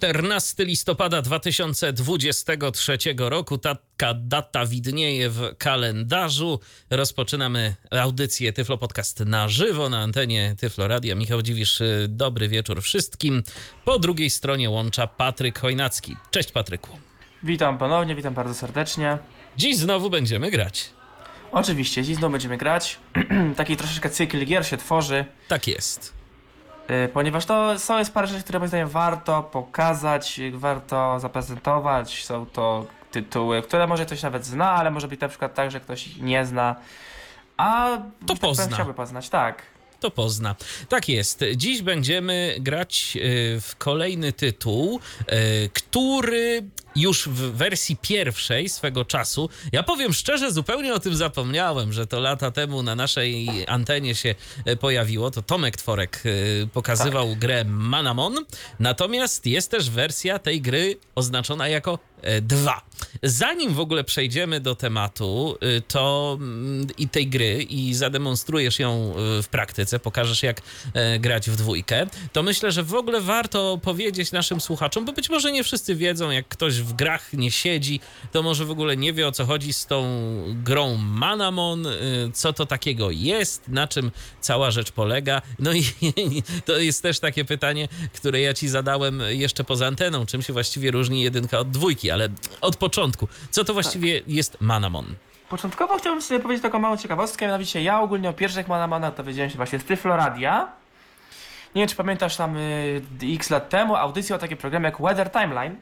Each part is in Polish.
14 listopada 2023 roku. Taka data widnieje w kalendarzu. Rozpoczynamy audycję Tyflo Podcast na żywo na antenie Tyflo Radia. Michał Dziwisz, dobry wieczór wszystkim. Po drugiej stronie łącza Patryk Chojnacki. Cześć Patryku. Witam ponownie, witam bardzo serdecznie. Dziś znowu będziemy grać. Oczywiście, dziś znowu będziemy grać. Taki troszeczkę cykl gier się tworzy. Tak jest. Y, ponieważ to są jest parę rzeczy, które moim zdaniem warto pokazać, warto zaprezentować. Są to tytuły, które może ktoś nawet zna, ale może być na przykład tak, że ktoś ich nie zna. A to tak pozna. chciałby poznać, tak. To pozna. Tak jest. Dziś będziemy grać y, w kolejny tytuł, y, który już w wersji pierwszej swego czasu. Ja powiem szczerze, zupełnie o tym zapomniałem, że to lata temu na naszej antenie się e, pojawiło. To Tomek Tworek e, pokazywał tak. grę Manamon. Natomiast jest też wersja tej gry oznaczona jako 2. E, Zanim w ogóle przejdziemy do tematu, to mm, i tej gry i zademonstrujesz ją w praktyce, pokażesz jak grać w dwójkę, to myślę, że w ogóle warto powiedzieć naszym słuchaczom, bo być może nie wszyscy wiedzą, jak ktoś w grach nie siedzi, to może w ogóle nie wie o co chodzi z tą grą Manamon, y, co to takiego jest, na czym cała rzecz polega. No i to jest też takie pytanie, które ja ci zadałem jeszcze poza anteną, czym się właściwie różni jedynka od dwójki, ale od początku. Co to właściwie tak. jest Manamon? Początkowo chciałbym sobie powiedzieć taką małą ciekawostkę, mianowicie ja ogólnie o pierwszych Manamona dowiedziałem się właśnie z Tyfloradia. Nie wiem, czy pamiętasz tam y, x lat temu audycję o takim programie jak Weather Timeline.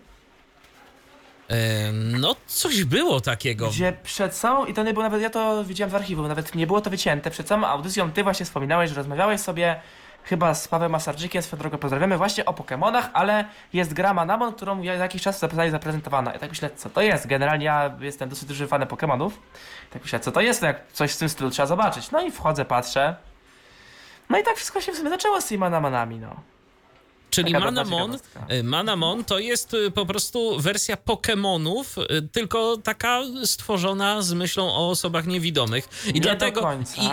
No, coś było takiego. Gdzie przed całą, i to nie było nawet, ja to widziałem w archiwum, nawet nie było to wycięte, przed całą audycją ty właśnie wspominałeś, że rozmawiałeś sobie chyba z Pawłem Masarczykiem, swoją drogą pozdrawiamy, właśnie o Pokémonach, ale jest gra Manamon, którą ja jakiś czas została zaprezentowana. I tak myślę, co to jest? Generalnie ja jestem dosyć duży fanem Pokémonów. Tak myślę, co to jest? jak coś w tym stylu trzeba zobaczyć. No i wchodzę, patrzę. No i tak wszystko się w sumie zaczęło z tymi Manamanami, no. Czyli Manamon, y, Manamon to jest y, po prostu wersja Pokémonów, y, tylko taka stworzona z myślą o osobach niewidomych. I, nie dlatego,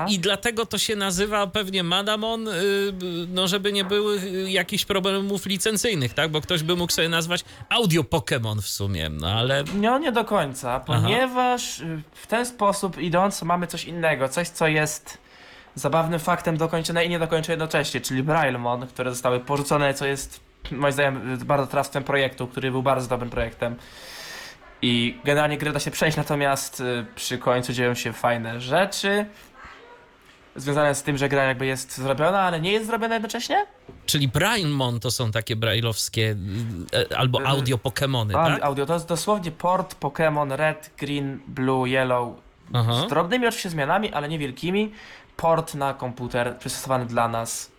i, I dlatego to się nazywa pewnie Manamon, no żeby nie były jakichś problemów licencyjnych, tak? Bo ktoś by mógł sobie nazwać audio Pokémon w sumie, no ale... No nie do końca, ponieważ Aha. w ten sposób idąc mamy coś innego, coś co jest zabawnym faktem dokończone i niedokończone jednocześnie, czyli Braillemon, które zostały porzucone, co jest moim zdaniem bardzo trafstwem projektu, który był bardzo dobrym projektem. I generalnie gry da się przejść, natomiast y, przy końcu dzieją się fajne rzeczy. Związane z tym, że gra jakby jest zrobiona, ale nie jest zrobiona jednocześnie? Czyli Braillemon to są takie brailleowskie y, albo y, audio Pokémony, tak? Audio, to jest dosłownie port Pokémon Red, Green, Blue, Yellow. Aha. Z drobnymi oczywiście zmianami, ale niewielkimi port na komputer przystosowany dla nas,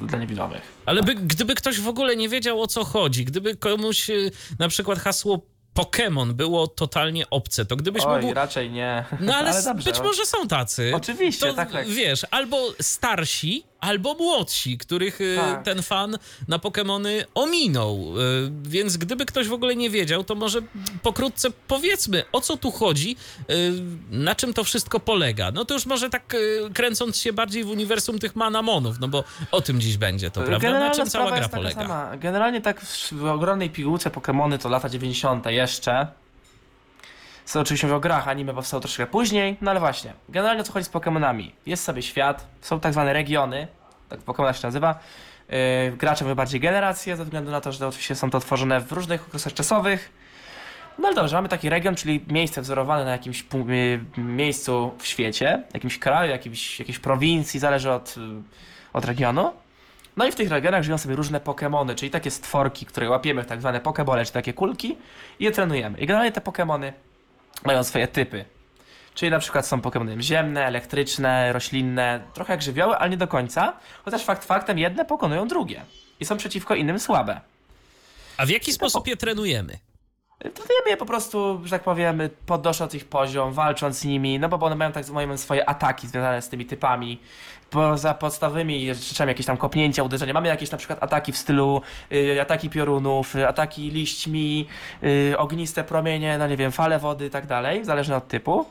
dla niewidomych. Ale by, gdyby ktoś w ogóle nie wiedział o co chodzi, gdyby komuś y, na przykład hasło Pokémon było totalnie obce, to gdybyś Oj, mógł... raczej nie. No ale, ale być może są tacy. Oczywiście, to, tak, tak. Wiesz, albo starsi, albo młodsi, których y, tak. ten fan na Pokémony ominął. Y, więc gdyby ktoś w ogóle nie wiedział, to może pokrótce powiedzmy, o co tu chodzi, y, na czym to wszystko polega. No to już może tak kręcąc się bardziej w uniwersum tych Manamonów, no bo o tym dziś będzie to, prawda? Generalna na czym cała gra polega? Sama. Generalnie tak w ogromnej pigułce Pokémony to lata 90. jeszcze. Co oczywiście mówię o grach, anime powstało troszkę później, no ale właśnie. Generalnie o co chodzi z Pokémonami? Jest sobie świat, są tak zwane regiony, tak Pokémon się nazywa. Yy, gracze mają bardziej generacje, ze względu na to, że oczywiście są to tworzone w różnych okresach czasowych. No ale dobrze, mamy taki region, czyli miejsce wzorowane na jakimś yy, miejscu w świecie, jakimś kraju, jakimś, jakiejś prowincji, zależy od, yy, od regionu. No i w tych regionach żyją sobie różne Pokémony, czyli takie stworki, które łapiemy w tak zwane Pokebole, czy takie kulki i je trenujemy. I generalnie te Pokémony mają swoje typy. Czyli na przykład są Pokémony ziemne, elektryczne, roślinne, trochę jak żywioły, ale nie do końca. Chociaż fakt faktem jedne pokonują drugie. I są przeciwko innym słabe. A w jaki sposób je trenujemy? Trenujemy je po prostu, że tak powiem, podnosząc ich poziom, walcząc z nimi, no bo one mają tak mają swoje ataki związane z tymi typami. Poza podstawowymi rzeczami, jakieś tam kopnięcia, uderzenia, mamy jakieś na przykład ataki w stylu y, ataki piorunów, y, ataki liśćmi, y, ogniste promienie, no nie wiem, fale wody i tak dalej, zależne od typu.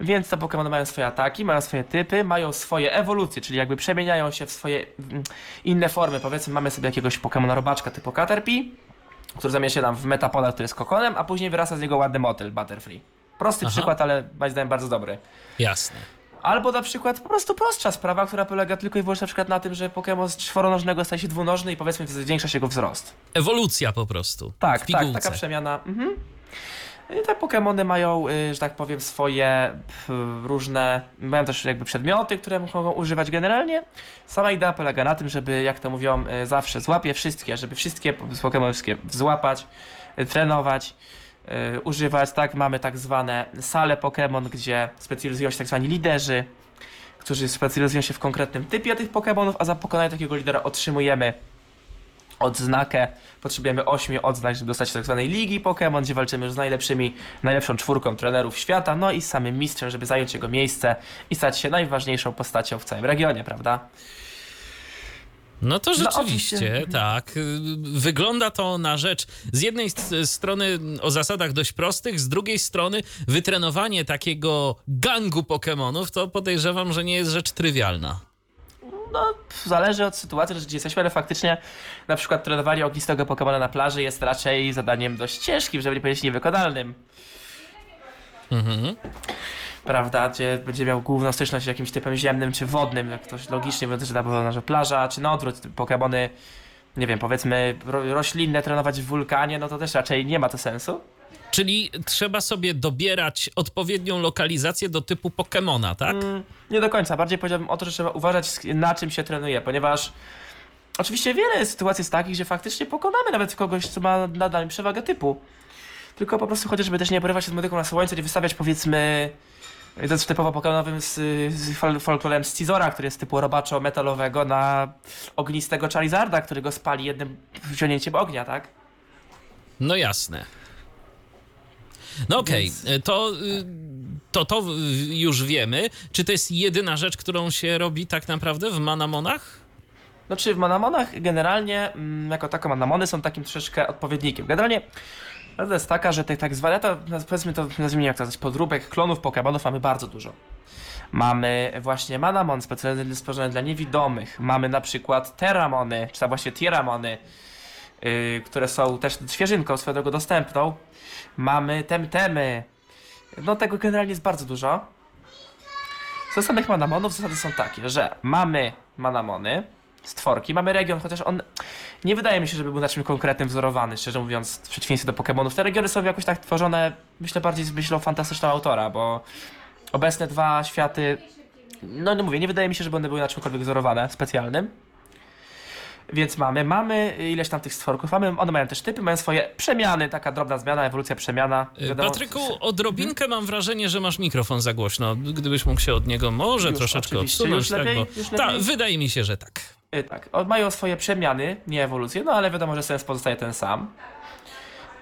Więc te Pokémony mają swoje ataki, mają swoje typy, mają swoje ewolucje, czyli jakby przemieniają się w swoje mm, inne formy. Powiedzmy, mamy sobie jakiegoś Pokémona robaczka typu Caterpie, który zamienia się nam w Metapoda, który jest kokonem, a później wyrasta z niego ładny motyl Butterfree. Prosty Aha. przykład, ale moim zdaniem bardzo dobry. Jasne. Albo na przykład po prostu prostsza sprawa, która polega tylko i wyłącznie na przykład na tym, że Pokémon z czworonożnego staje się dwunożny i powiedzmy zwiększa się jego wzrost. Ewolucja po prostu. Tak, tak, taka przemiana. Mhm. I te Pokémony mają, y, że tak powiem, swoje różne, mają też jakby przedmioty, które mogą używać generalnie. Sama idea polega na tym, żeby, jak to mówią, y, zawsze złapie wszystkie, żeby wszystkie Pokémony wszystkie złapać, y, trenować, używać, tak, mamy tak zwane sale Pokémon, gdzie specjalizują się tak zwani liderzy, którzy specjalizują się w konkretnym typie tych Pokémonów, a za pokonanie takiego lidera otrzymujemy odznakę. Potrzebujemy 8 odznak, żeby dostać się tak zwanej ligi Pokémon, gdzie walczymy już z najlepszymi, najlepszą czwórką trenerów świata, no i z samym mistrzem, żeby zająć jego miejsce i stać się najważniejszą postacią w całym regionie, prawda? No to No, rzeczywiście, oczywiście. tak. Wygląda to na rzecz z jednej strony o zasadach dość prostych, z drugiej strony wytrenowanie takiego gangu Pokemonów to podejrzewam, że nie jest rzecz trywialna. No, zależy od sytuacji, gdzie jesteśmy, ale faktycznie na przykład trenowanie ognistego Pokemona na plaży jest raczej zadaniem dość ciężkim, żeby nie powiedzieć niewykonalnym. Mhm. Prawda, gdzie będzie miał główną styczność z jakimś typem ziemnym czy wodnym, jak ktoś logicznie mówiąc, że na że plaża, czy na odwrót, Pokémony, nie wiem, powiedzmy ro roślinne trenować w wulkanie, no to też raczej nie ma to sensu. Czyli trzeba sobie dobierać odpowiednią lokalizację do typu Pokemona, tak? Mm, nie do końca, bardziej powiedziałbym o to, że trzeba uważać na czym się trenuje, ponieważ oczywiście wiele sytuacji jest takich, gdzie faktycznie pokonamy nawet kogoś, co ma nadal przewagę typu. Tylko po prostu chociażby też nie porywać się z medyką na słońce, nie wystawiać powiedzmy to jest typowo pokonowym z, z fol- folklorem z Cizora, który jest typu robaczo metalowego na ognistego Charizarda, który go spali jednym wciągnięciem ognia, tak? No jasne. No okej, Więc- to, y, to to y, już wiemy. Czy to jest jedyna rzecz, którą się robi tak naprawdę w Manamonach? Znaczy w Manamonach generalnie mm, jako tako Manamony są takim troszeczkę odpowiednikiem. Generalnie prawda jest taka, że tych tak zwane, to powiedzmy to, nazwijmy jak to nazwać, podróbek, klonów Pokémonów mamy bardzo dużo. Mamy właśnie Manamon specjalnie stworzone dla niewidomych. Mamy na przykład Terramony, czy tam właśnie Tieramony, yy, które są też świeżynką swoją drogą dostępną. Mamy Temtemy. No tego generalnie jest bardzo dużo. Co samych Manamonów zasady są takie, że mamy Manamony, stworki, mamy region, chociaż on nie wydaje mi się, żeby był na czym konkretnym wzorowany, szczerze mówiąc, w przeciwieństwie do Pokémonów. Te regiony są jakoś tak tworzone, myślę, bardziej z myślą fantastyczną autora, bo obecne dwa światy, no nie mówię, nie wydaje mi się, żeby one były na czymkolwiek wzorowane specjalnym. Więc mamy, mamy ileś tam tych stworków, mamy, one mają też typy, mają swoje przemiany, taka drobna zmiana, ewolucja, przemiana. Y, Wiadomo- Patryku, odrobinkę mam wrażenie, że masz mikrofon za głośno. Gdybyś mógł się od niego może Już, troszeczkę odsunąć. Już lepiej? tak, bo... Już Ta, wydaje mi się, że tak. Y, Tak, mają swoje przemiany, nie ewolucje, no ale wiadomo, że sens pozostaje ten sam.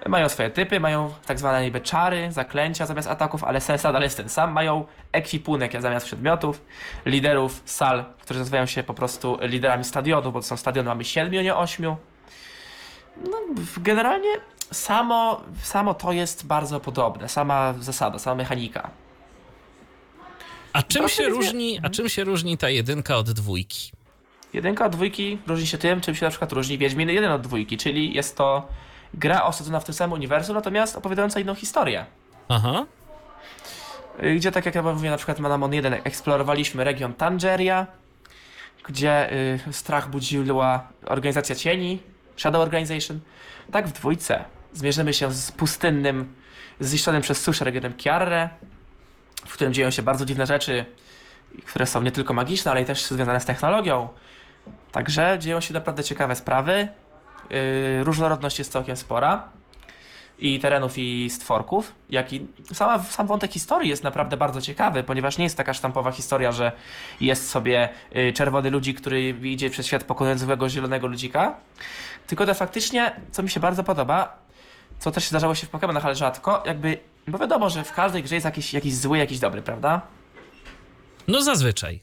Mają swoje typy, mają tak zwane niby czary, zaklęcia zamiast ataków, ale sens nadal jest ten sam. Mają ekwipunek zamiast przedmiotów, liderów sal, którzy nazywają się po prostu liderami stadionu, bo to są stadiony, mamy 7, nie 8. No, generalnie samo, samo to jest bardzo podobne, sama zasada, sama mechanika. A czym, Proszę się różni, a czym się różni ta jedynka od dwójki? Jedynka od dwójki różni się tym, czym się na przykład różni Wiedźmin 1 od dwójki, czyli jest to gra osadzona w tym samym uniwersum, natomiast opowiadająca inną historię. Aha. Y, Gdzie, tak jak ja mówię, na przykład Manamon 1 eksplorowaliśmy region Tangeria, gdzie y, strach budziła organizacja cieni, Shadow Organization. Tak w dwójce zmierzymy się z pustynnym, zniszczonym przez suszę regionem Kiarre, w którym dzieją się bardzo dziwne rzeczy, które są nie tylko magiczne, ale i też związane z technologią. Także dzieją się naprawdę ciekawe sprawy. Yy, różnorodność jest całkiem spora. I terenów, i stworków. Jak i sama, sam wątek historii jest naprawdę bardzo ciekawy, ponieważ nie jest taka sztampowa historia, że jest sobie y, czerwony ludzik, który idzie przez świat pokonując złego zielonego ludzika. Tylko to faktycznie, co mi się bardzo podoba, co też zdarzało się w Pokémonach, ale rzadko, jakby, bo wiadomo, że w każdej grze jest jakiś, jakiś zły, jakiś dobry, prawda? No zazwyczaj.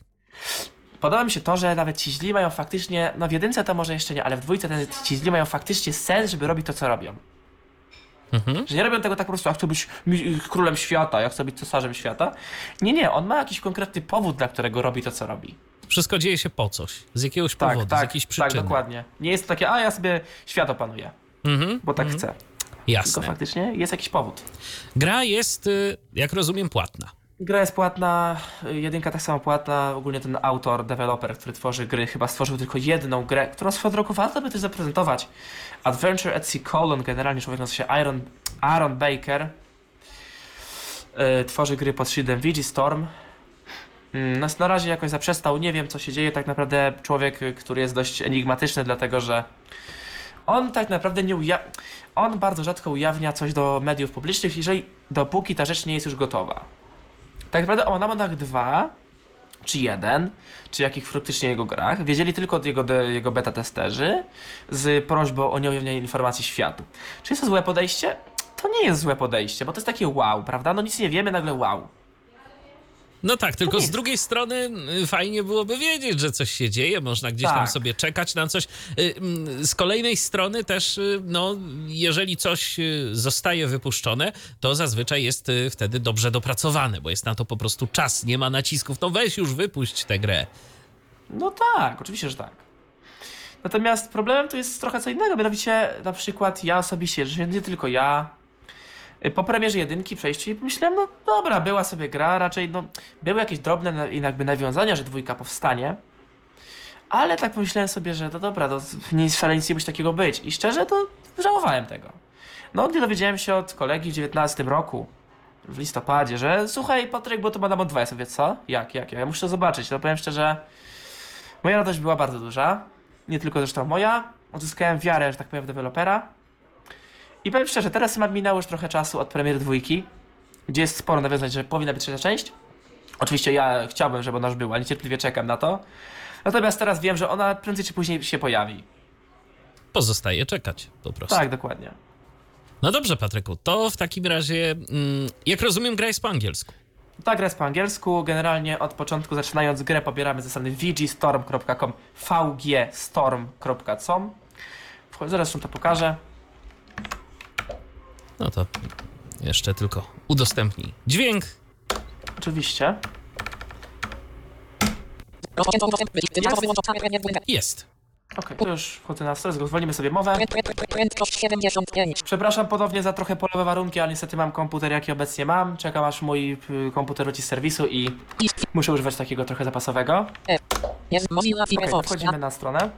Podoba mi się to, że nawet ci źli mają faktycznie, no w jedynce to może jeszcze nie, ale w dwójce ten, ci źli mają faktycznie sens, żeby robić to, co robią. Mhm. Że nie robią tego tak po prostu, ja chcę być mi- królem świata, ja chcę być cesarzem świata. Nie, nie, on ma jakiś konkretny powód, dla którego robi to, co robi. Wszystko dzieje się po coś. Z jakiegoś Tak, powodu, z tak, jakiejś tak, przyczyny. dokładnie. Nie jest to takie, a ja sobie świat opanuję, Mhm. bo tak chcę. Tylko Jasne. faktycznie jest jakiś powód. Gra jest, y, jak rozumiem, płatna. Gra jest płatna, jedynka tak samo płatna, ogólnie ten autor, deweloper, który tworzy gry, chyba stworzył tylko jedną grę, którą swoją drogą warto by też zaprezentować. Adventure at Sea Colon, generalnie człowiek nazywa się Aaron, Aaron Baker. Y, tworzy gry pod szyldem VG Storm. Mm, Na, razie jakoś zaprzestał, nie wiem co się dzieje, tak naprawdę człowiek, który jest dość enigmatyczny, dlatego że on tak naprawdę nie uja... On bardzo rzadko ujawnia coś do mediów publicznych, jeżeli dopóki ta rzecz nie jest już gotowa. Tak naprawdę o Monamonach 2 czy 1, czy jakich faktycznie jego grach, wiedzieli tylko jego, de, jego beta testerzy z prośbą o nieujawnianie informacji światu. Czy jest to złe podejście? To nie jest złe podejście, bo to jest takie wow, prawda? No nic nie wiemy, nagle wow. No tak, tylko z drugiej strony y, fajnie byłoby wiedzieć, że coś się dzieje, można gdzieś tam Tak. sobie czekać na coś. Y, mm, Z kolejnej strony też, y, no, jeżeli coś zostaje wypuszczone, to zazwyczaj jest wtedy dobrze dopracowane, bo jest na to po prostu czas, nie ma nacisków. No weź już wypuść tę grę. No tak, oczywiście, że tak. Natomiast problemem tu jest trochę co innego, mianowicie na przykład ja osobiście, że nie tylko ja, po premierze jedynki przejściu i pomyślałem, no dobra, była sobie gra, raczej no, były jakieś drobne jakby nawiązania, że dwójka powstanie, ale tak pomyślałem sobie, że no dobra, to nie wcale nic nie musi takiego być i szczerze to żałowałem tego. No, gdy dowiedziałem się od kolegi w 19 roku, w listopadzie, że słuchaj Patryk, bo to ma na 2, ja sobie co? Jak, jak, ja muszę to zobaczyć, no powiem szczerze, Moja radość była bardzo duża. Nie tylko zresztą moja. Odzyskałem wiarę, że tak powiem, w dewelopera. I powiem szczerze, teraz minęło już trochę czasu od premiery dwójki, gdzie jest sporo nawiązań, że powinna być trzecia część. Oczywiście ja chciałbym, żeby ona już była, niecierpliwie czekam na to. Natomiast teraz wiem, że ona prędzej czy później się pojawi. Pozostaje czekać po prostu. Tak, dokładnie. No dobrze, Patryku, to w takim razie, mm, jak rozumiem, gra jest po angielsku. Ta gra jest po angielsku. Generalnie od początku zaczynając grę pobieramy ze strony vgstorm.com vgstorm.com Zaraz wam to pokażę. No to jeszcze tylko udostępnij dźwięk. Oczywiście. Jest. Okej, to już wchodzę na stres, zwolnimy sobie mowę. Pręd- pręd- pręd- Prędkość 75. Przepraszam ponownie za trochę polowe warunki, ale niestety mam komputer jaki obecnie mam. Czekam aż mój y, komputer wróci z serwisu i muszę używać takiego trochę zapasowego. E. Firefox. wchodzimy na stronę.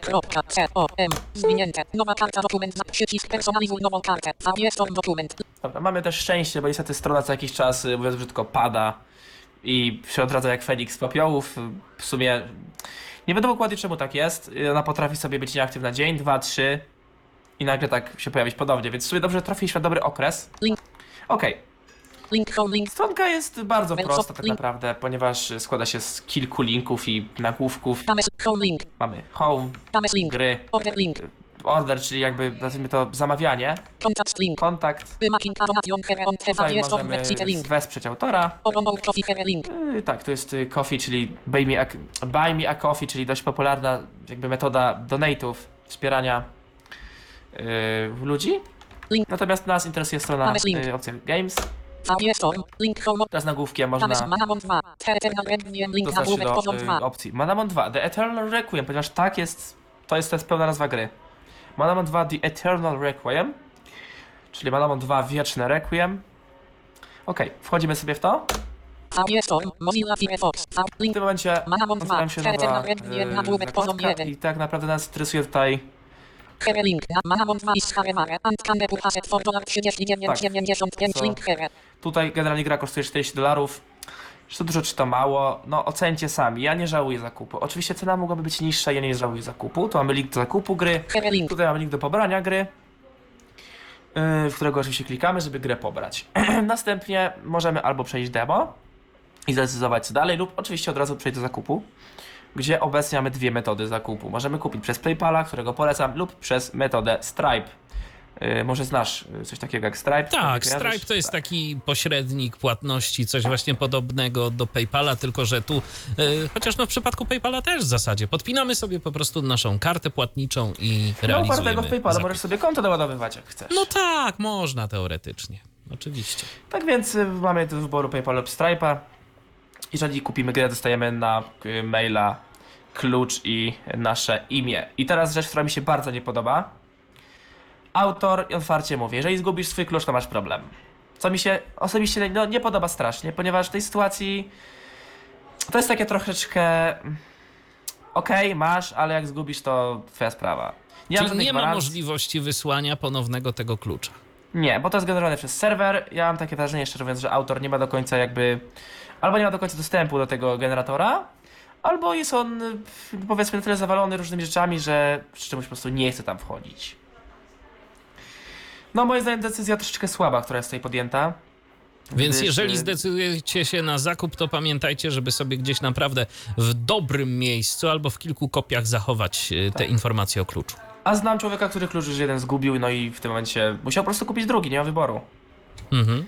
Kropka, C, O, M. Zwinięte. Nowa karta dokument. na- Przycisk personalizuj nową kartę. V, Storm dokument. Dobra, mamy też szczęście, bo niestety strona co jakiś czas, y, mówiąc brzydko, pada i się odradza jak Feniks z popiołów. W sumie nie wiadomo dokładnie czemu tak jest. Y, Ona potrafi sobie być nieaktywna dzień, dwa, trzy i nagle tak się pojawić ponownie, więc w sumie dobrze trafiliśmy na dobry okres. Link. Okej. Stronka jest bardzo prosta tak naprawdę, ponieważ składa się z kilku linków i nagłówków. Mamy home, gry, Order czyli jakby nazwijmy to zamawianie, Kontakt Tutaj możemy wesprzeć autora. Yy, tak, to jest y, coffee, czyli buy me, a, buy me a coffee, czyli dość popularna jakby metoda donate'ów, wspierania yy, ludzi. Natomiast nas interesuje strona yy, opcja Games. Teraz nagłówkiem Tames, można Manamon 2. Eternal Requiem link. dostać się do 2. opcji. Manamon 2, The Eternal Requiem, ponieważ tak jest, to jest, to jest pełna nazwa gry. Manamon 2, The Eternal Requiem, czyli Manamon 2, Wieczne Requiem. Okej, wchodzimy sobie w to. W tym momencie Manamon 2. otwiera się nowa zakładka 1. i tak naprawdę nas interesuje tutaj Here link. Manamon 2 is Haremare. And Candy Purchaset for dollar 39,95 Co? link here. Tutaj generalnie gra kosztuje 40 dolarów. Czy to dużo, czy to mało? No ocencie sami. Ja nie żałuję zakupu. Oczywiście cena mogłaby być niższa, ja nie żałuję zakupu. Tu mamy link do zakupu gry. Link. Tutaj mamy link do pobrania gry. yy, W którego oczywiście klikamy, żeby grę pobrać. Następnie możemy albo przejść demo i zdecydować co dalej, lub oczywiście od razu przejść do zakupu. Gdzie obecnie mamy dwie metody zakupu. Możemy kupić przez PayPala, którego polecam, lub przez metodę Stripe. Yy, może znasz yy, coś takiego jak Stripe? Tak? Stripe to jest Tak. taki pośrednik płatności, coś właśnie podobnego do PayPala, tylko że tu, e, chociaż no w przypadku PayPala też w zasadzie, podpinamy sobie po prostu naszą kartę płatniczą i No, realizujemy opartego w PayPalu zakup. możesz sobie konto doładowywać jak chcesz. No tak, można teoretycznie, oczywiście. Tak więc y, mamy do wyboru PayPal lub Stripe'a. Jeżeli kupimy grę, dostajemy na y, maila klucz i nasze imię. I teraz rzecz, która mi się bardzo nie podoba. Autor otwarcie mówi, jeżeli zgubisz swój klucz, to masz problem. Co mi się osobiście no, nie podoba strasznie, ponieważ w tej sytuacji to jest takie troszeczkę... mm, Okej, masz, ale jak zgubisz, to twoja sprawa. Nie Czyli nie ma gwarancji. możliwości wysłania ponownego tego klucza. Nie, bo to jest generowane przez serwer. Ja mam takie wrażenie, szczerze mówiąc, że autor nie ma do końca jakby. Albo nie ma do końca dostępu do tego generatora, albo jest on y, powiedzmy na tyle zawalony różnymi rzeczami, że z czymś po prostu nie chce tam wchodzić. No, moim zdaniem decyzja troszeczkę słaba, która jest tutaj podjęta. Więc Gdyż, jeżeli y, zdecydujecie się na zakup, to pamiętajcie, żeby sobie gdzieś naprawdę w dobrym miejscu albo w kilku kopiach zachować e, te Tak. informacje o kluczu. A znam człowieka, który klucz już jeden zgubił, no i w tym momencie musiał po prostu kupić drugi, nie ma wyboru. Mhm.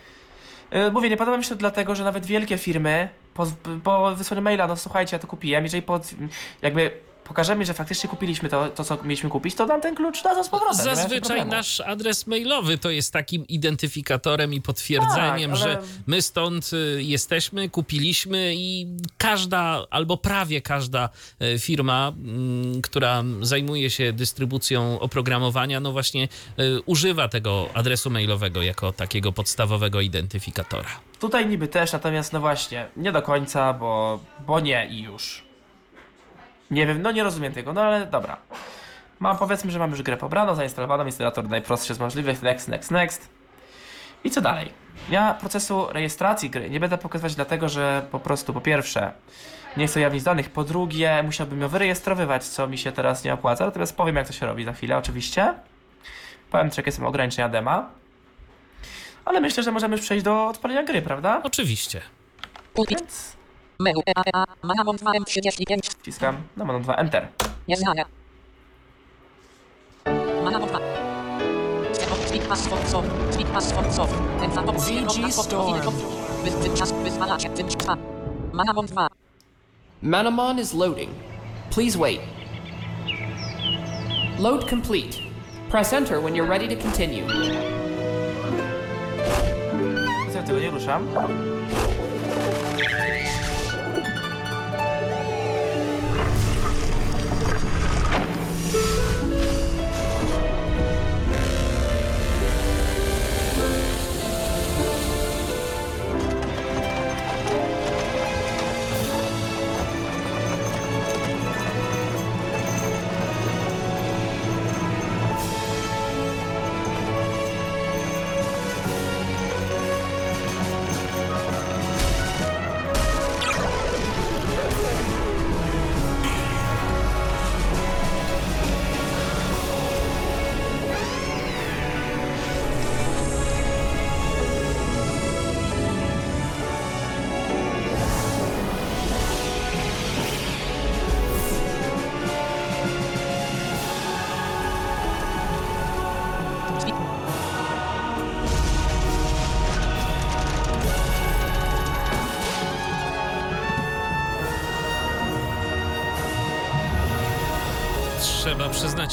Yy, Mówię, nie podoba mi się to dlatego, że nawet wielkie firmy po, po wysłaniu maila, no słuchajcie, ja to kupiłem, jeżeli pod, jakby pokażemy, że faktycznie kupiliśmy to, to co mieliśmy kupić, to dam ten klucz na z powrotem. Zazwyczaj nasz adres mailowy to jest takim identyfikatorem i potwierdzeniem, Tak, ale- że my stąd y, jesteśmy, kupiliśmy i każda albo prawie każda y, firma, mm, która zajmuje się dystrybucją oprogramowania, no właśnie y, używa tego adresu mailowego jako takiego podstawowego identyfikatora. Tutaj niby też, natomiast no właśnie, nie do końca, bo, bo nie i już. Nie wiem, no nie rozumiem tego, no ale dobra. Mam, powiedzmy, że mam już grę pobraną, zainstalowaną, instalator najprostszy z możliwych, next, next, next. I co dalej? Ja procesu rejestracji gry nie będę pokazywać dlatego, że po prostu po pierwsze nie chcę ujawnić danych, po drugie musiałbym ją wyrejestrowywać, co mi się teraz nie opłaca, natomiast powiem jak to się robi za chwilę oczywiście. Powiem, czy jakie są ograniczenia dema. Ale myślę, że możemy już przejść do odpalenia gry, prawda? Oczywiście. Więc Menu EAA. Manamon 2M35. wciskam na menu 2 Enter. Nieznane. Manamon 2. Speak password so. Speak password so. VG Storm. Czas wyzwalacie. Tym 2. Manamon 2. Manamon is loading. Please wait. Load complete. Press enter when you're ready to continue. Więc ja tego nie ruszam.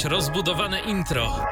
Rozbudowane intro.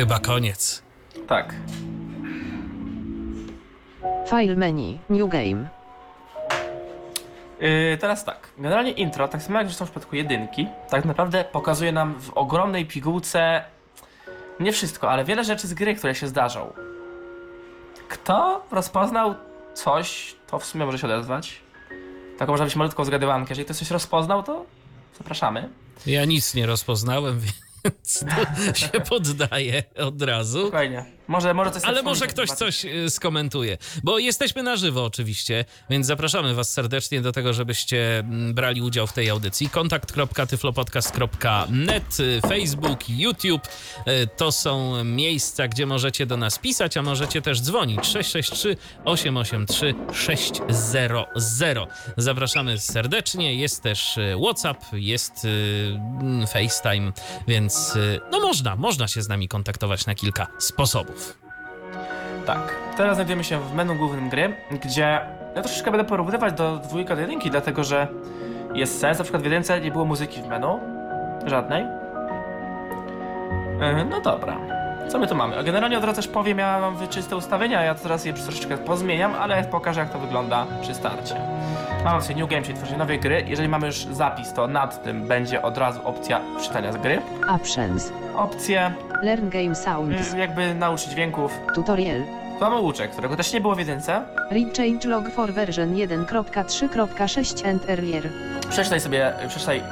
Chyba koniec. Tak. File menu. New game. Yy, teraz tak. Generalnie intro, tak samo jak zresztą w przypadku jedynki, tak naprawdę pokazuje nam w ogromnej pigułce nie wszystko, ale wiele rzeczy z gry, które się zdarzą. Kto rozpoznał coś, to w sumie może się odezwać. Taką można być malutką zgadywankę. Jeżeli ktoś coś rozpoznał, to zapraszamy. Ja nic nie rozpoznałem, więc to się poddaję od razu. Spokojnie. Może, może coś Ale może ktoś coś y, skomentuje. Bo jesteśmy na żywo oczywiście, więc zapraszamy Was serdecznie do tego, żebyście mm, brali udział w tej audycji. kontakt.tyflopodcast.net, y, Facebook, YouTube y, to są miejsca, gdzie możecie do nas pisać, a możecie też dzwonić 663 883 600. Zapraszamy serdecznie. Jest też WhatsApp, jest mm, FaceTime, więc no można, można się z nami kontaktować na kilka sposobów. Tak. Teraz znajdujemy się w menu głównym gry, gdzie ja troszeczkę będę porównywać do dwójka do jedynki, dlatego że jest sens. Na przykład w jedynce nie było muzyki w menu. Żadnej. Yy, No dobra. Co my tu mamy? Generalnie od razu też powiem, ja mam wyczyste ustawienia, ja teraz je troszeczkę pozmieniam, ale pokażę jak to wygląda przy starcie. Mamy opcję New Game, czyli tworzenie nowej gry. Jeżeli mamy już zapis, to nad tym będzie od razu opcja czytania z gry. Options. Opcje Learn game sounds. yy, jakby nauczyć dźwięków. Tutorial. Łuczek, którego też nie było w jedynce. Read change log for version 1.3.6 and earlier. Przeczytaj sobie, przeczytaj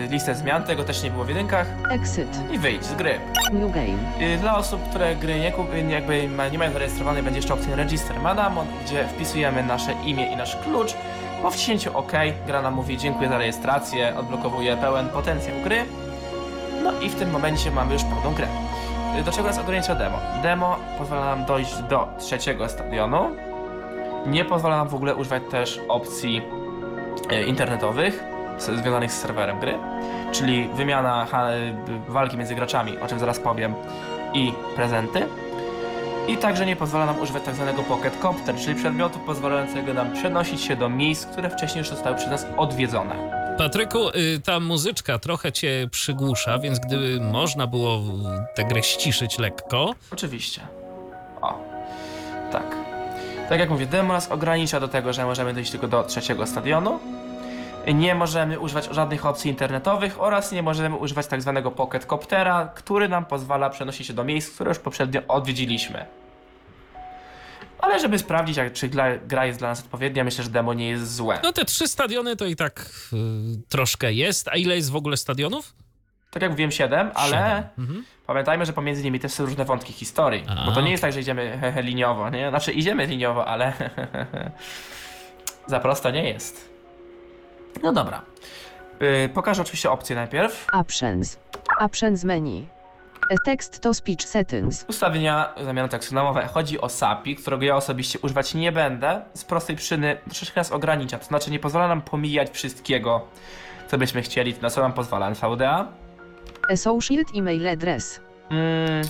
yy, listę zmian, tego też nie było w jedynkach Exit. i wyjdź z gry. New game. Yy, dla osób, które gry nie, kup, yy, jakby ma, nie mają zarejestrowanej, będzie jeszcze opcja Register Manamon, gdzie wpisujemy nasze imię i nasz klucz. Po wciśnięciu OK, gra nam mówi dziękuję za rejestrację, odblokowuje pełen potencjał gry. No i w tym momencie mamy już pełną grę. Yy, do czego nas ogranicza demo? Demo pozwala nam dojść do trzeciego stadionu. Nie pozwala nam w ogóle używać też opcji e, internetowych związanych z serwerem gry, czyli wymiana b- walki między graczami, o czym zaraz powiem, i prezenty. I także nie pozwala nam używać tak zwanego pocket copter, czyli przedmiotu pozwalającego nam przenosić się do miejsc, które wcześniej już zostały przez nas odwiedzone. Patryku, y, ta muzyczka trochę cię przygłusza, więc gdyby można było tę grę ściszyć lekko. Oczywiście. O, tak. Tak jak mówię, demo nas ogranicza do tego, że możemy dojść tylko do trzeciego stadionu. Nie możemy używać żadnych opcji internetowych oraz nie możemy używać tak zwanego pocket coptera, który nam pozwala przenosić się do miejsc, które już poprzednio odwiedziliśmy. Ale żeby sprawdzić, jak, czy gra, gra jest dla nas odpowiednia, myślę, że demo nie jest złe. No te trzy stadiony to i tak y, troszkę jest. A ile jest w ogóle stadionów? Tak jak mówiłem, 7, ale Siedem. Mhm. pamiętajmy, że pomiędzy nimi też są różne wątki historii. A, bo to nie jest tak, że idziemy hehe, liniowo, nie? Znaczy idziemy liniowo, ale za prosto nie jest. No dobra. Yy, pokażę oczywiście opcje najpierw. Options. Options menu. Text to speech settings. Ustawienia zamiany mowę. Chodzi o SAPI, którego ja osobiście używać nie będę. Z prostej przyczyny troszeczkę nas ogranicza. To znaczy nie pozwala nam pomijać wszystkiego, co byśmy chcieli. Na co nam pozwala NVDA. Associate email address. Mm,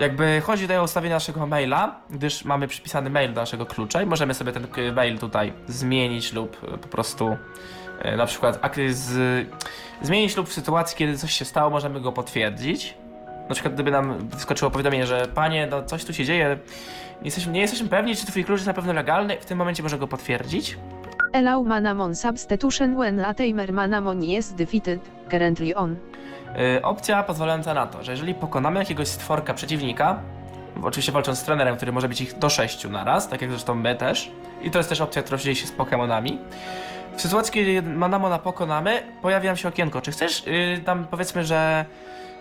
jakby chodzi tutaj o ustawienie naszego maila, gdyż mamy przypisany mail do naszego klucza i możemy sobie ten mail tutaj zmienić lub e, po prostu e, na przykład z, zmienić lub w sytuacji, kiedy coś się stało, możemy go potwierdzić. Na przykład gdyby nam wyskoczyło powiadomienie, że panie, no coś tu się dzieje, nie jesteśmy, nie jesteśmy pewni, czy twój klucz jest na pewno legalny, w tym momencie może go potwierdzić. Allow manamon substitution when a timer manamon is defeated. Currently on. Y, opcja pozwalająca na to, że jeżeli pokonamy jakiegoś stworka przeciwnika, oczywiście walcząc z trenerem, który może być ich do 6 na raz, tak jak zresztą my też, i to jest też opcja, która dzieje się z Pokémonami. W sytuacji, kiedy Manamona pokonamy, pojawia nam się okienko. Czy chcesz y, tam powiedzmy, że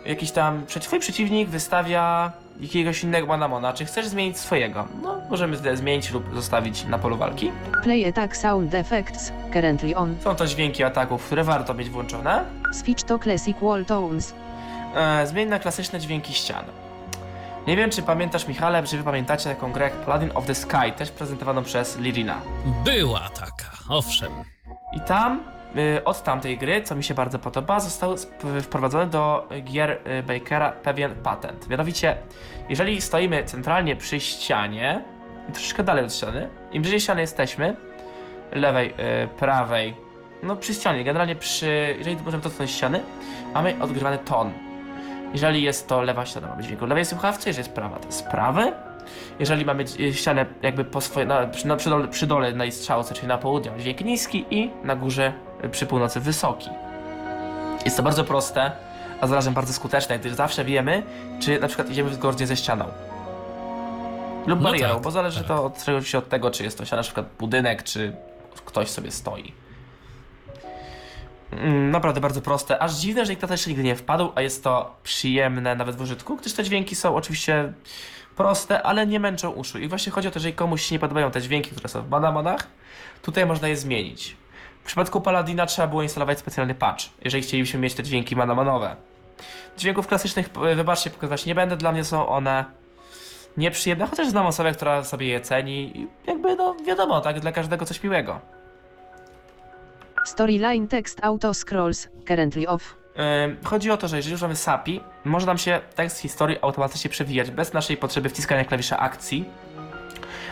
jakiś tam twój przeciwnik wystawia jakiegoś innego Manamona, czy chcesz zmienić swojego? No, możemy zde- zmienić lub zostawić na polu walki. Play attack sound effects. Currently on. Są to dźwięki ataków, które warto mieć włączone. Switch to classic wall tones. E, zmień na klasyczne dźwięki ścian. Nie wiem, czy pamiętasz, Michale, czy wy pamiętacie taką grę jak Paladin of the Sky, też prezentowaną przez Lirina. Była taka, owszem. I tam, od tamtej gry, co mi się bardzo podoba, został wprowadzony do gier y, Bakera pewien patent. Mianowicie, jeżeli stoimy centralnie przy ścianie, i troszeczkę dalej od ściany, im bliżej ściany jesteśmy, lewej, y, prawej, no przy ścianie, generalnie przy, jeżeli możemy dotknąć ściany, mamy odgrywany ton. Jeżeli jest to lewa ściana, ma być dźwięk lewej słuchawcy, jeżeli jest prawa, to jest prawy. Jeżeli mamy ścianę jakby po swoje, na, przy, na, przy, dole, przy dole na strzałce, czyli na południe, ma dźwięk niski i na górze y, przy północy wysoki. Jest to bardzo proste, a zarazem bardzo skuteczne, gdyż zawsze wiemy, czy na przykład idziemy zgodnie ze ścianą. Lub No barierą, tak, bo zależy tak. to od, się od tego, czy jest to ściana, na przykład budynek, czy ktoś sobie stoi. Mm, Naprawdę bardzo proste. Aż dziwne, że nikt na to jeszcze nigdy nie wpadł, a jest to przyjemne nawet w użytku, gdyż te dźwięki są oczywiście proste, ale nie męczą uszu. I właśnie chodzi o to, że jeżeli komuś się nie podobają te dźwięki, które są w Manamonach, tutaj można je zmienić. W przypadku Paladina trzeba było instalować specjalny patch, jeżeli chcielibyśmy mieć te dźwięki manamanowe. Dźwięków klasycznych, e, wybaczcie, pokazywać nie będę, dla mnie są one nieprzyjemne, chociaż znam osobę, która sobie je ceni i jakby, no wiadomo, tak, dla każdego coś miłego. Storyline text auto scrolls, currently off. Ym, Chodzi o to, że jeżeli używamy SAPI, może nam się tekst historii automatycznie przewijać bez naszej potrzeby wciskania klawisza akcji.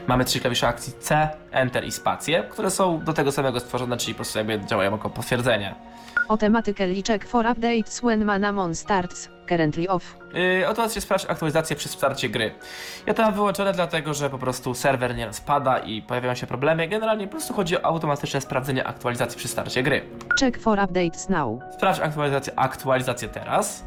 Mamy trzy klawisze akcji C, Enter i spację, które są do tego samego stworzone, czyli po prostu jakby działają jako potwierdzenie. Automatically check for updates when Manamon starts, currently off. Yy, automatycznie sprawdź aktualizację przy starcie gry. Ja to mam wyłączone dlatego, że po prostu serwer nie spada i pojawiają się problemy. Generalnie po prostu chodzi o automatyczne sprawdzenie aktualizacji przy starcie gry. Check for updates now. Sprawdź aktualizację, aktualizację teraz.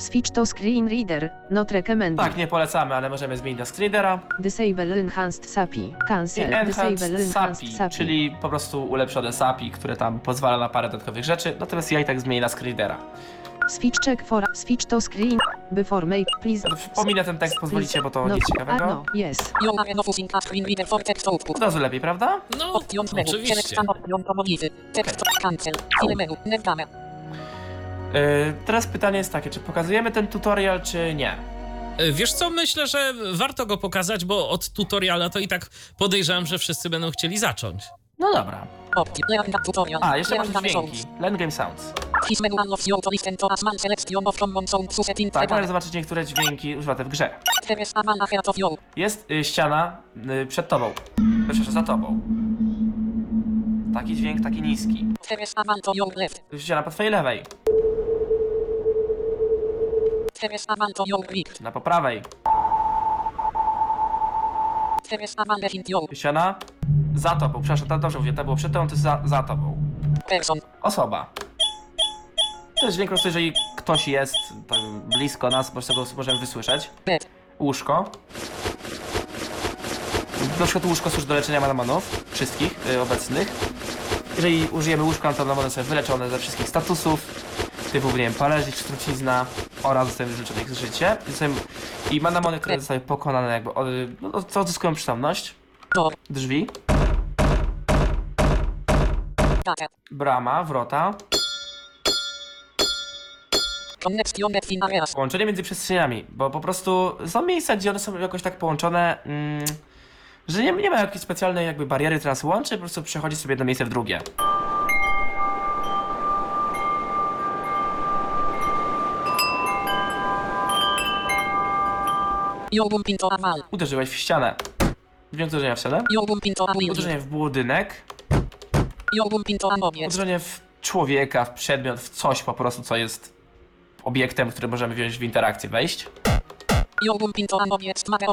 Switch to screen reader, not recommended. Tak, nie polecamy, ale możemy zmienić na screenera. Disable enhanced SAPI. I Cancel. Disable Enhanced enhanced SAPI, SAPI. czyli po prostu ulepszone SAPI, które tam pozwala na parę dodatkowych rzeczy, natomiast ja i tak zmienię na screenera. Switch check for switch to screen before make please. Pominę ten tekst, pozwolicie, bo to no, nic ciekawego. no, yes. You are enough using a screen reader for text output. Od razu lepiej, prawda? No, Options menu. Select oczywiście. some option commodity. Text cancel. File menu. Yy, teraz pytanie jest takie, czy pokazujemy ten tutorial, czy nie? E, Wiesz co, myślę, że warto go pokazać, bo od tutoriala to i tak podejrzewam, że wszyscy będą chcieli zacząć. No dobra. A, jeszcze masz dźwięki. Learn Game Sounds. Tak, możesz zobaczyć niektóre dźwięki użyte w grze. Jest y, ściana y, przed tobą. Proszę, za tobą. Taki dźwięk, taki niski. Ściana po twojej lewej. Na po prawej. Ściana za tobą. Przepraszam, dobrze mówię, to było przed tobą, to jest za, za tobą. Osoba. To jest dźwięk jeżeli ktoś jest tak blisko nas, po prostu go możemy wysłyszeć. Łóżko. Na przykład łóżko służy do leczenia manamonów, wszystkich y, obecnych. Jeżeli użyjemy łóżka, to manamony są wyleczone ze wszystkich statusów, typu, nie wiem, czy trucizna oraz zostają wyleczone ich życie. I, zostają, I manamony, które zostały pokonane jakby, od, no, to odzyskują przytomność. Door. Drzwi, brama, wrota. Połączenie między przestrzeniami, bo po prostu są miejsca, gdzie one są jakoś tak połączone, mm, że nie, nie ma jakiejś specjalnej jakby bariery, która nas łączy, po prostu przechodzi sobie jedno miejsce w drugie. You bump into a wall. Uderzyłeś w ścianę. Dźwięk uderzenia w ścianę. Uderzenie w budynek. Uderzenie w człowieka, w przedmiot, w coś po prostu, co jest obiektem, który możemy wziąć w interakcję, wejść.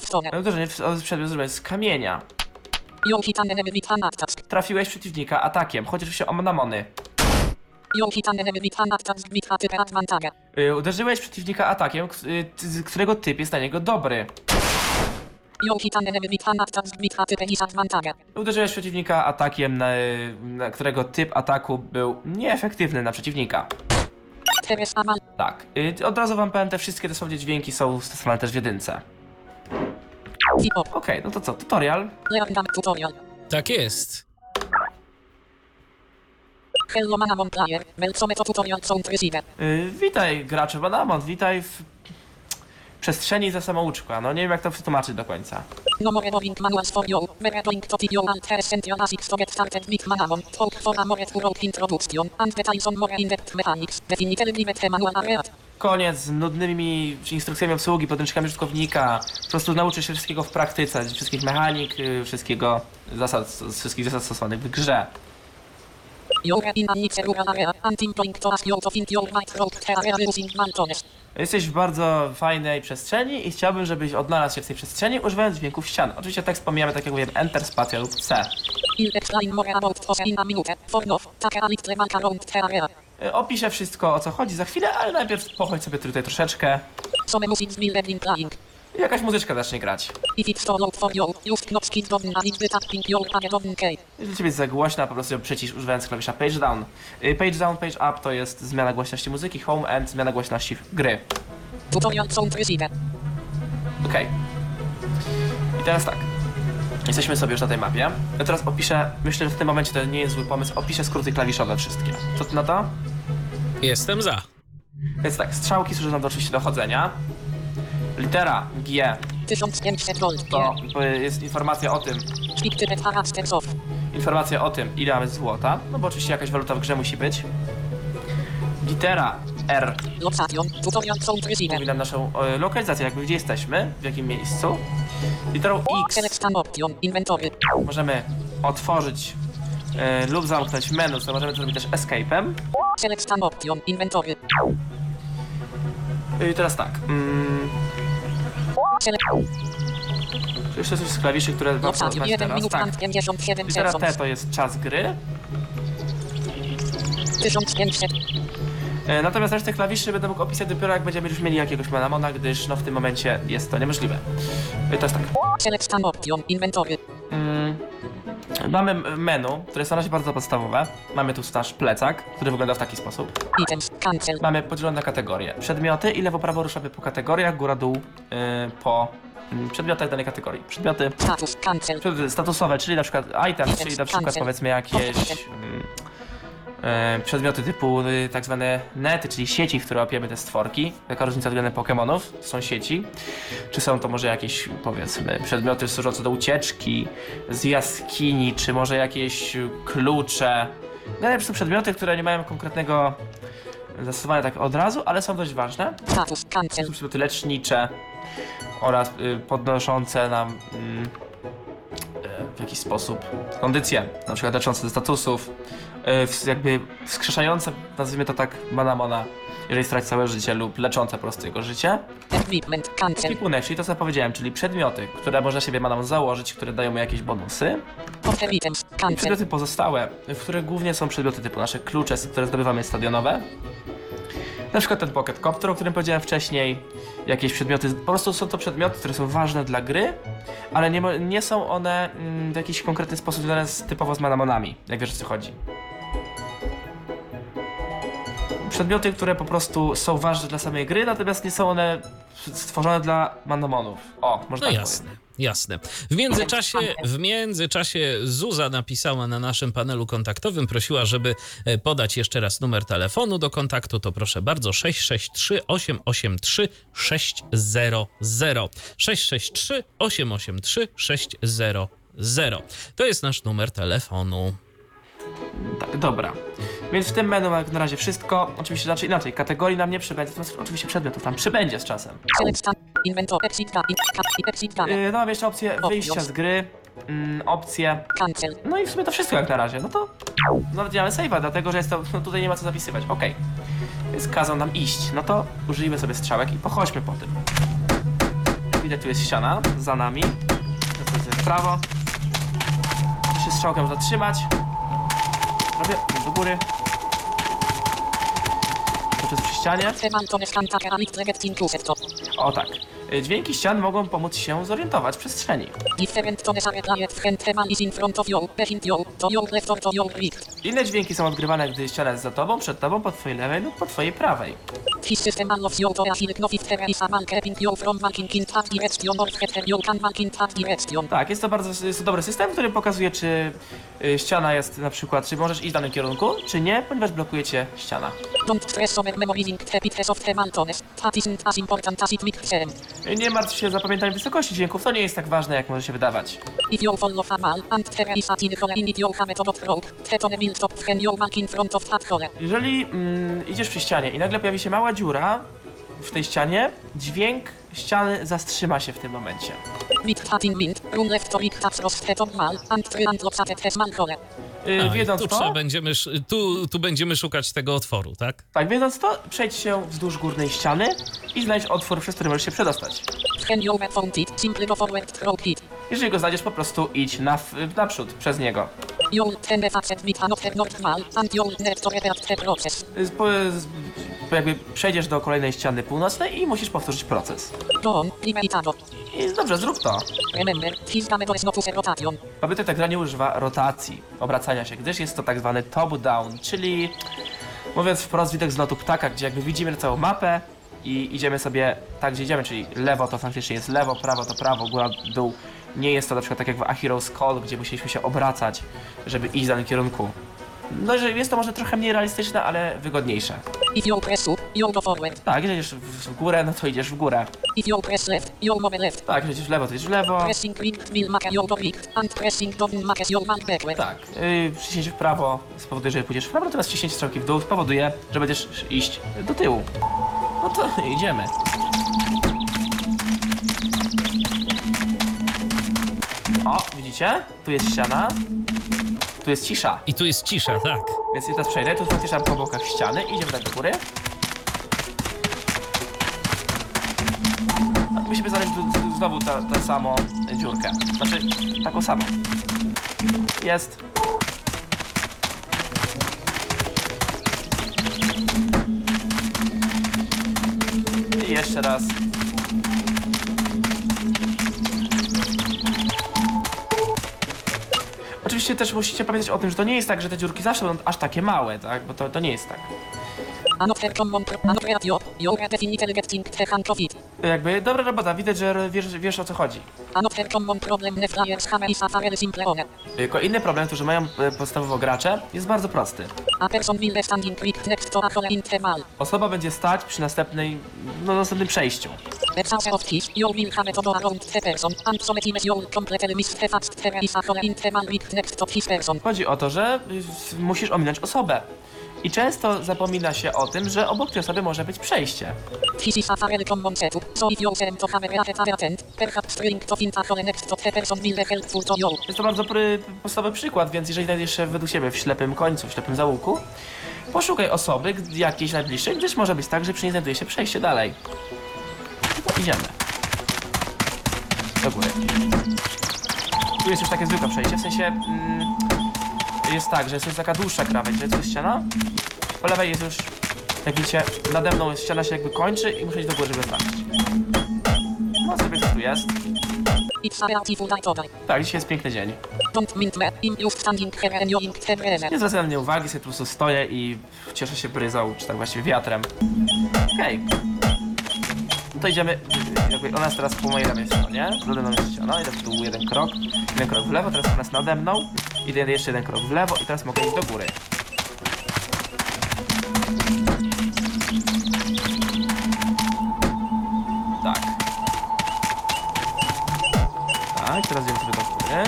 Stone. Uderzenie w przedmiot zrobione z kamienia. Trafiłeś przeciwnika atakiem. Chodzi oczywiście o manamony. Y, Uderzyłeś przeciwnika atakiem, k- y, t- którego typ jest na niego dobry. Uderzyłeś przeciwnika atakiem, na, na którego typ ataku był nieefektywny na przeciwnika. Tak. Y, Od razu wam powiem, te wszystkie dosłownie dźwięki są stosowane też w jedynce. Okej, no to co, tutorial. Tak jest. Hello Manamon player. Welcome to tutorial sound receiver. Y, witaj graczu Banamon, witaj w przestrzeni za samouczka. No nie wiem jak to przetłumaczyć do końca. No more boring manuals for you. We're going to teach you and present your basics to get started with Manamon. Talk for a more thorough introduction and details on more in-depth mechanics. Definitely let the manual read. Koniec z nudnymi instrukcjami obsługi, podręcznikami użytkownika. Po prostu nauczysz się wszystkiego w praktyce, wszystkich mechanik, y, wszystkiego zasad, wszystkich zasad stosowanych w grze. Jesteś w bardzo fajnej przestrzeni i chciałbym, żebyś odnalazł się w tej przestrzeni używając dźwięków ścian. Oczywiście tekst pomijamy, tak jak mówiłem, Enter, spacja lub C. Opiszę wszystko o co chodzi za chwilę, ale najpierw pochodź sobie tutaj troszeczkę. I Jakaś muzyczka zacznie grać. If it's too loud for you, use knobs keys down and it's tapping your page down key. Jeżeli ciebie jest za głośna, po prostu ją przycisz używając klawisza page down. Y, Page down, page up to jest zmiana głośności muzyki, home and zmiana głośności gry. Tutorial sound receiver. Okej. I teraz tak. Jesteśmy sobie już na tej mapie. Ja teraz opiszę, myślę, że w tym momencie to nie jest zły pomysł, opiszę skróty klawiszowe wszystkie. Co ty na to? Jestem za. Więc tak, strzałki służą nam do oczywiście do chodzenia. Litera G 1500 volt. to y, jest informacja o tym, of. informacja o tym, ile mamy złota, no bo oczywiście jakaś waluta w grze musi być. Litera R Location. Tutorial receiver. mówi nam naszą e, lokalizację, jakby gdzie jesteśmy, w jakim miejscu. Literą X option. Inventory. możemy otworzyć e, lub zamknąć menu, co możemy to zrobić też escape'em. Select an option. Inventory. I teraz tak. Mm. Jeszcze coś z klawiszy, które Location. znać 1 teraz. Tak. and 57 Litera T to jest czas gry. 1500. E, Natomiast resztę klawiszy będę mógł opisać dopiero jak będziemy już mieli jakiegoś manamona, gdyż no w tym momencie jest to niemożliwe. E, To jest tak. Select an option. Inventory. Mamy menu, które jest na razie bardzo podstawowe. Mamy tu nasz plecak, który wygląda w taki sposób. Items. Cancel. Mamy podzielone na kategorie. Przedmioty i lewo prawo ruszamy po kategoriach, góra dół yy, po mm, przedmiotach danej kategorii. Przedmioty, Status. Cancel. przedmioty statusowe, czyli na przykład items, czyli na przykład powiedzmy jakieś mm, przedmioty typu y, tak zwane nety, czyli sieci, w które łapiemy te stworki. Taka różnica względem Pokémonów, są sieci. Czy są to może jakieś powiedzmy przedmioty służące do ucieczki z jaskini, czy może jakieś klucze. No, to są przedmioty, które nie mają konkretnego zastosowania tak od razu, ale są dość ważne. Są przedmioty lecznicze oraz y, podnoszące nam mm, y, w jakiś sposób kondycję, na przykład leczące ze statusów, jakby wskrzeszające, nazwijmy to tak, manamona, jeżeli straci całe życie lub leczące po prostu jego życie. Equipment. Cancel. Czyli to co powiedziałem, czyli przedmioty, które można siebie manamon założyć, które dają mu jakieś bonusy. Items. I Cancel. przedmioty pozostałe, w których głównie są przedmioty typu nasze klucze, które zdobywamy stadionowe. Na przykład ten Pocket Copter, o którym powiedziałem wcześniej. Jakieś przedmioty, po prostu są to przedmioty, które są ważne dla gry, ale nie, mo- nie są one mm, w jakiś konkretny sposób związane z, typowo z manamonami, jak wiesz o co chodzi. Przedmioty, które po prostu są ważne dla samej gry, natomiast nie są one stworzone dla manamonów. O, można No tak jasne, jasne. W międzyczasie, w międzyczasie Zuza napisała na naszym panelu kontaktowym, prosiła, żeby e, podać jeszcze raz numer telefonu do kontaktu, to proszę bardzo 663 883 600 663 883 600 To jest nasz numer telefonu. Tak, dobra. Więc w tym menu jak na razie wszystko. Oczywiście znaczy inaczej, kategorii nam nie przybędzie, natomiast oczywiście przedmiotów tam przybędzie z czasem. Yy, no mamy jeszcze opcję wyjścia z gry, mm, opcję. No i w sumie to wszystko jak na razie. No to mamy save'a, dlatego że jest to, no tutaj nie ma co zapisywać. Okej. Więc kazał nam iść. No to użyjmy sobie strzałek i pochodźmy po tym. Widać tu jest ściana za nami. Sobie w prawo. Jeszcze strzałkę można trzymać. Robię do góry. To jest przy ścianie. O tak. Y, Dźwięki ścian mogą pomóc się zorientować w przestrzeni. Inne dźwięki są odgrywane, gdy ściana jest za tobą, przed tobą, po twojej lewej lub po twojej prawej. Tak, jest to bardzo jest to dobry system, który pokazuje, czy y, ściana jest na przykład, czy możesz iść w danym kierunku, czy nie, ponieważ blokuje cię ściana. Don't stress over memorizing the of the mantones. That isn't as important as it makes them. Nie martw się zapamiętaniem wysokości dźwięków, to nie jest tak ważne, jak może się wydawać. If you follow a wall and there is a thin hole in it you have to not rope, the tone will stop when you walk in front of that hole. Jeżeli mm, idziesz przy ścianie i nagle pojawi się mała dziura w tej ścianie, dźwięk ściany zatrzyma się w tym momencie. With that in mind, run left and try and at A, i wiedząc tu, to, będziemy, sz- tu, tu będziemy szukać tego otworu, tak? tak, wiedząc to, przejdź się wzdłuż górnej ściany i znajdź otwór, przez który możesz się przedostać. Jeżeli go znajdziesz, po prostu idź na, naprzód, przez niego. Y, Po, jakby przejdziesz do kolejnej ściany północnej i musisz powtórzyć proces. I dobrze, zrób to. Pamiętaj, ta gra nie używa rotacji, obracania się, gdyż jest to tak zwany top-down, czyli mówiąc wprost widok z lotu ptaka, gdzie jakby widzimy całą mapę i idziemy sobie tak, gdzie idziemy, czyli lewo to faktycznie jest lewo, prawo to prawo, góra, dół. Nie jest to na przykład tak jak w A Hero's Call, gdzie musieliśmy się obracać, żeby iść w danym kierunku. No, że jest to może trochę mniej realistyczne, ale wygodniejsze. If you press up, you'll go forward. Tak, jeżeli idziesz w w górę, no to idziesz w górę. If you press left, you'll move left. Tak, jeżeli idziesz w lewo, to idziesz w lewo. Pressing will make your go and pressing down makes your man backward. Tak, yy, przyciśnięcie w prawo spowoduje, że pójdziesz w prawo, natomiast ciśnięcie strzałki w dół spowoduje, że będziesz iść do tyłu. No to idziemy. O, widzicie? Tu jest ściana. Tu jest cisza. I tu jest cisza, tak. Więc ja teraz przejdę, tu faktycznie po bokach ściany i idziemy tak do góry. A Musimy znaleźć tu- tu znowu tę tę samą dziurkę. Znaczy, taką samą. Jest. I jeszcze raz. Oczywiście też musicie pamiętać o tym, że to nie jest tak, że te dziurki zawsze będą aż takie małe, tak? Bo to, to nie jest tak. Jakby, dobra robota, widać, że wiesz, wiesz o co chodzi. Common problem który mają e, podstawowo gracze, jest bardzo prosty. Osoba będzie stać przy następnej, no następnym przejściu. Chodzi o to, że musisz ominąć osobę. I często zapomina się o tym, że obok tej osoby może być przejście. Jest to bardzo pry, podstawowy przykład, więc jeżeli znajdziesz się według siebie w ślepym końcu, w ślepym załuku, poszukaj osoby jakiejś najbliższej, gdyż może być tak, że przy niej znajduje się przejście dalej. Idziemy. Do góry. Tu jest już takie zwykłe przejście, w sensie mm, jest tak, że jest już taka dłuższa krawędź, że tu jest ściana, po lewej jest już, jak widzicie, nade mną ściana się jakby kończy i muszę iść do góry, żeby znaleźć. No sobie co tu jest. Tak, dzisiaj jest piękny dzień. Nie zwracam na mnie uwagi, sobie po prostu stoję i cieszę się bryzą, czy tak właściwie wiatrem. Okej. No to idziemy, jakby ona jest teraz po mojej lewej stronie, nade mną jest ściana, idę w dół jeden krok, jeden krok w lewo, teraz ona jest nade mną, idę jeszcze jeden krok w lewo i teraz mogę iść do góry. Tak. Tak, teraz idziemy sobie do góry.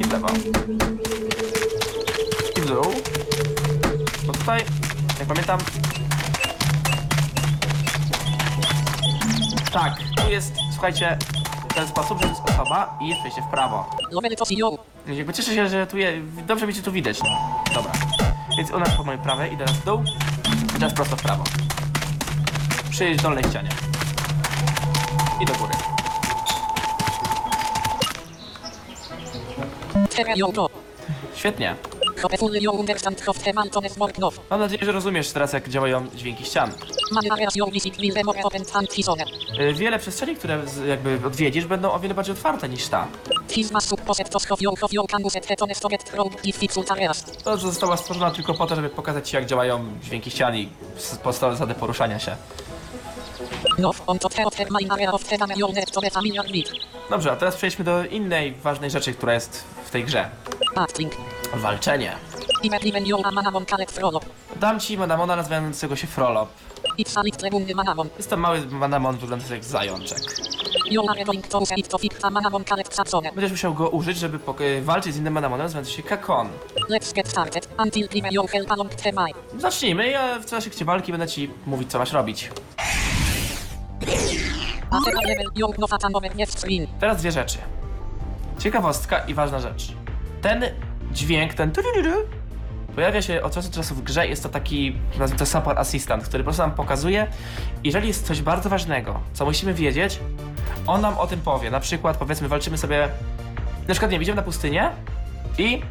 I w lewo. I w dół. Tutaj, jak pamiętam... Tak, tu jest, słuchajcie, w ten sposób, że jest osoba i jest przejście w prawo. Jakby cieszę się, że tu je, dobrze cię tu widać, no. Dobra. Więc ona po mojej prawej, idę teraz w dół i teraz prosto w prawo. Przy dolnej ścianie. I do góry. Świetnie. Mam nadzieję, że rozumiesz teraz, jak działają dźwięki ścian. Y, Wiele przestrzeni, które z- jakby odwiedzisz, będą o wiele bardziej otwarte niż ta. To że została stworzona tylko po to, żeby pokazać ci, jak działają dźwięki ścian i s- podstawowe zasady poruszania się. No. Dobrze, a teraz przejdźmy do innej ważnej rzeczy, która jest w tej grze. Acting. Walczenie. Dam ci manamona nazywającego się Frolop. Jest to mały manamon wyglądający jak zajączek. Będziesz musiał go użyć, żeby walczyć z innym manamonem nazywającym się Kakon. Zacznijmy, ja w trakcie walki będę ci mówić, co masz robić. Teraz dwie rzeczy. Ciekawostka i ważna rzecz. Ten dźwięk, ten pojawia się od czasu do czasu w grze. Jest to taki, nazwijmy to support assistant, który po prostu nam pokazuje, jeżeli jest coś bardzo ważnego, co musimy wiedzieć, on nam o tym powie. Na przykład, powiedzmy, walczymy sobie, na przykład, nie idziemy na pustynię i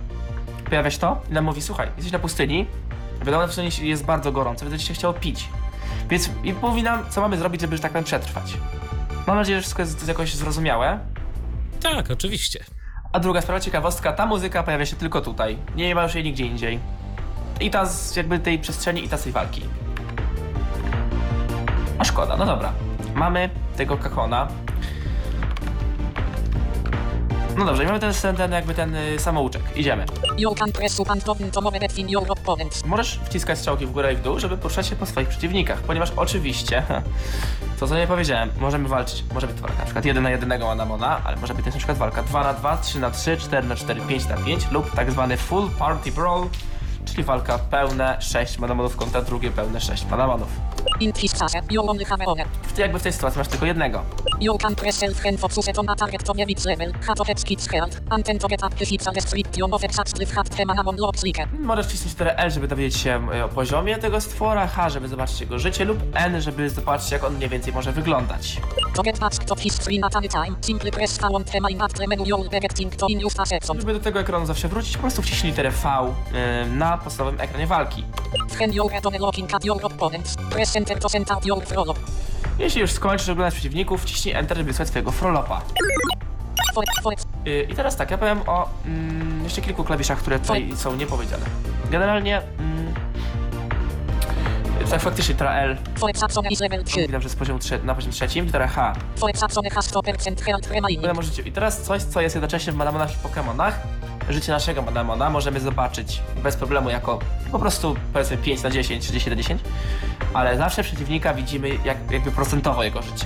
pojawia się to i nam mówi, słuchaj, jesteś na pustyni, wiadomo, na pustyni jest bardzo gorąco, będzie się chciało pić. Więc i mówi nam, co mamy zrobić, żeby, że tak powiem, przetrwać. Mam nadzieję, że wszystko jest jakoś zrozumiałe. Tak, oczywiście. A druga sprawa, ciekawostka, ta muzyka pojawia się tylko tutaj. Nie ma już jej nigdzie indziej. I ta z jakby tej przestrzeni i ta z tej walki. A szkoda, no dobra. Mamy tego kakona. No dobrze, i mamy ten, ten, ten jakby ten y, samouczek. Idziemy. You can press up and button to move between your opponents. Możesz wciskać strzałki w górę i w dół, żeby poruszać się po swoich przeciwnikach, ponieważ oczywiście, to co nie powiedziałem, możemy walczyć, może być to walka na przykład 1 na 1 Manamona, ale może być też na przykład walka 2 na 2, 3 na 3, 4 na 4, 5 na 5 lub tak zwany full party brawl, czyli walka pełne 6 Manamonów kontra drugie pełne 6 Manamonów. In this case, you only have one. W, jakby w tej sytuacji masz tylko jednego. You can press self-hand focus on a target to nie level, hat of skits health, and then to get up the hits and description of exactly hat the manamon lob clicker. Możesz wcisnąć literę L, żeby dowiedzieć się e, o poziomie tego stwora, H, żeby zobaczyć jego życie lub N, żeby zobaczyć jak on mniej więcej może wyglądać. To get back to his screen at any time, simply press V on the main at the menu you'll be getting to in just a second. Żeby do tego ekranu zawsze wrócić, po prostu wciśnij literę V y, na podstawowym ekranie walki. Jeśli już skończysz oglądać przeciwników, wciśnij Enter, żeby wysłać swojego frolopa. Yy, I teraz tak, ja powiem o mm, jeszcze kilku klawiszach, które tutaj są niepowiedziane. Generalnie, mm, tak faktycznie litera L, for Saxon is level 3. witam, że jest poziom trze- na poziom trzecim, litera H. For Saxon has 100% health remaining. Tyle możecie. I teraz coś, co jest jednocześnie w Manamonach i Pokémonach. Życie naszego Manamona możemy zobaczyć bez problemu jako po prostu powiedzmy 5 na 10 czy 10 na 10, ale zawsze przeciwnika widzimy jak, jakby procentowo jego życie.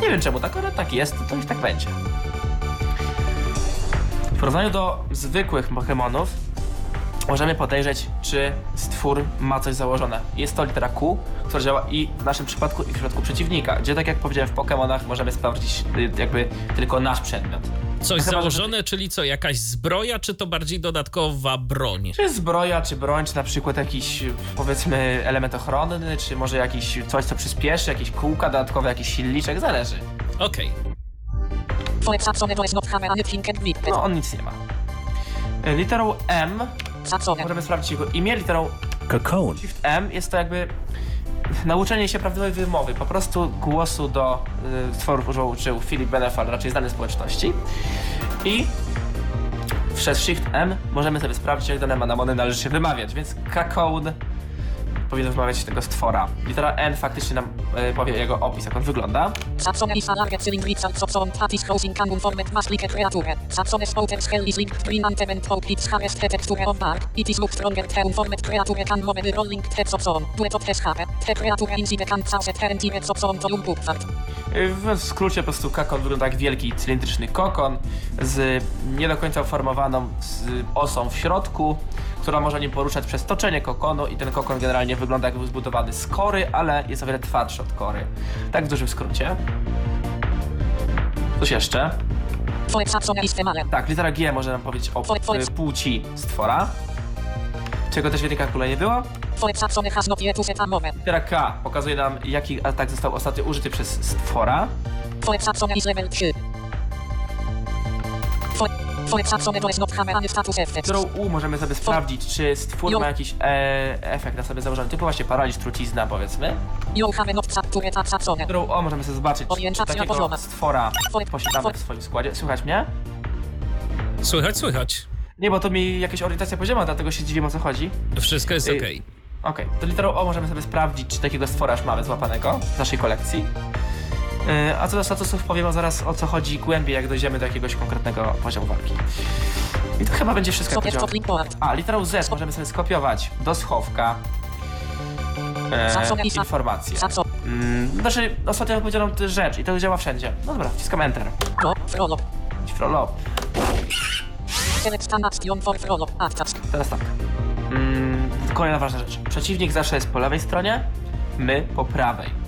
Nie wiem czemu tak, ale tak jest, to i tak będzie. W porównaniu do zwykłych Pokémonów możemy podejrzeć, czy stwór ma coś założone. Jest to litera Q, która działa i w naszym przypadku, i w przypadku przeciwnika, gdzie tak jak powiedziałem w Pokémonach możemy sprawdzić y, jakby tylko nasz przedmiot. Coś Chyba, że- założone, czyli co, jakaś zbroja, czy to bardziej dodatkowa broń? Czy zbroja, czy broń, czy na przykład jakiś powiedzmy element ochronny, czy może jakiś coś, co przyspieszy, jakieś kółka dodatkowe, jakiś silniczek, zależy. Okej. Equipped. No, on nic nie ma. Y, Literą M możemy sprawdzić jego imię, literą Cocoon. Shift M jest to jakby nauczenie się prawidłowej wymowy, po prostu głosu do y, stworów użył, uczył Philip Benefal, raczej znany społeczności. I przez Shift M możemy sobie sprawdzić, jak dane manamony należy się wymawiać, więc Kakoun powinien wymawiać tego stwora. Litera N faktycznie nam y, powie jego opis, jak on wygląda. Saxon is a large cylindrical subzone that is housing an unformed mass-like creature. Saxon spouter's shell is linked green and event hope its harvest the texture of bark. It is look stronger the unformed creature can move the rolling the subzone. Due to the schape, the creature in the can cause the entire subzone to lump upward. Y, W skrócie po prostu kakon wygląda jak wielki cylindryczny kokon z nie do końca uformowaną z osą w środku, która może nim poruszać przez toczenie kokonu i ten kokon generalnie wygląda jakby zbudowany z kory, ale jest o wiele twardszy od kory. Tak w dużym skrócie. Coś jeszcze? Tak, litera G może nam powiedzieć o płci stwora. Czego też w jednej kalkule nie było? Litera K pokazuje nam jaki atak został ostatnio użyty przez stwora. For Saxon is level 3. For, for Saxon does not have any status effects. którą U możemy sobie sprawdzić, czy stwór ma jakiś e, efekt na sobie założony, typu właśnie paraliż, trucizna powiedzmy. Którą O możemy sobie zobaczyć, czy takiego pozioma. stwora posiadamy w swoim składzie. Słychać mnie? Słychać, słychać. Nie, bo to mi jakaś orientacja pozioma, dlatego się dziwię o co chodzi. Wszystko jest Y, okej. Okej, to literą O możemy sobie sprawdzić, czy takiego stwora już mamy złapanego w naszej kolekcji. Yy, a co do statusów powiem zaraz o co chodzi głębiej, jak dojdziemy do jakiegoś konkretnego poziomu walki. I to chyba będzie wszystko, to clipboard. A, literą Z możemy sobie skopiować do schowka e, informacje. Mm, znaczy, ostatnio powiedziałem tę rzecz i to działa wszędzie. No dobra, wciskam Enter. Action for Frollo. Attack. Teraz tak. Mm, kolejna ważna rzecz. Przeciwnik zawsze jest po lewej stronie, my po prawej.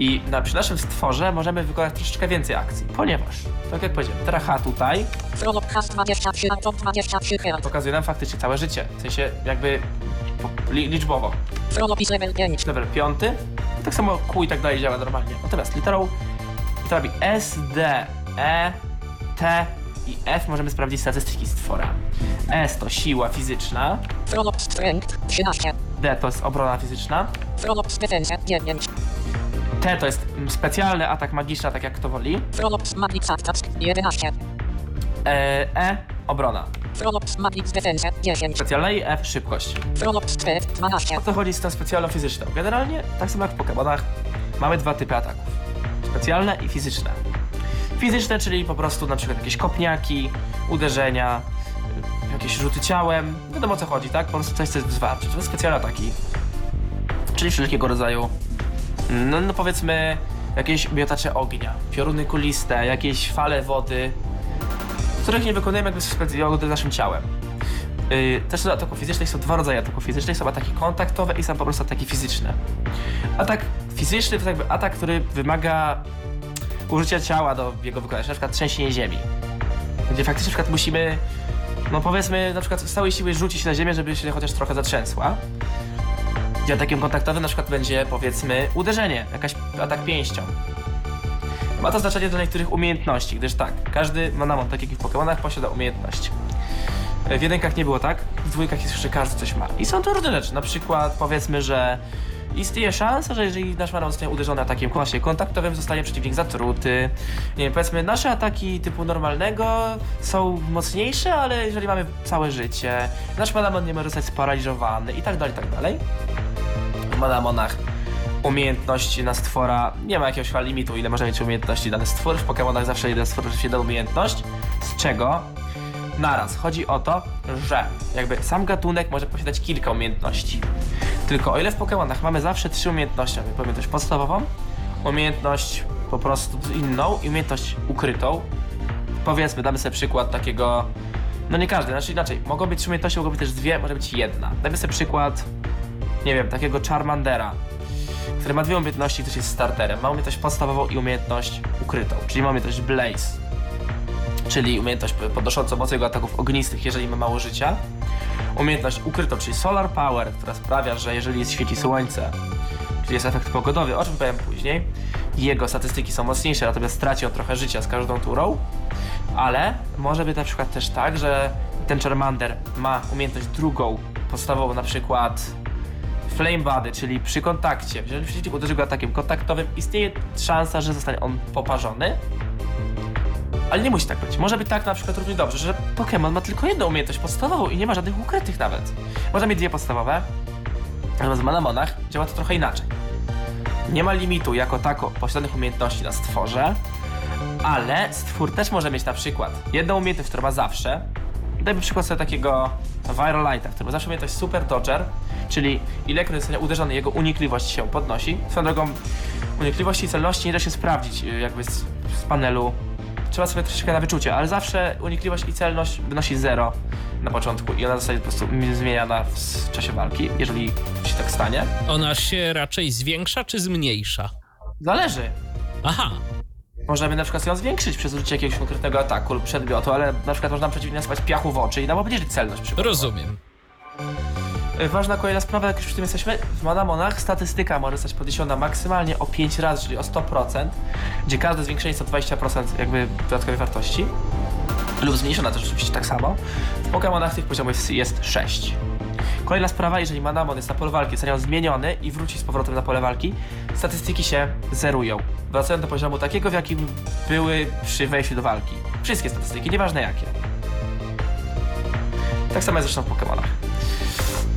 I na, przy naszym stworze możemy wykonać troszeczkę więcej akcji, ponieważ, tak jak powiedziałem, tracha tutaj Prolog has 23 Anton 23 Herald. pokazuje nam faktycznie całe życie, w sensie jakby liczbowo. Level 5. Level 5, tak samo Q i tak dalej działa normalnie. Natomiast literą literami S, D, E, T i F możemy sprawdzić statystyki stwora. S to siła fizyczna, strength 13. D to jest obrona fizyczna, Prolog defense 9. T to jest mm, specjalny atak magiczny, tak jak kto woli, attack 11. e, e obrona Prolog magic defense 10. specjalna i F szybkość. Speed 12. O co chodzi z tą specjalną fizyczną? Generalnie, tak samo jak w Pokemonach, mamy dwa typy ataków. Specjalne i fizyczne. Fizyczne, czyli po prostu na przykład jakieś kopniaki, uderzenia, y, jakieś rzuty ciałem. Wiadomo o co chodzi, tak? Po prostu coś, co jest zwarcie. To są specjalne ataki. Czyli wszelkiego rodzaju, no, no powiedzmy, jakieś miotacze ognia, pioruny kuliste, jakieś fale wody, których nie wykonujemy jakby specjalnie naszym ciałem. Yy, też do ataków fizycznych są dwa rodzaje ataków fizycznych. Są ataki kontaktowe i są po prostu ataki fizyczne. Atak fizyczny to jakby atak, który wymaga użycia ciała do jego wykonania, na przykład trzęsienie ziemi. Gdzie faktycznie na przykład musimy, no powiedzmy, na przykład z całej siły rzucić na ziemię, żeby się chociaż trochę zatrzęsła. Gdzie atakiem kontaktowym na przykład będzie, powiedzmy, uderzenie, jakaś atak pięścią. Ma to znaczenie dla niektórych umiejętności, gdyż tak, każdy Manamon, tak jak i w Pokémonach, posiada umiejętność. W jedynkach nie było tak, w dwójkach jest jeszcze każdy coś ma. I są to różne rzeczy, na przykład powiedzmy, że istnieje szansa, że jeżeli nasz Manamon zostanie uderzony atakiem właśnie kontaktowym, zostanie przeciwnik zatruty. Nie wiem, powiedzmy, nasze ataki typu normalnego są mocniejsze, ale jeżeli mamy całe życie, nasz Manamon nie może zostać sparaliżowany i tak dalej, i tak dalej. W Manamonach umiejętności na stwora nie ma jakiegoś limitu, ile może mieć umiejętności dany stwór. W Pokémonach zawsze jeden stwór się da umiejętność. Z czego? Naraz. Chodzi o to, że jakby sam gatunek może posiadać kilka umiejętności. Tylko o ile w Pokémonach mamy zawsze trzy umiejętności, mamy umiejętność podstawową, umiejętność po prostu inną i umiejętność ukrytą. Powiedzmy, damy sobie przykład takiego. No nie każdy, znaczy inaczej. Mogą być trzy umiejętności, mogą być też dwie, może być jedna. Dajmy sobie przykład, nie wiem, takiego Charmandera, który ma dwie umiejętności, ktoś jest starterem. Ma umiejętność podstawową i umiejętność ukrytą, czyli ma umiejętność Blaze, czyli umiejętność podnoszącą moc jego ataków ognistych, jeżeli ma mało życia. Umiejętność ukrytą, czyli Solar Power, która sprawia, że jeżeli świeci słońce, czyli jest efekt pogodowy, o czym powiem później, jego statystyki są mocniejsze, natomiast straci on trochę życia z każdą turą, ale może być na przykład też tak, że ten Charmander ma umiejętność drugą, podstawową na przykład Flame Body, czyli przy kontakcie, jeżeli przeciwnik uderzy go atakiem kontaktowym, istnieje szansa, że zostanie on poparzony. Ale nie musi tak być. Może być tak na przykład równie dobrze, że Pokémon ma tylko jedną umiejętność podstawową i nie ma żadnych ukrytych nawet. Może mieć dwie podstawowe, natomiast w Manamonach działa to trochę inaczej. Nie ma limitu jako tako posiadanych umiejętności na stworze, ale stwór też może mieć na przykład jedną umiejętność, którą ma zawsze. Dajmy przykład sobie takiego Virolite'a, który zawsze umiejętność Super Dodger, czyli ilekroć zostanie uderzony, jego unikliwość się podnosi. Swoją drogą, unikliwości i celności nie da się sprawdzić y, jakby z, z panelu. Trzeba sobie troszeczkę na wyczucie, ale zawsze unikliwość i celność wynosi 0 na początku i ona zostaje po prostu zmieniana w czasie walki, jeżeli się tak stanie. Ona się raczej zwiększa czy zmniejsza? Zależy. Aha, Możemy na przykład ją zwiększyć przez użycie jakiegoś konkretnego ataku lub przedmiotu, ale na przykład można przeciwnie nasypać piachu w oczy i nam obniżyć celność przykładowo. rozumiem. Y, Ważna kolejna sprawa, jak już przy tym jesteśmy, w Manamonach statystyka może zostać podniesiona maksymalnie o 5 razy, czyli o 100%, gdzie każde zwiększenie jest o 20% jakby dodatkowej wartości. Lub zmniejszona też oczywiście tak samo. W Pokémonach tych poziomów jest 6. Kolejna sprawa, jeżeli Manamon jest na pole walki, zostanie on zmieniony i wróci z powrotem na pole walki, statystyki się zerują. Wracają do poziomu takiego, w jakim były przy wejściu do walki. Wszystkie statystyki, nieważne jakie. Tak samo jest zresztą w Pokémonach.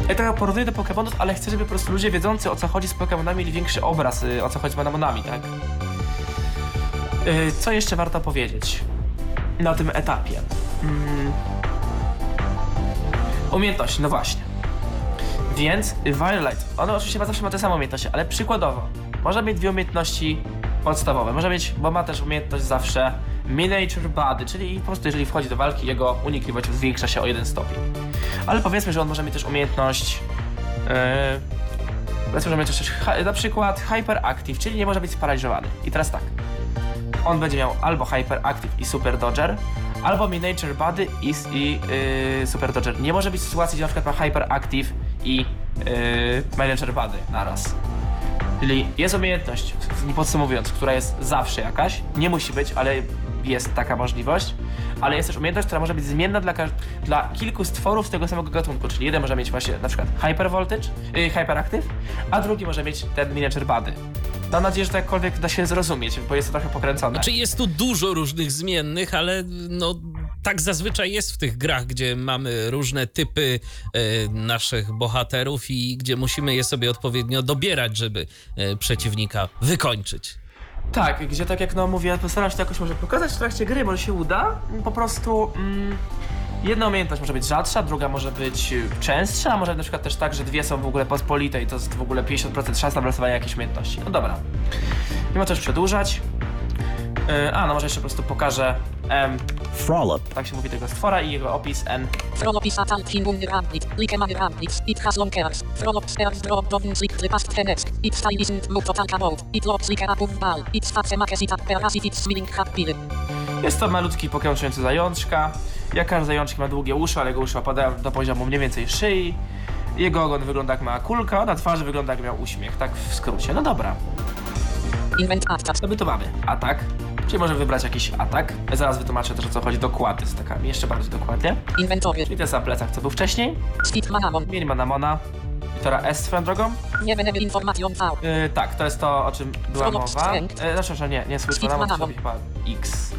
Ja trochę porównuję do Pokémonów, ale chcę, żeby po prostu ludzie wiedzący o co chodzi z Pokémonami mieli większy obraz, y, o co chodzi z Manamonami, tak? Y, Co jeszcze warto powiedzieć na tym etapie? Mm. No właśnie. Więc Violet, ona oczywiście ma zawsze ma te same umiejętności, ale przykładowo może mieć dwie umiejętności podstawowe. Może mieć, bo ma też umiejętność zawsze Miniature Body, czyli po prostu jeżeli wchodzi do walki, jego unikliwość zwiększa się o jeden stopień. Ale powiedzmy, że on może mieć też umiejętność yy, Powiedzmy, że mieć też na przykład Hyperactive, czyli nie może być sparaliżowany. I teraz tak. On będzie miał albo Hyperactive i Super Dodger, albo Miniature Body i, i yy, Super Dodger. Nie może być sytuacji, gdzie na przykład ma Hyperactive i yy, Miniature Body naraz. Czyli jest umiejętność, podsumowując, która jest zawsze jakaś, nie musi być, ale jest taka możliwość, ale jest też umiejętność, która może być zmienna dla, dla kilku stworów z tego samego gatunku, czyli jeden może mieć właśnie na przykład Hyper Voltage, yy, Hyperactive, a drugi może mieć ten Miniature Body. Mam nadzieję, że to jakkolwiek da się zrozumieć, bo jest to trochę pokręcone. Znaczy jest tu dużo różnych zmiennych, ale no tak zazwyczaj jest w tych grach, gdzie mamy różne typy e, naszych bohaterów i gdzie musimy je sobie odpowiednio dobierać, żeby e, przeciwnika wykończyć. Tak, gdzie tak jak no mówię, postaram się to jakoś może pokazać w trakcie gry, może się uda. Po prostu mm, jedna umiejętność może być rzadsza, druga może być y, częstsza, może na przykład też tak, że dwie są w ogóle pospolite i to jest w ogóle 50% szans na wylosowanie jakiejś umiejętności. No dobra. Nie ma też przedłużać. Yy, a, no może jeszcze po prostu pokażę em, Frolop. tak się mówi tego stwora i jego opis N. Frolop is a talking unramblit, like man ramblit. It has long curves. Frolop stairs drop buttons like the past tennis. Its style isn't moved to talk about. It looks like a boom ball. Its fat semakes it appear as if it's swimming happy. Jest to malutki Pokémon czujący zajączka. Jak każdy zajączek ma długie uszy, ale jego uszy opadają do poziomu mniej więcej szyi. Jego ogon wygląda jak mała kulka, a na twarzy wygląda jak miał uśmiech, tak w skrócie. No dobra. Invent attack. Co my tu mamy? Atak. Czyli możemy wybrać jakiś atak. Zaraz wytłumaczę też o co chodzi dokładnie z atakami, jeszcze bardziej dokładnie. Inventory. Czyli ten sam plecak co był wcześniej. Steve Manamon. Mieli Manamona. Litera S swoją drogą. Nie będę informacją V. Yy, tak, to jest to o czym była mowa. Yy, znaczy, że nie, nie to Manamon. chyba X.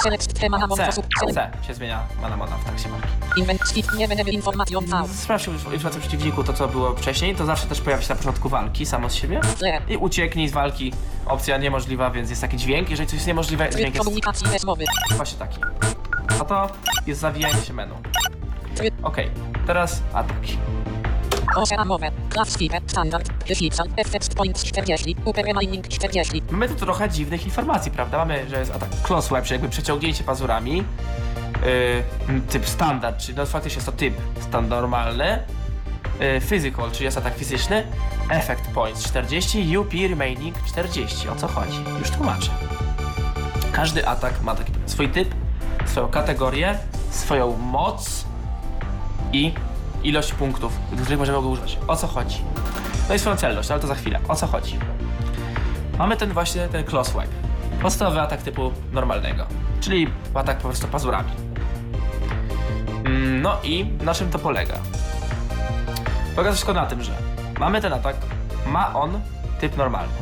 Select te Manamon C. Select. C się zmienia Manamona w trakcie walki. Invent Steve. Nie będę informacją V. Sprawdź informację o przeciwniku, to co było wcześniej, to zawsze też pojawi się na początku walki, samo z siebie. I ucieknij z walki. Opcja niemożliwa, więc jest taki dźwięk. Jeżeli coś jest niemożliwe, dźwięk jest komunikacji bez mowy. właśnie taki. A to jest zawijanie się menu. Okej, teraz ataki. Osera mowe. Class Speaker. Standard. Defensa. Effect Points 40. Upper Remaining 40. Mamy tu trochę dziwnych informacji, prawda? Mamy, że jest atak close web, czyli jakby przeciągnięcie pazurami. Yy, typ standard, czyli no faktycznie jest to typ stan normalny. Yy, physical, czyli jest atak fizyczny. Effect points 40, UP remaining 40. O co chodzi? Już tłumaczę. Każdy atak ma taki swój typ, swoją kategorię, swoją moc i ilość punktów, których możemy go używać. O co chodzi? No i swoją celność, ale to za chwilę. O co chodzi? Mamy ten właśnie ten close swipe. Podstawowy atak typu normalnego, czyli atak po prostu pazurami. Mm, No i na czym to polega? Polega wszystko na tym, że mamy ten atak, ma on typ normalny.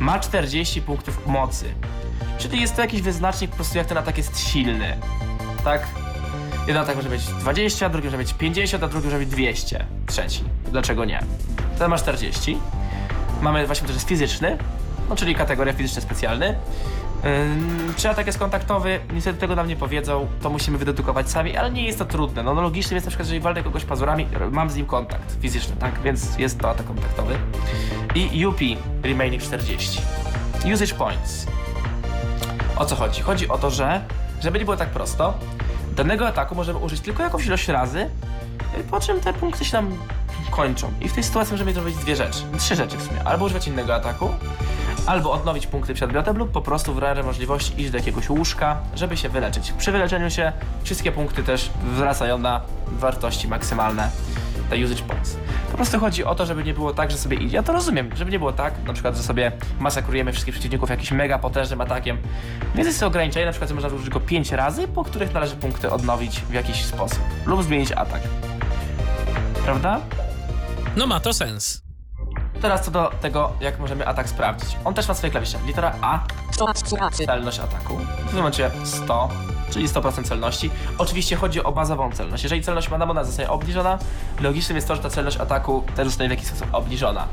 Ma 40 punktów mocy, czyli jest to jakiś wyznacznik po prostu jak ten atak jest silny. Tak? Jeden atak może mieć 20, drugi może mieć 50, a drugi może mieć 200. Trzeci. Dlaczego nie? Ten ma 40. Mamy właśnie też fizyczny, no czyli kategoria fizyczny specjalny. Ym, czy atak jest kontaktowy? Niestety tego nam nie powiedzą, to musimy wydedukować sami, ale nie jest to trudne. No, no logicznym jest na przykład, jeżeli walczę kogoś pazurami, mam z nim kontakt fizyczny, tak? Więc jest to atak kontaktowy. I UP, remaining 40. Usage points. O co chodzi? Chodzi o to, że, żeby nie było tak prosto, danego ataku możemy użyć tylko jakąś ilość razy, po czym te punkty się nam kończą. I w tej sytuacji możemy zrobić dwie rzeczy, trzy rzeczy w sumie. Albo używać innego ataku, albo odnowić punkty przedmiotem, lub po prostu w razie możliwości iść do jakiegoś łóżka, żeby się wyleczyć. Przy wyleczeniu się wszystkie punkty też wracają na wartości maksymalne, te usage points. Po prostu chodzi o to, żeby nie było tak, że sobie idzie. Ja to rozumiem, żeby nie było tak, na przykład, że sobie masakrujemy wszystkich przeciwników jakimś mega potężnym atakiem. Więc jest to ograniczenie, na przykład że można użyć go 5 razy, po których należy punkty odnowić w jakiś sposób. Lub zmienić atak. Prawda? No ma to sens. Teraz co do tego, jak możemy atak sprawdzić. On też ma swoje klawisze. Litera A, celność ataku. W tym momencie 100, czyli 100% celności. Oczywiście chodzi o bazową celność. Jeżeli celność Manamona zostanie obniżona, logicznym jest to, że ta celność ataku też zostanie w jakiś sposób obniżona.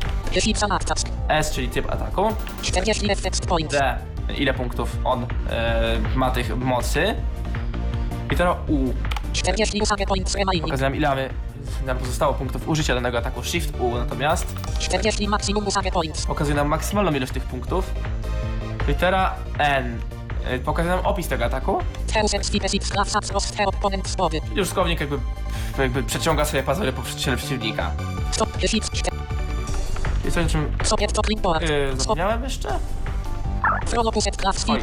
S, czyli typ ataku. 40 effect points. D, ile punktów on e, ma tych mocy. Litera U, 40 usage points remaining. pokazuje nam ile mamy, nam pozostało punktów użycia danego ataku. Shift U natomiast 40 maximum usage points. pokazuje nam maksymalną ilość tych punktów. Litera N e, pokazuje nam opis tego ataku. Czyli użytkownik jakby, jakby przeciąga swoje pazury po ciele przeciwnika. Jest o czym Socket to clipboard. yy, Stop. zapomniałem jeszcze?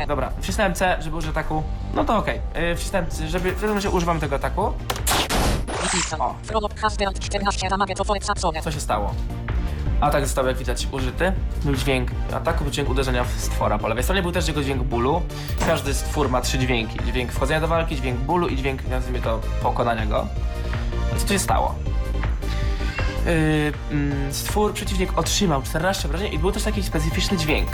Oj, dobra. Wcisnąłem C, żeby użyć ataku. No to okej. Yy, wcisnąłem C, żeby... W razie używamy tego ataku. O. Frolop Hasbert 14 damage to forcacone. Co się stało? Atak został, jak widać, użyty. Był dźwięk ataku, był dźwięk uderzenia w stwora. Po lewej stronie był też jego dźwięk bólu. Każdy stwór ma trzy dźwięki. Dźwięk wchodzenia do walki, dźwięk bólu i dźwięk, nazwijmy to, pokonania go. Co tu się stało? Yy, mm, stwór, przeciwnik otrzymał 14 obrażeń i był też taki specyficzny dźwięk.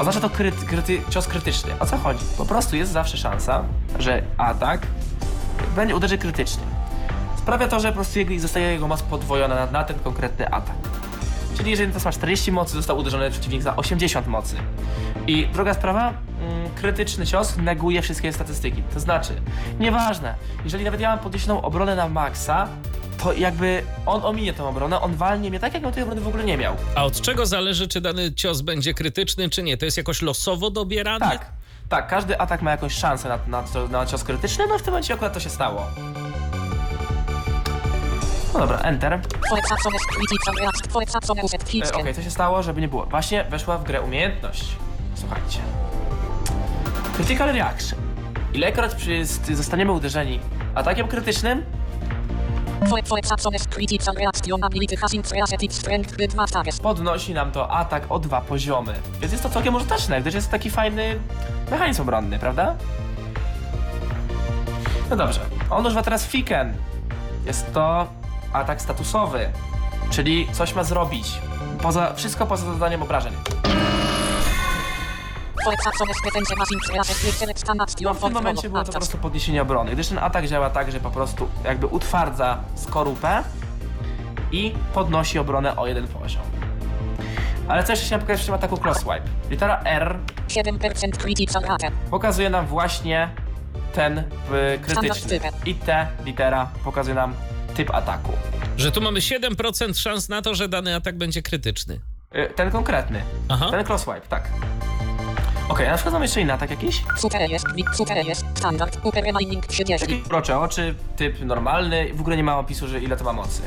Oznacza to kryty, kryty, cios krytyczny. O co chodzi? Po prostu jest zawsze szansa, że atak będzie uderzy krytycznie. Sprawia to, że po prostu zostaje jego moc podwojona na, na ten konkretny atak. Czyli jeżeli teraz ma 40 mocy, został uderzony przeciwnik za 80 mocy. I druga sprawa, mm, krytyczny cios neguje wszystkie statystyki. To znaczy, nieważne, jeżeli nawet ja mam podniesioną obronę na maksa, to jakby on ominie tą obronę, on walnie mnie tak, jakby tej obrony w ogóle nie miał. A od czego zależy, czy dany cios będzie krytyczny, czy nie? To jest jakoś losowo dobierane? Tak, tak, każdy atak ma jakąś szansę na, na, na cios krytyczny, no w tym momencie akurat to się stało. No dobra, enter. E, Okej, co się stało, żeby nie było? Właśnie weszła w grę umiejętność. Słuchajcie. Critical Reaction. Ilekroć przy, st- zostaniemy uderzeni atakiem krytycznym, podnosi nam to atak o dwa poziomy. Więc jest to całkiem użyteczne, gdyż jest to taki fajny mechanizm obronny, prawda? No dobrze. On używa teraz Fiken. Jest to atak statusowy, czyli coś ma zrobić. Poza, wszystko poza zadaniem obrażeń. No w tym momencie było to po prostu podniesienie obrony, gdyż ten atak działa tak, że po prostu jakby utwardza skorupę i podnosi obronę o jeden poziom. Ale co jeszcze chciałem pokazać w tym ataku Crosswipe? Litera R 7% critical rate. pokazuje nam właśnie ten y, krytyczny. I T litera pokazuje nam typ ataku. Że tu mamy 7% szans na to, że dany atak będzie krytyczny. Y, ten konkretny. Aha. Ten Crosswipe, tak. Okej, a na przykład mamy jeszcze inny atak jakiś? Super jest, super jest, standard, upper remaining 30. Taki urocze oczy, typ normalny, w ogóle nie ma opisu, że ile to ma mocy.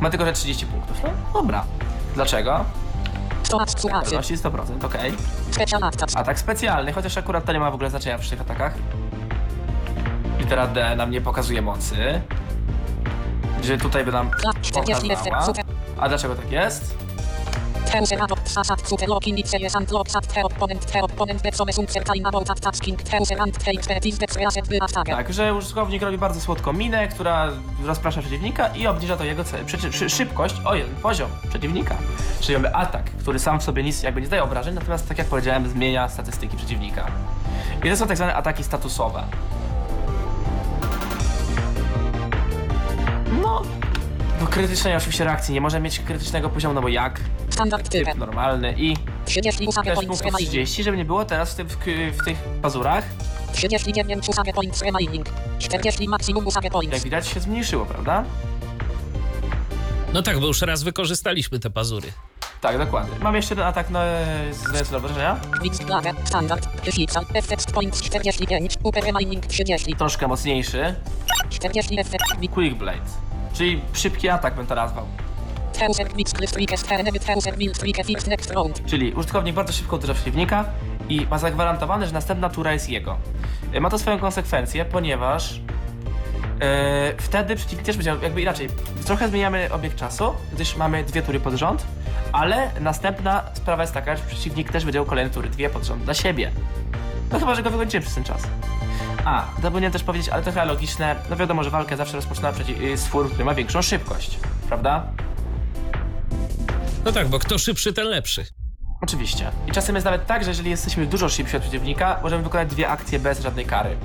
Ma tylko, że 30 punktów. No, dobra. Dlaczego? To masz curacy. Pewności 100%, okej. Attacks. Atak specjalny, chociaż akurat to nie ma w ogóle znaczenia przy tych atakach. Litera D nam nie pokazuje mocy. Że tutaj by nam Klat 40 efekt pokazała. A dlaczego tak jest? Tak, że użytkownik robi bardzo słodką minę, która rozprasza przeciwnika i obniża to jego szybkość o jeden poziom przeciwnika. Czyli mamy atak, który sam w sobie nic jakby nie zdaje obrażeń, natomiast tak jak powiedziałem, zmienia statystyki przeciwnika. I to są tak zwane ataki statusowe. No, do krytycznej oczywiście reakcji nie może mieć krytycznego poziomu, no bo jak? Standard type. Typ normalny i 30 usage też points punktów remaining. 30, żeby nie było teraz w, tym, w, w tych pazurach. 39 usage points remaining. 40 maximum usage Jak points. widać się zmniejszyło, prawda? No tak, bo już raz wykorzystaliśmy te pazury. Tak, dokładnie. Mam jeszcze jeden atak no, zdający do wrażenia. Widz plagę, standard, effect points 45, upper remaining 30. Troszkę mocniejszy. 40 effect, Quick Blade. Czyli szybki atak bym to nazwał. Czyli użytkownik bardzo szybko uderza przeciwnika i ma zagwarantowane, że następna tura jest jego. E, Ma to swoją konsekwencję, ponieważ e, wtedy przeciwnik też będzie, jakby inaczej, trochę zmieniamy obieg czasu, gdyż mamy dwie tury pod rząd, ale następna sprawa jest taka, że przeciwnik też będzie kolejne tury, dwie pod rząd dla siebie. No chyba, że go wykończymy przez ten czas. A, zapomniałem też powiedzieć, ale to chyba logiczne, no wiadomo, że walkę zawsze rozpoczyna przeciw, y, stwór, który ma większą szybkość, prawda? No tak, bo kto szybszy, ten lepszy. Oczywiście. I czasem jest nawet tak, że jeżeli jesteśmy dużo szybsi od przeciwnika, możemy wykonać dwie akcje bez żadnej kary.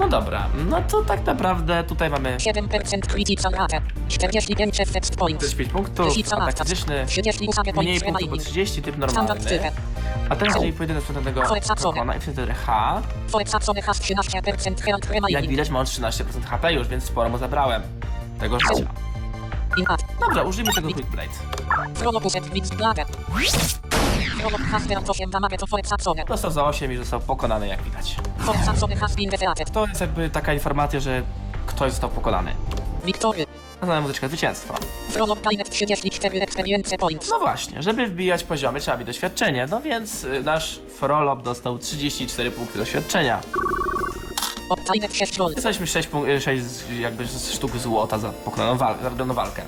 No dobra, no to tak naprawdę tutaj mamy 7% critical rate. 45 effect points. 45 punktów, atak fizyczny, 30 usage mniej punktów, remaining. 30, typ normalny. A teraz jeżeli pojedynek Forcacone. kokona i wtedy H, Forcacone has 13% health jak widać ma on 13% HP już, więc sporo mu zabrałem tego życia. Dobra, użyjmy tego Quick Blade. Frolopuset widz plagę. Frolop has 8 damage to forcacone. Dostał za 8 i został pokonany, jak widać. To jest jakby taka informacja, że ktoś został pokonany. Wiktory. Znana muzyczka zwycięstwa. Prolog Kainet 34 Experience Points. No właśnie, żeby wbijać poziomy trzeba mieć doświadczenie, no więc y, nasz Frolop dostał 34 punkty doświadczenia. Obtainet 6 Gold. Dostaliśmy 6, punk- y, 6 z- jakby sztuk złota za pokonaną walkę, za wygraną walkę.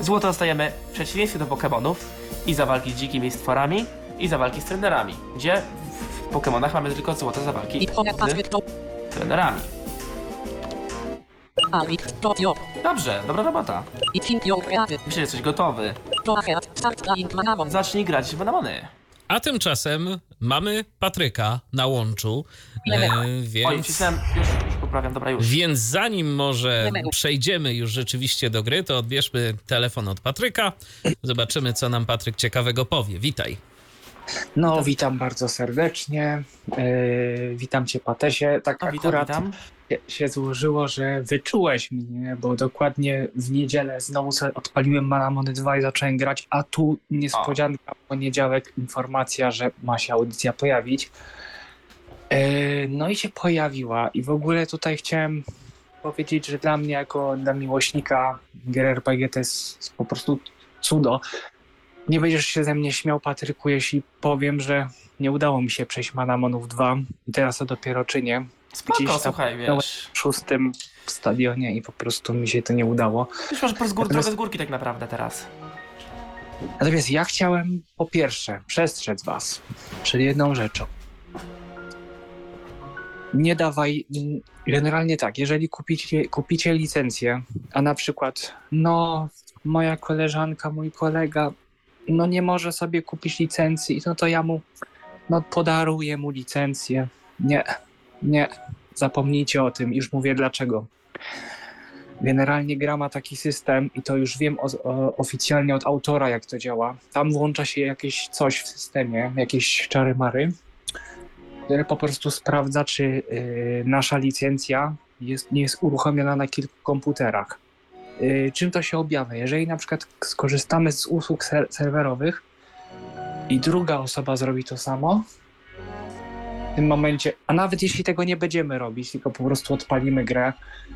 Złoto dostajemy w przeciwieństwie do Pokemonów i za walki z dzikimi stworami i za walki z trenerami, gdzie w- Pokemonach mamy tylko złoto za walki z trenerami. Dobrze, dobra robota. Myślę, że jesteś gotowy. Zacznij grać w Manamony. A tymczasem mamy Patryka na łączu, Oj, więc... wcisnąłem, już, już poprawiam, dobra już. Więc zanim może przejdziemy już rzeczywiście do gry, to odbierzmy telefon od Patryka. Zobaczymy, co nam Patryk ciekawego powie. Witaj. No, witam bardzo serdecznie. Yy, witam cię, Patesie. Tak A, witam, akurat witam. się- złożyło, że wyczułeś mnie, bo dokładnie w niedzielę znowu sobie odpaliłem Manamony 2 i zacząłem grać, a tu niespodzianka, w poniedziałek informacja, że ma się audycja pojawić. Yy, no i się pojawiła i w ogóle tutaj chciałem powiedzieć, że dla mnie jako dla miłośnika gier RPG to jest po prostu cudo. Nie będziesz się ze mnie śmiał, Patryku, jeśli powiem, że nie udało mi się przejść Manamonów 2 i teraz to dopiero czynię Spoko, gdzieś słuchaj, wiesz. w szóstym stadionie i po prostu mi się to nie udało. Już masz po z gór, Natomiast- z górki tak naprawdę teraz. Natomiast ja chciałem po pierwsze przestrzec was przed jedną rzeczą. Nie dawaj, generalnie tak, jeżeli kupicie, kupicie licencję, a na przykład, no, moja koleżanka, mój kolega, no nie może sobie kupić licencji, no to ja mu, no podaruję mu licencję. Nie, nie, zapomnijcie o tym, już mówię dlaczego. Generalnie gra ma taki system i to już wiem o, o, oficjalnie od autora, jak to działa. Tam włącza się jakieś coś w systemie, jakieś czary mary, które po prostu sprawdza, czy y, nasza licencja jest, nie jest uruchomiona na kilku komputerach. Y, czym to się objawia? Jeżeli na przykład skorzystamy z usług ser serwerowych i druga osoba zrobi to samo, w tym momencie, a nawet jeśli tego nie będziemy robić, tylko po prostu odpalimy grę,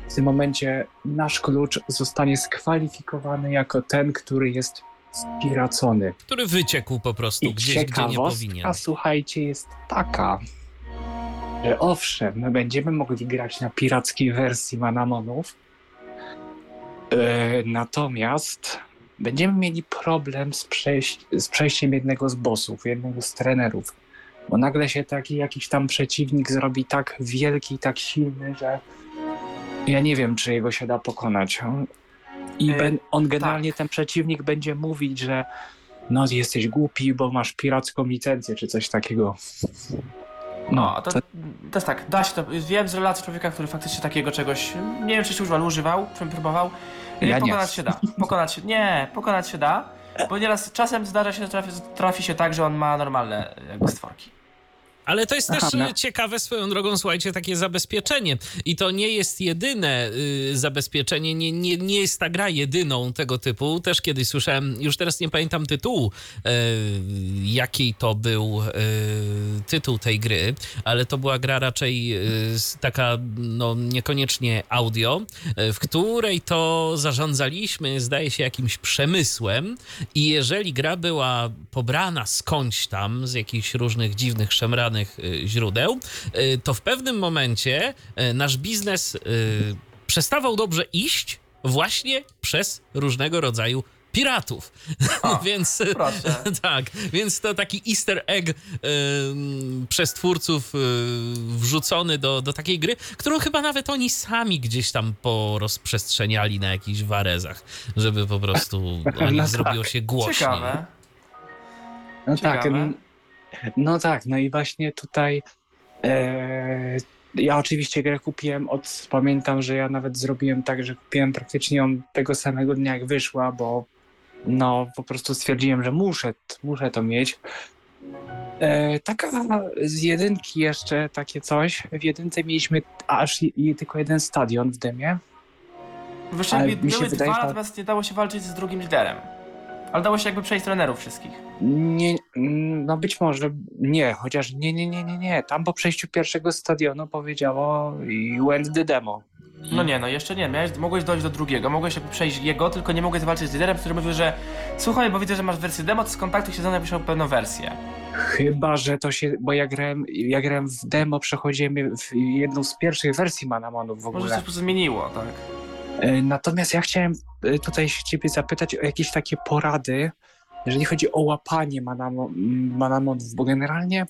w tym momencie nasz klucz zostanie skwalifikowany jako ten, który jest spiracony. Który wyciekł po prostu I gdzieś, gdzie nie powinien. słuchajcie, jest taka, że owszem, my będziemy mogli grać na pirackiej wersji Manamonów, e, natomiast będziemy mieli problem z, z przejściem jednego z bossów, jednego z trenerów, bo nagle się taki jakiś tam przeciwnik zrobi tak wielki, tak silny, że ja nie wiem, czy jego się da pokonać. I E, ben, on generalnie, ten przeciwnik będzie mówić, że no jesteś głupi, bo masz piracką licencję, czy coś takiego. No, to, to jest tak, da się to. Wiem z relacji człowieka, który faktycznie takiego czegoś, nie wiem czy się używał, używał, czym próbował. Nie, Ja nie. pokonać się da. Pokonać się, nie, pokonać się da, bo nieraz czasem zdarza się, że trafi, trafi się tak, że on ma normalne jakby stworki. Ale to jest Aha, też no. ciekawe swoją drogą, słuchajcie, takie zabezpieczenie. I to nie jest jedyne y, zabezpieczenie, nie, nie, nie jest ta gra jedyną tego typu. Też kiedyś słyszałem, już teraz nie pamiętam tytułu, e, jaki to był e, tytuł tej gry, ale to była gra raczej s- taka, no niekoniecznie audio, e, w której to zarządzaliśmy, zdaje się, jakimś przemysłem i jeżeli gra była pobrana skądś tam, z jakichś różnych dziwnych, szemranych y, źródeł, y, to w pewnym momencie y, nasz biznes przestawał dobrze iść właśnie przez różnego rodzaju piratów. O, więc proszę. tak, więc to taki easter egg y, przez twórców y, wrzucony do, do takiej gry, którą chyba nawet oni sami gdzieś tam porozprzestrzeniali na jakichś warezach, żeby po prostu o nich No zrobiło tak. się głośniej. Ciekawe. No Ciekawe. tak, no tak, no i właśnie tutaj e, ja oczywiście grę kupiłem od, pamiętam, że ja nawet zrobiłem tak, że kupiłem praktycznie ją tego samego dnia jak wyszła, bo no po prostu stwierdziłem, że muszę, muszę to mieć. E, taka z jedynki jeszcze takie coś. W jedynce mieliśmy aż i, tylko jeden stadion w demie. Się były dwa, natomiast nie dało się walczyć z drugim liderem. Ale dało się jakby przejść trenerów wszystkich. Nie, no być może nie, chociaż nie, nie, nie, nie, nie. Tam po przejściu pierwszego stadionu powiedziało i went the demo. No nie, no jeszcze nie. Miałeś, mogłeś dojść do drugiego, mogłeś jakby przejść jego, tylko nie mogłeś walczyć z liderem, który mówił, że słuchaj, bo widzę, że masz wersję demo, to skontaktuj się ze mną, napiszę pewną wersję. Chyba, że to się, bo ja grałem, ja grałem w demo, przechodziłem w jedną z pierwszych wersji Manamonów w Może ogóle. coś po prostu zmieniło, tak? E, Natomiast ja chciałem e, tutaj ciebie zapytać o jakieś takie porady, jeżeli chodzi o łapanie manamo, m, manamonów, bo generalnie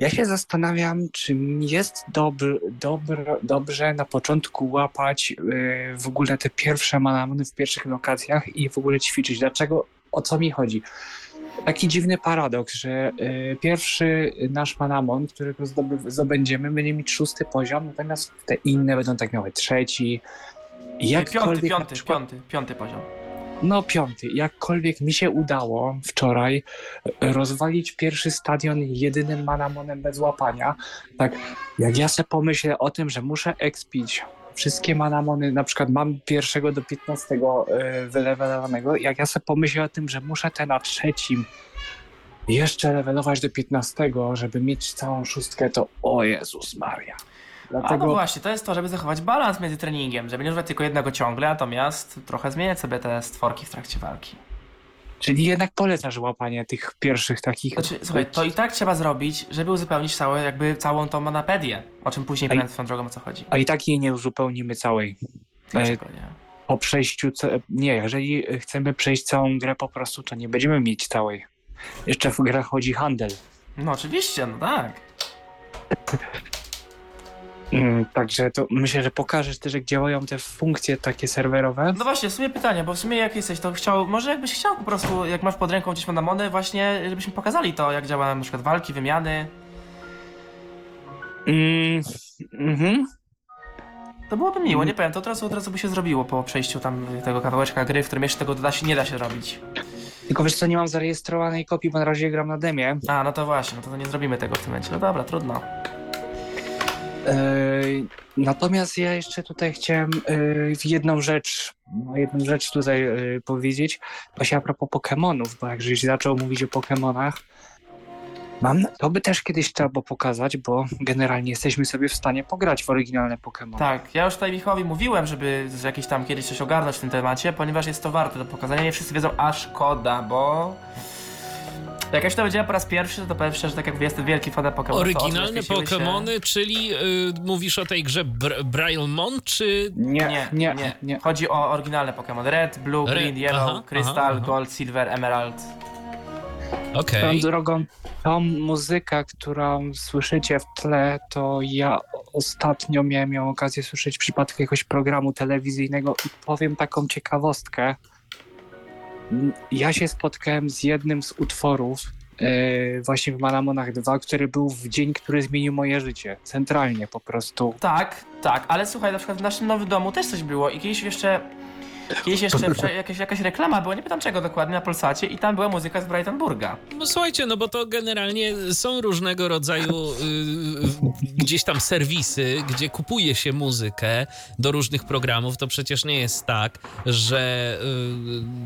ja się zastanawiam, czy jest dobr, dobr, dobrze na początku łapać e, w ogóle te pierwsze manamony w pierwszych lokacjach i w ogóle ćwiczyć. Dlaczego? O co mi chodzi? Taki dziwny paradoks, że pierwszy nasz manamon, którego zdobędziemy, będzie mieć szósty poziom, natomiast te inne będą tak miały trzeci, Piąty, Jakkolwiek na piąty, przykład- piąty, piąty poziom. No piąty. Jakkolwiek mi się udało wczoraj e, rozwalić pierwszy stadion jedynym manamonem bez łapania, tak jak ja sobie pomyślę o tym, że muszę expić wszystkie manamony, na przykład mam pierwszego do 15 e, wylewelowanego, jak ja sobie pomyślę o tym, że muszę te na trzecim jeszcze levelować do 15, żeby mieć całą szóstkę, to o Jezus Maria. A no Dlatego właśnie, to jest to, żeby zachować balans między treningiem, żeby nie używać tylko jednego ciągle, natomiast trochę zmieniać sobie te stworki w trakcie walki. Czyli jednak polecasz łapanie tych pierwszych takich. Znaczy, słuchaj, to i tak trzeba zrobić, żeby uzupełnić całe, jakby całą tą manapedię, o czym później Ej. powiem swoją drogą o co chodzi. A i tak jej nie uzupełnimy całej. Dlaczego nie? Po przejściu. Nie, jeżeli chcemy przejść całą grę po prostu, to nie będziemy mieć całej. Jeszcze w grach chodzi handel. No oczywiście, no tak. Mm, także to myślę, że pokażesz też, jak działają te funkcje takie serwerowe. No właśnie, w sumie pytanie, bo w sumie jak jesteś, to chciał, może jakbyś chciał po prostu, jak masz pod ręką gdzieś manamony, właśnie, żebyśmy pokazali to, jak działają na przykład walki, wymiany. Mm, mhm. To byłoby miło, nie powiem, to od razu, od razu by się zrobiło po przejściu tam tego kawałeczka gry, w którym jeszcze tego da się, nie da się robić. Tylko wiesz co, nie mam zarejestrowanej kopii, bo na razie gram na demie. A, no to właśnie, no to nie zrobimy tego w tym momencie. No dobra, trudno. Natomiast ja jeszcze tutaj chciałem jedną rzecz, no, jedną rzecz tutaj powiedzieć, właśnie a propos Pokemonów, bo jak żeś zaczął mówić o Pokemonach, mam, to by też kiedyś trzeba było pokazać, bo generalnie jesteśmy sobie w stanie pograć w oryginalne Pokemony. Tak, ja już tutaj mówiłem, żeby z jakiś tam kiedyś coś ogarnąć w tym temacie, ponieważ jest to warte do pokazania. Nie wszyscy wiedzą, a szkoda, bo... Jak ja się to powiedziałem po raz pierwszy, to powiem szczerze, tak jak jestem wielki fan Pokémon. Oryginalne Pokémony, czyli y, mówisz o tej grze Br Brailmon, czy... Nie, Nie, nie, nie, nie. Chodzi o oryginalne Pokémon. Red, Blue, Red, Green, Yellow, aha, Crystal, aha, aha. Gold, Silver, Emerald. Okej. Tą drogą, tą muzykę, którą słyszycie w tle, to ja ostatnio miałem ją okazję słyszeć w przypadku jakiegoś programu telewizyjnego i powiem taką ciekawostkę. Ja się spotkałem z jednym z utworów e, właśnie w Manamonach 2, który był w dzień, który zmienił moje życie. Centralnie po prostu. Tak, tak, ale słuchaj, na przykład w naszym nowym domu też coś było i kiedyś jeszcze... Kiedyś jeszcze prze, jakaś, jakaś reklama była, nie pytam czego dokładnie, na Polsacie i tam była muzyka z Brightonburga. No słuchajcie, no bo to generalnie są różnego rodzaju y, gdzieś tam serwisy, gdzie kupuje się muzykę do różnych programów. To przecież nie jest tak, że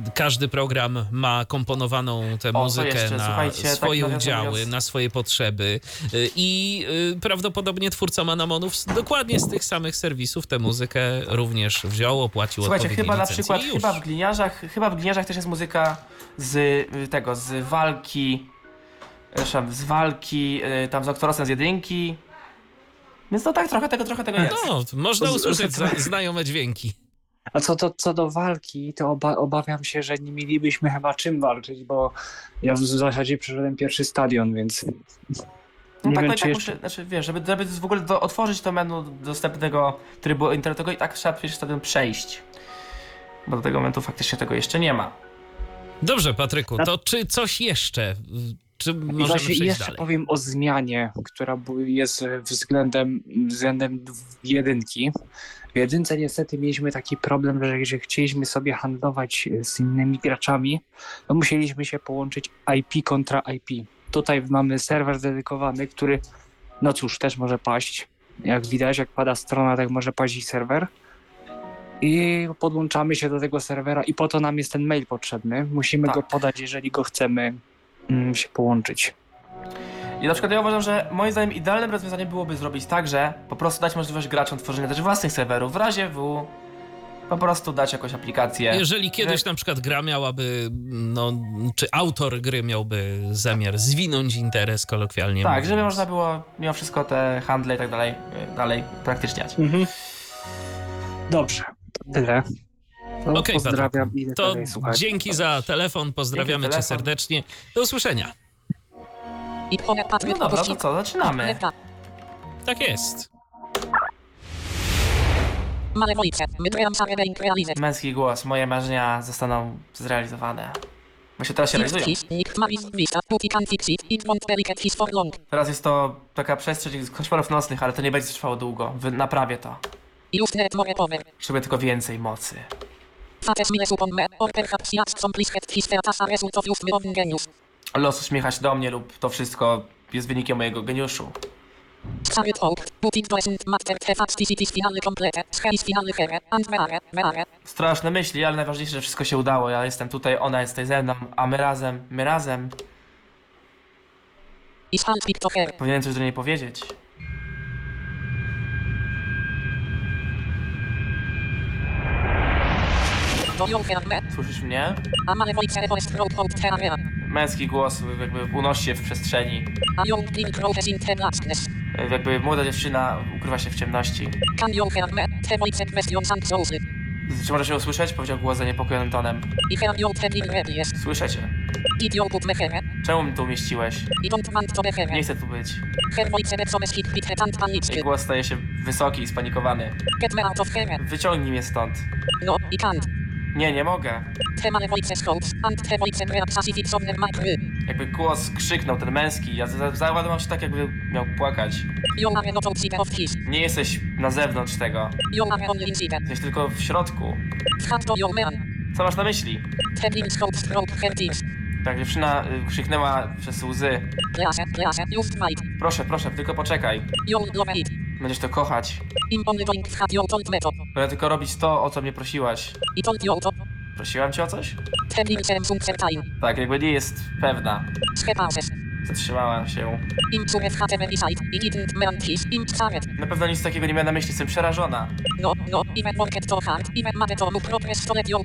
y, każdy program ma komponowaną tę co muzykę jeszcze? na tak swoje nawiasem udziały, mówiąc- na swoje potrzeby y, i y, prawdopodobnie twórca Manamonów dokładnie z tych samych serwisów tę muzykę również wziął, opłacił Słuchajcie, chyba na przykład, już. chyba w gliniarzach, chyba w gliniarzach też jest muzyka z y, tego, z walki, przepraszam, z walki, y, tam z Oktorosem z jedynki. Więc to tak, trochę tego, trochę tego jest. No, można Z- usłyszeć z- za, znajome dźwięki. A co, to, co do walki, to oba, obawiam się, że nie mielibyśmy chyba czym walczyć, bo ja w zasadzie przeszedłem pierwszy stadion, więc No nie tak, wiem, no i czy tak jeszcze... muszę, znaczy wiesz, żeby, żeby w ogóle do, otworzyć to menu dostępnego trybu internetowego i tak trzeba przecież wtedy przejść. Bo do tego momentu faktycznie tego jeszcze nie ma. Dobrze, Patryku, to czy coś jeszcze? Czy możemy przejść jeszcze dalej? powiem o zmianie, która jest względem, względem jedynki. W jedynce niestety mieliśmy taki problem, że jeżeli chcieliśmy sobie handlować z innymi graczami, to musieliśmy się połączyć IP kontra IP. Tutaj mamy serwer dedykowany, który, no cóż, też może paść. Jak widać, jak pada strona, tak może paść i serwer. I podłączamy się do tego serwera i po to nam jest ten mail potrzebny. Musimy Tak. go podać, jeżeli go chcemy mm, się połączyć. I na przykład ja uważam, że moim zdaniem idealnym rozwiązaniem byłoby zrobić tak, że po prostu dać możliwość graczom tworzenia też własnych serwerów. W razie W po prostu dać jakąś aplikację. Jeżeli kiedyś na przykład gra miałaby, no, czy autor gry miałby zamiar zwinąć interes, kolokwialnie Tak, mówiąc. żeby można było mimo wszystko te handle i tak dalej, y, dalej praktyczniać. Mhm. Dobrze, to tyle. To Okej, pozdrawiam To dalej dzięki za telefon, pozdrawiamy Dzięki cię telefon. serdecznie. Do usłyszenia. No dobra, to co, zaczynamy. Tak jest. Being realized. Męski głos, moje marzenia zostaną zrealizowane. Właśnie teraz się realizują. Teraz jest to taka przestrzeń z koszmarów nocnych, ale to nie będzie trwało długo. Wy- Naprawię to. Potrzebuję tylko więcej mocy. Los uśmiecha się do mnie lub to wszystko jest wynikiem mojego geniuszu. Straszne myśli, ale najważniejsze, że wszystko się udało. Ja jestem tutaj, ona jest tutaj ze mną, a my razem, my razem. Powinienem coś do niej powiedzieć. Do ją her me, Słyszysz mnie? Męski głos jakby unosi się w przestrzeni. Jakby młoda dziewczyna ukrywa się w ciemności. Czy możesz ją usłyszeć? Powiedział głos zaniepokojonym tonem. Słyszę cię. Czemu mnie tu umieściłeś? Nie chcę tu być. Jej głos staje się wysoki i spanikowany. Wyciągnij mnie stąd. No, I can't. Nie, nie mogę. Jakby głos krzyknął, ten męski. Ja za- załadowałem się tak, jakby miał płakać. Nie jesteś na zewnątrz tego. Jesteś tylko w środku. Co masz na myśli? Tak, dziewczyna y, krzyknęła przez łzy. Proszę, proszę, tylko poczekaj. Będziesz to kochać. Będę tylko robić to, o co mnie prosiłaś. Prosiłam cię o coś? Tak, jakby nie jest pewna. Skepauses. Zatrzymała się. Na pewno nic takiego nie miała na myśli, jestem przerażona. No, no,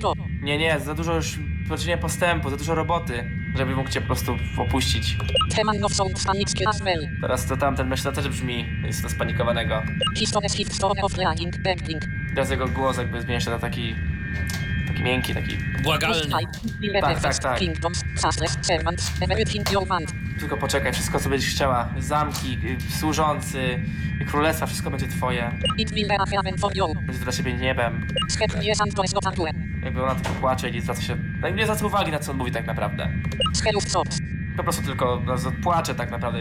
go. Nie, nie, za dużo już poczynienia postępu, za dużo roboty, żeby mógł cię po prostu opuścić. Of sound. Teraz to tamten myśl też brzmi, jest to spanikowanego. Of. Teraz jego głos jakby zmienia się na taki, taki miękki, taki... Błagalny. Tak, tak, tak. Kingdoms, Tylko poczekaj, wszystko co będziesz chciała. Zamki, y, służący, królestwa, wszystko będzie twoje. Będzie dla ciebie niebem. Tantue. Jakby ona tylko płacze i nie zwraca się... No, nie zwraca uwagi na co on mówi tak naprawdę. Po prostu tylko no, płacze tak naprawdę.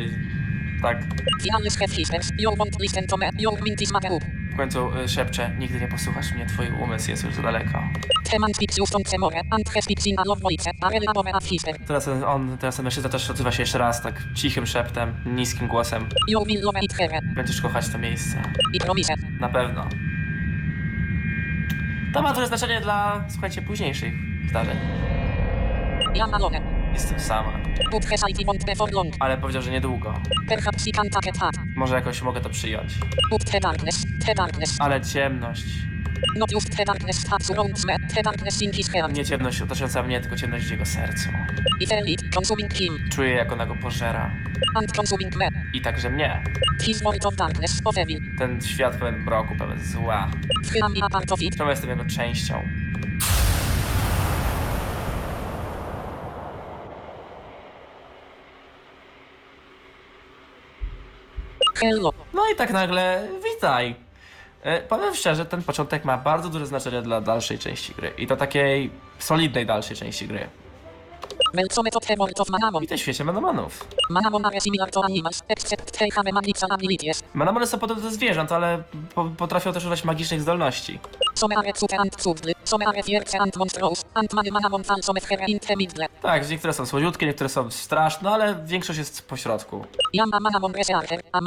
Tak. W końcu y, szepcze, nigdy nie posłuchasz mnie, twój umysł jest już za daleko. On. Teraz on, teraz ten mężczyzna też odzywa się jeszcze raz, tak cichym szeptem, niskim głosem. Będziesz kochać to miejsce. I promise. Na pewno. To ma duże znaczenie dla, słuchajcie, późniejszych zdarzeń. Jestem sama. Ale powiedział, że niedługo. Może jakoś mogę to przyjąć. Ale ciemność. Nie ciemność otaczająca mnie, tylko ciemność w jego sercu. Czuję, jak ona go pożera. I także mnie. Ten świat pełen mroku, pełen zła. Czemu jestem jego częścią? Hello. No i tak nagle, witaj. E, powiem szczerze, ten początek ma bardzo duże znaczenie dla dalszej części gry. I to takiej solidnej dalszej części gry. Welcome to of Manamon. Witaj w świecie Manamonów. Manamon are similar to animals, except they have magic and abilities. Manamony są podobne do zwierząt, ale po, potrafią też używać magicznych zdolności. Some are super and cudly, some are fierce and monstrous, and many Manamon fall some here in the middle. Tak, niektóre są słodziutkie, niektóre są straszne, ale większość jest pośrodku. I am a Manamon researcher, a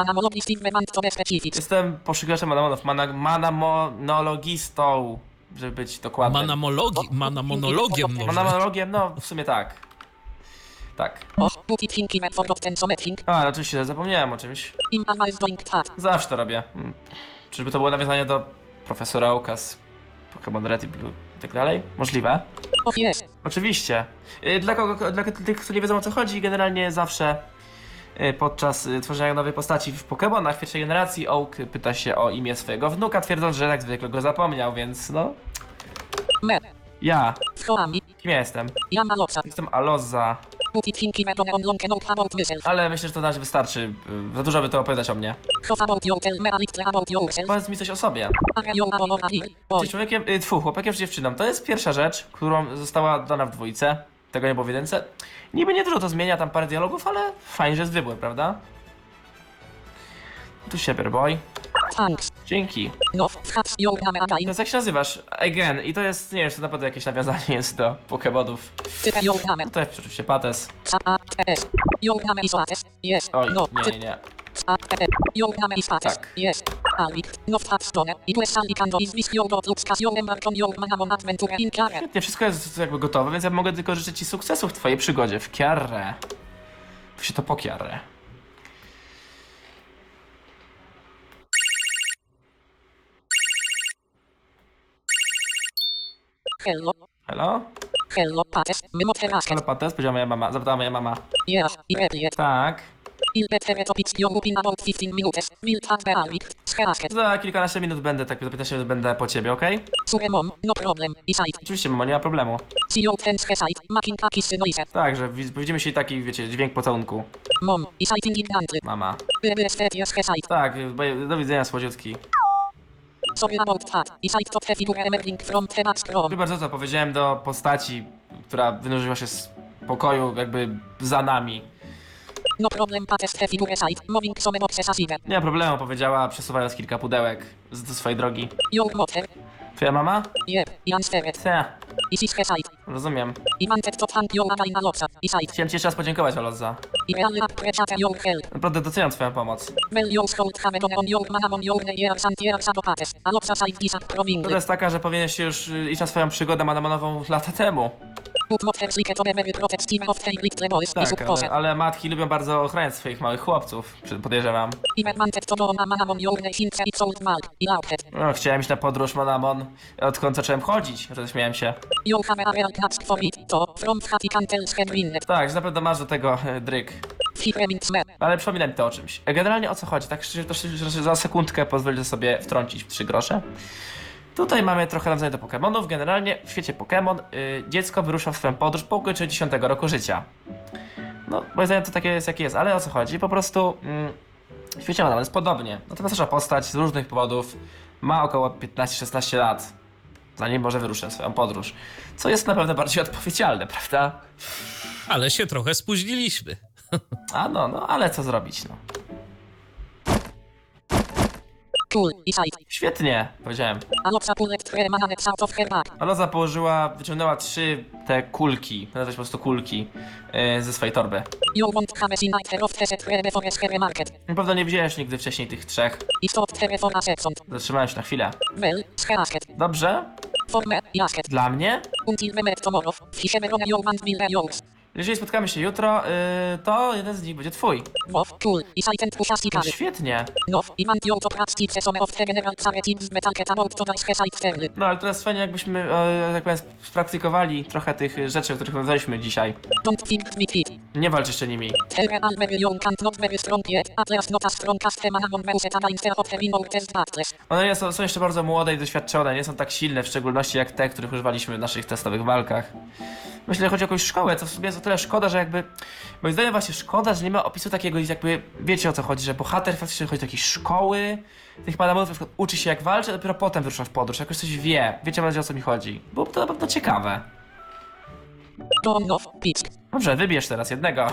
we want to be specific. Jestem poszukiwaczem Manamonów, mana, manamonologistą, żeby być dokładnym. Manamologi, manamonologiem może. Manamonologiem, no w sumie tak. Tak. A, oczywiście zapomniałem o czymś. Zawsze to robię. Mm. Czyżby to było nawiązanie do profesora Oka z Pokémon Red i Blue i tak dalej? Możliwe. Oczywiście. Y, Dla, kogo, dla tych, którzy nie wiedzą o co chodzi, generalnie zawsze y, podczas y, tworzenia nowej postaci w Pokémonach pierwszej generacji Oak pyta się o imię swojego wnuka, twierdząc, że jak zwykle go zapomniał, więc no... Ja. Kim ja jestem? Jestem Aloza, Ale myślę, że to na razie wystarczy. Za dużo by to opowiadać o mnie. Powiedz mi coś o sobie. Jesteś człowiekiem, y, tfu, chłopakiem czy dziewczyną. To jest pierwsza rzecz, którą została dana w dwójce. Tego nie było w jedynce. Niby nie dużo to zmienia, tam parę dialogów, ale fajnie, że jest wybór, prawda? Tu się boy. Thanks. Dzięki. No? Więc jak się nazywasz? Again. I to jest, nie wiem, czy to naprawdę jakieś nawiązanie jest do Pokémonów. No to jest oczywiście Pates. Oj, No. nie, nie, nie. Tak. No. Świetnie, wszystko jest jakby gotowe, więc ja mogę tylko życzyć Ci sukcesu w Twojej przygodzie w Kiarre. Tu się to po Kiarre. Hello. Hello? Hello, Pates. Mimo terasket. Hello Pates? Powiedziała moja mama, zapytała moja mama. Yes. I. Tak. Il betere topics your in about 15 minutes. Will that be Alvik? Scherasket. Za kilkanaście minut będę, tak za 15 minut będę po ciebie, okej? Sure mom. No problem. Iside. Oczywiście, mamo, nie ma problemu. Noise. Tak, widzimy się i taki, wiecie, dźwięk pocałunku. Mom. Ignorantly. Mama. Tak, do widzenia, słodziutki. Scroll. bardzo, co powiedziałem do postaci, która wynurzyła się z pokoju jakby za nami. No problem Pates the figure side. Moving some boxes as even. Nie ma problemu, powiedziała, przesuwając kilka pudełek z, do swojej drogi. Your mother. Twoja mama? Yep. I answered. Te, Is his Hesite. rozumiem. I wanted to thank you again a lot. Iside. Chciałem ci jeszcze raz podziękować, Oloza. I really appreciate your help. Naprawdę doceniam twoją pomoc. Well your school have gone on your man on your years and years ago Pates. A lot side disapproving. Prawda jest taka, że powinieneś już y, iść na swoją przygodę manamonową lata temu. Tak, ale, ale matki lubią bardzo ochraniać swoich małych chłopców, podejrzewam. No, chciałem iść na podróż Manamon, odkąd zacząłem chodzić, roześmiałem się. Tak, że naprawdę masz do tego e, dryk. Ale przypomina mi to o czymś. E, Generalnie o co chodzi? Tak szczerze, to szczerze, za sekundkę pozwolę sobie wtrącić w trzy grosze. Tutaj mamy trochę nawiązania do Pokémonów. Generalnie w świecie Pokémon y, dziecko wyrusza w swoją podróż po ukończeniu 10 roku życia. No, moim zdaniem to takie jest jakie jest, ale o co chodzi? Po prostu mm, w świecie Pokémon jest podobnie. Natomiast nasza postać z różnych powodów ma około 15-16 lat, zanim może wyruszyć na swoją podróż. Co jest na pewno bardziej odpowiedzialne, prawda? Ale się trochę spóźniliśmy. A no, no, ale co zrobić, no. Cool. Iside. Świetnie, powiedziałem. Out of her bag. Aloza położyła, wyciągnęła trzy te kulki, nazwać po prostu kulki, yy, ze swojej torby. You won't have seen either of the set three before her market. Na pewno nie widziałeś nigdy wcześniej tych trzech. I stopped her for a second. Zatrzymałem się na chwilę. Well. Dobrze? For me. Dla mnie? Until we meet tomorrow. Your and yours. Jeżeli spotkamy się jutro, yy, to jeden z nich będzie twój. Wow, cool. Iside and pusha No stikary. świetnie. No, i want you to practice some of the general about to. No ale teraz fajnie jakbyśmy, e, tak powiem, spraktykowali trochę tych rzeczy, o których rozmawialiśmy dzisiaj. Don't think with it. Nie walcz jeszcze nimi. Terre al very young and not very strong yet. At least not as strong as the man among Meuset against of the test battles. One nie są, są jeszcze bardzo młode i doświadczone, nie są tak silne, w szczególności jak te, których używaliśmy w naszych testowych walkach. Myślę, że chodzi o jakąś szkołę, co w sumie o tyle szkoda, że jakby... Moim zdaniem właśnie szkoda, że nie ma opisu takiego jakby... Wiecie o co chodzi, że bohater faktycznie chodzi do jakiejś szkoły, tych madamonów na przykład uczy się jak walczy, a dopiero potem wyrusza w podróż, jakoś coś wie, wiecie o co mi chodzi. Byłoby to na pewno ciekawe. Dobrze, wybierz teraz jednego.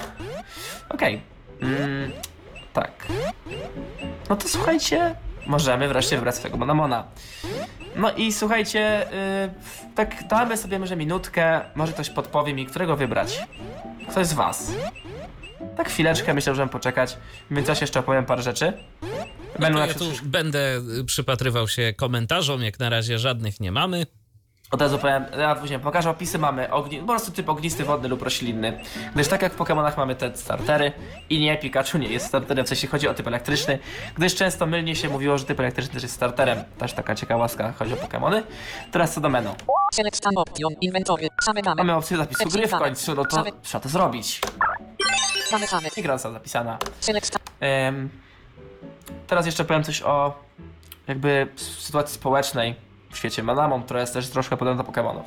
Okej. Mm, tak. No to słuchajcie, możemy wreszcie wybrać swojego Monamona. No i słuchajcie, yy, tak damy sobie może minutkę, może ktoś podpowie mi, którego wybrać. Ktoś z was. Tak chwileczkę, myślę, że poczekać. W międzyczasie jeszcze opowiem parę rzeczy. Będą No ja tu będę y, przypatrywał się komentarzom, jak na razie żadnych nie mamy. Od razu powiem, ja później pokażę opisy, mamy ogni, po prostu typ ognisty, wodny lub roślinny. Gdyż tak jak w Pokemonach mamy te startery i nie, Pikachu nie jest starterem, w sensie chodzi o typ elektryczny, gdyż często mylnie się mówiło, że typ elektryczny też jest starterem. Też taka ciekawostka, chodzi o Pokemony. Teraz co do menu. Select stan option. Inwentory. Same dane. Mamy opcję zapisu gry w końcu, no to trzeba to zrobić. Same same. I gra została zapisana. Teraz jeszcze powiem coś o jakby sytuacji społecznej świecie Manamon, która jest też troszkę podobna do Pokemonów.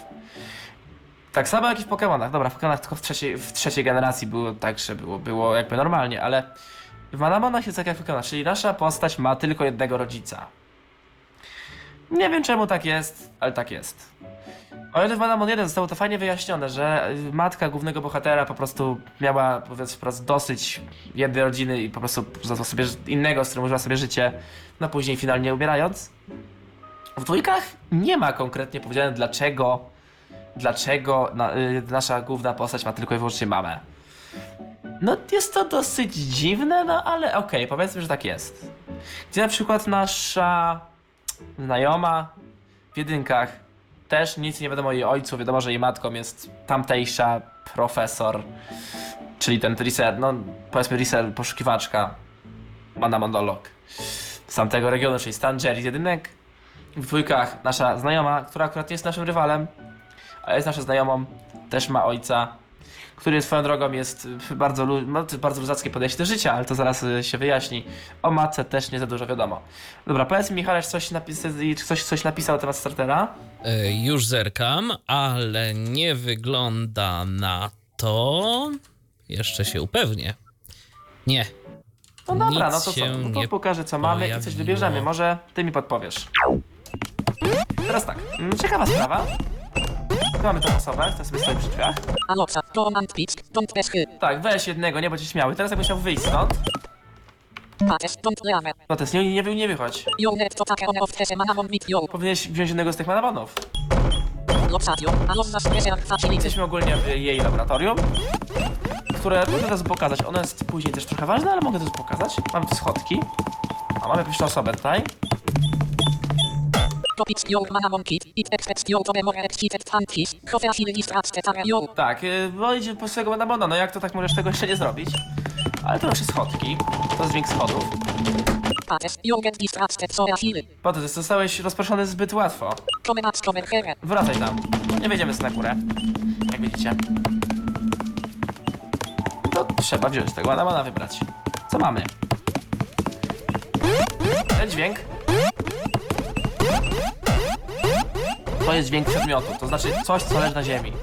Tak samo jak i w Pokemonach. Dobra, w Pokemonach tylko w trzeciej, w trzeciej generacji było tak, że było, było jakby normalnie, ale w Manamonach jest tak jak w Pokemonach, czyli nasza postać ma tylko jednego rodzica. Nie wiem czemu tak jest, ale tak jest. O ile w Manamon 1 zostało to fajnie wyjaśnione, że matka głównego bohatera po prostu miała powiedzmy po prostu dosyć jednej rodziny i po prostu sobie innego, z którym użyła sobie życie, no później finalnie umierając. W dwójkach nie ma konkretnie powiedziane dlaczego, dlaczego na, y, nasza główna postać ma tylko i wyłącznie mamę. No jest to dosyć dziwne, no ale okej, powiedzmy, że tak jest. Gdzie na przykład nasza znajoma w jedynkach też nic nie wiadomo o jej ojcu, wiadomo, że jej matką jest tamtejsza profesor, czyli ten research, no powiedzmy research, poszukiwaczka, mana monolog z tamtego regionu, czyli Stan Jerry jedynek. W dwójkach nasza znajoma, która akurat nie jest naszym rywalem, ale jest naszą znajomą, też ma ojca, który swoją drogą jest y, bardzo, lu- jest bardzo luzackie podejście do życia, ale to zaraz y, się wyjaśni. O matce też nie za dużo wiadomo. Dobra, powiedz mi Michał, czy coś, napis- czy ktoś coś napisał na temat startera? E, Już zerkam, ale nie wygląda na to. Jeszcze się upewnię. Nie. No dobra, Nic no to co? się No to nie pokażę co mamy i coś pojawiło. wybierzemy. Może ty mi podpowiesz. Teraz tak, mm, ciekawa sprawa. Tu mamy tą osobę, która sobie stoi przy drzwiach. Tak, weź jednego, nie będziesz śmiały. Teraz jakbyś chciał wyjść stąd, Pates. Don't leave. no to jest nie, nie, nie wychodź. To take one of manamon. Powinieneś wziąć jednego z tych manabanów. Facility. Jesteśmy ogólnie w jej laboratorium, które mogę od razu pokazać. Ono jest później też trochę ważne, ale mogę to pokazać. Mamy tu schodki. A mamy jakąś osobę tutaj. Tak, yy, no idzie po swojego manabona. No jak to tak możesz tego jeszcze nie zrobić? Ale to już schodki. To dźwięk schodów. Potem zostałeś rozproszony zbyt łatwo. Wracaj tam. Nie wejdziemy sobie na górę. Jak widzicie. To trzeba wziąć tego Adamana wybrać. Co mamy? Dźwięk. To jest dźwięk przedmiotu, to znaczy coś, co leży na ziemi.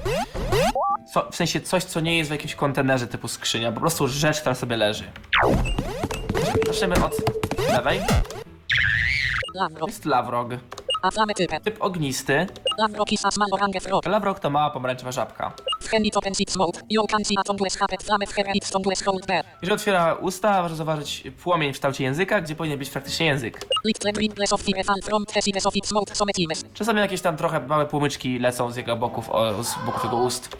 Co, w sensie coś, co nie jest w jakimś kontenerze typu skrzynia, po prostu rzecz, która sobie leży. Zaczniemy od lewej. Lavro. Jest Lavrog. Typ ognisty. Lavro kisas mal orange frog. Lavrog to mała pomarańczowa żabka. Jeżeli otwiera usta, może zauważyć płomień w kształcie języka, gdzie powinien być faktycznie język. Czasami jakieś tam trochę małe płomyczki lecą z jego boków, o, z boków jego ust.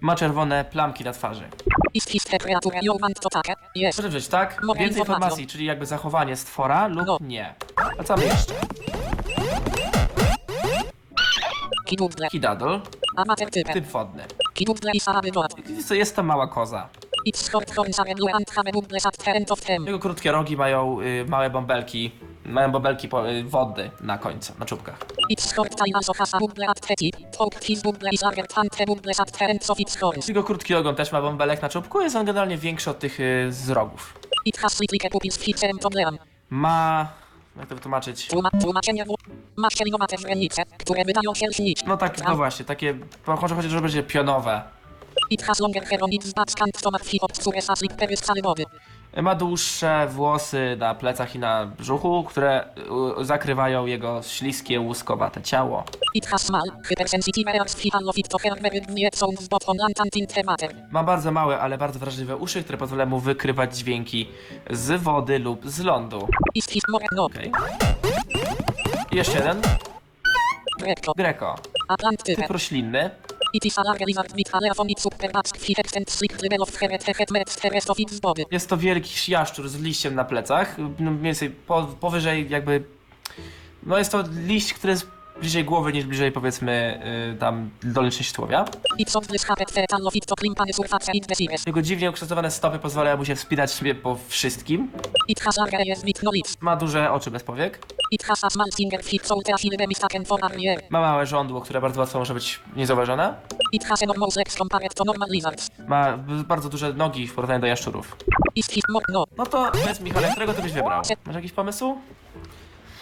Ma czerwone plamki na twarzy. Może wziąć tak? Więcej informacji, czyli jakby zachowanie stwora lub No. nie. A co jeszcze? Kidudle. Kidadl, Amateur type. typ wodny. Kidudle is a god. Co jest to mała koza. Jego krótkie rogi mają y, małe bąbelki, mają bąbelki po, y, wody na końcu, na czubkach. Jego krótki ogon też ma bąbelek na czubku, jest on generalnie większy od tych y, z rogów. Ma... jak to wytłumaczyć? Tłuma, tłumaczenie. Ma źrenice, które wydają się śnić. No tak, no właśnie, takie, może chodzić, że będzie pionowe. It has longer hair on its back and stomach fi obscure as slippery scalybowy. Ma dłuższe włosy na plecach i na brzuchu, które y, zakrywają jego śliskie, łuskowate ciało. It has small, hypersensitive ears to sounds on. Ma bardzo małe, ale bardzo wrażliwe uszy, które pozwalają mu wykrywać dźwięki z wody lub z lądu. Is his more no. Okej. Jeszcze jeden. Greco. Typ roślinny. Jest to wielki jaszczur z liściem na plecach. Mniej więcej po, powyżej jakby... No jest to liść, który jest bliżej głowy niż bliżej powiedzmy y, tam dolnej części tułowia. Jego dziwnie ukształtowane stopy pozwalają mu się wspinać sobie po wszystkim. Ma duże oczy bez powiek. Ma małe żądło, które bardzo łatwo może być niezauważone. Ma bardzo duże nogi w porównaniu do jaszczurów. No to powiedz Michale, którego ty byś wybrał? Masz jakiś pomysł?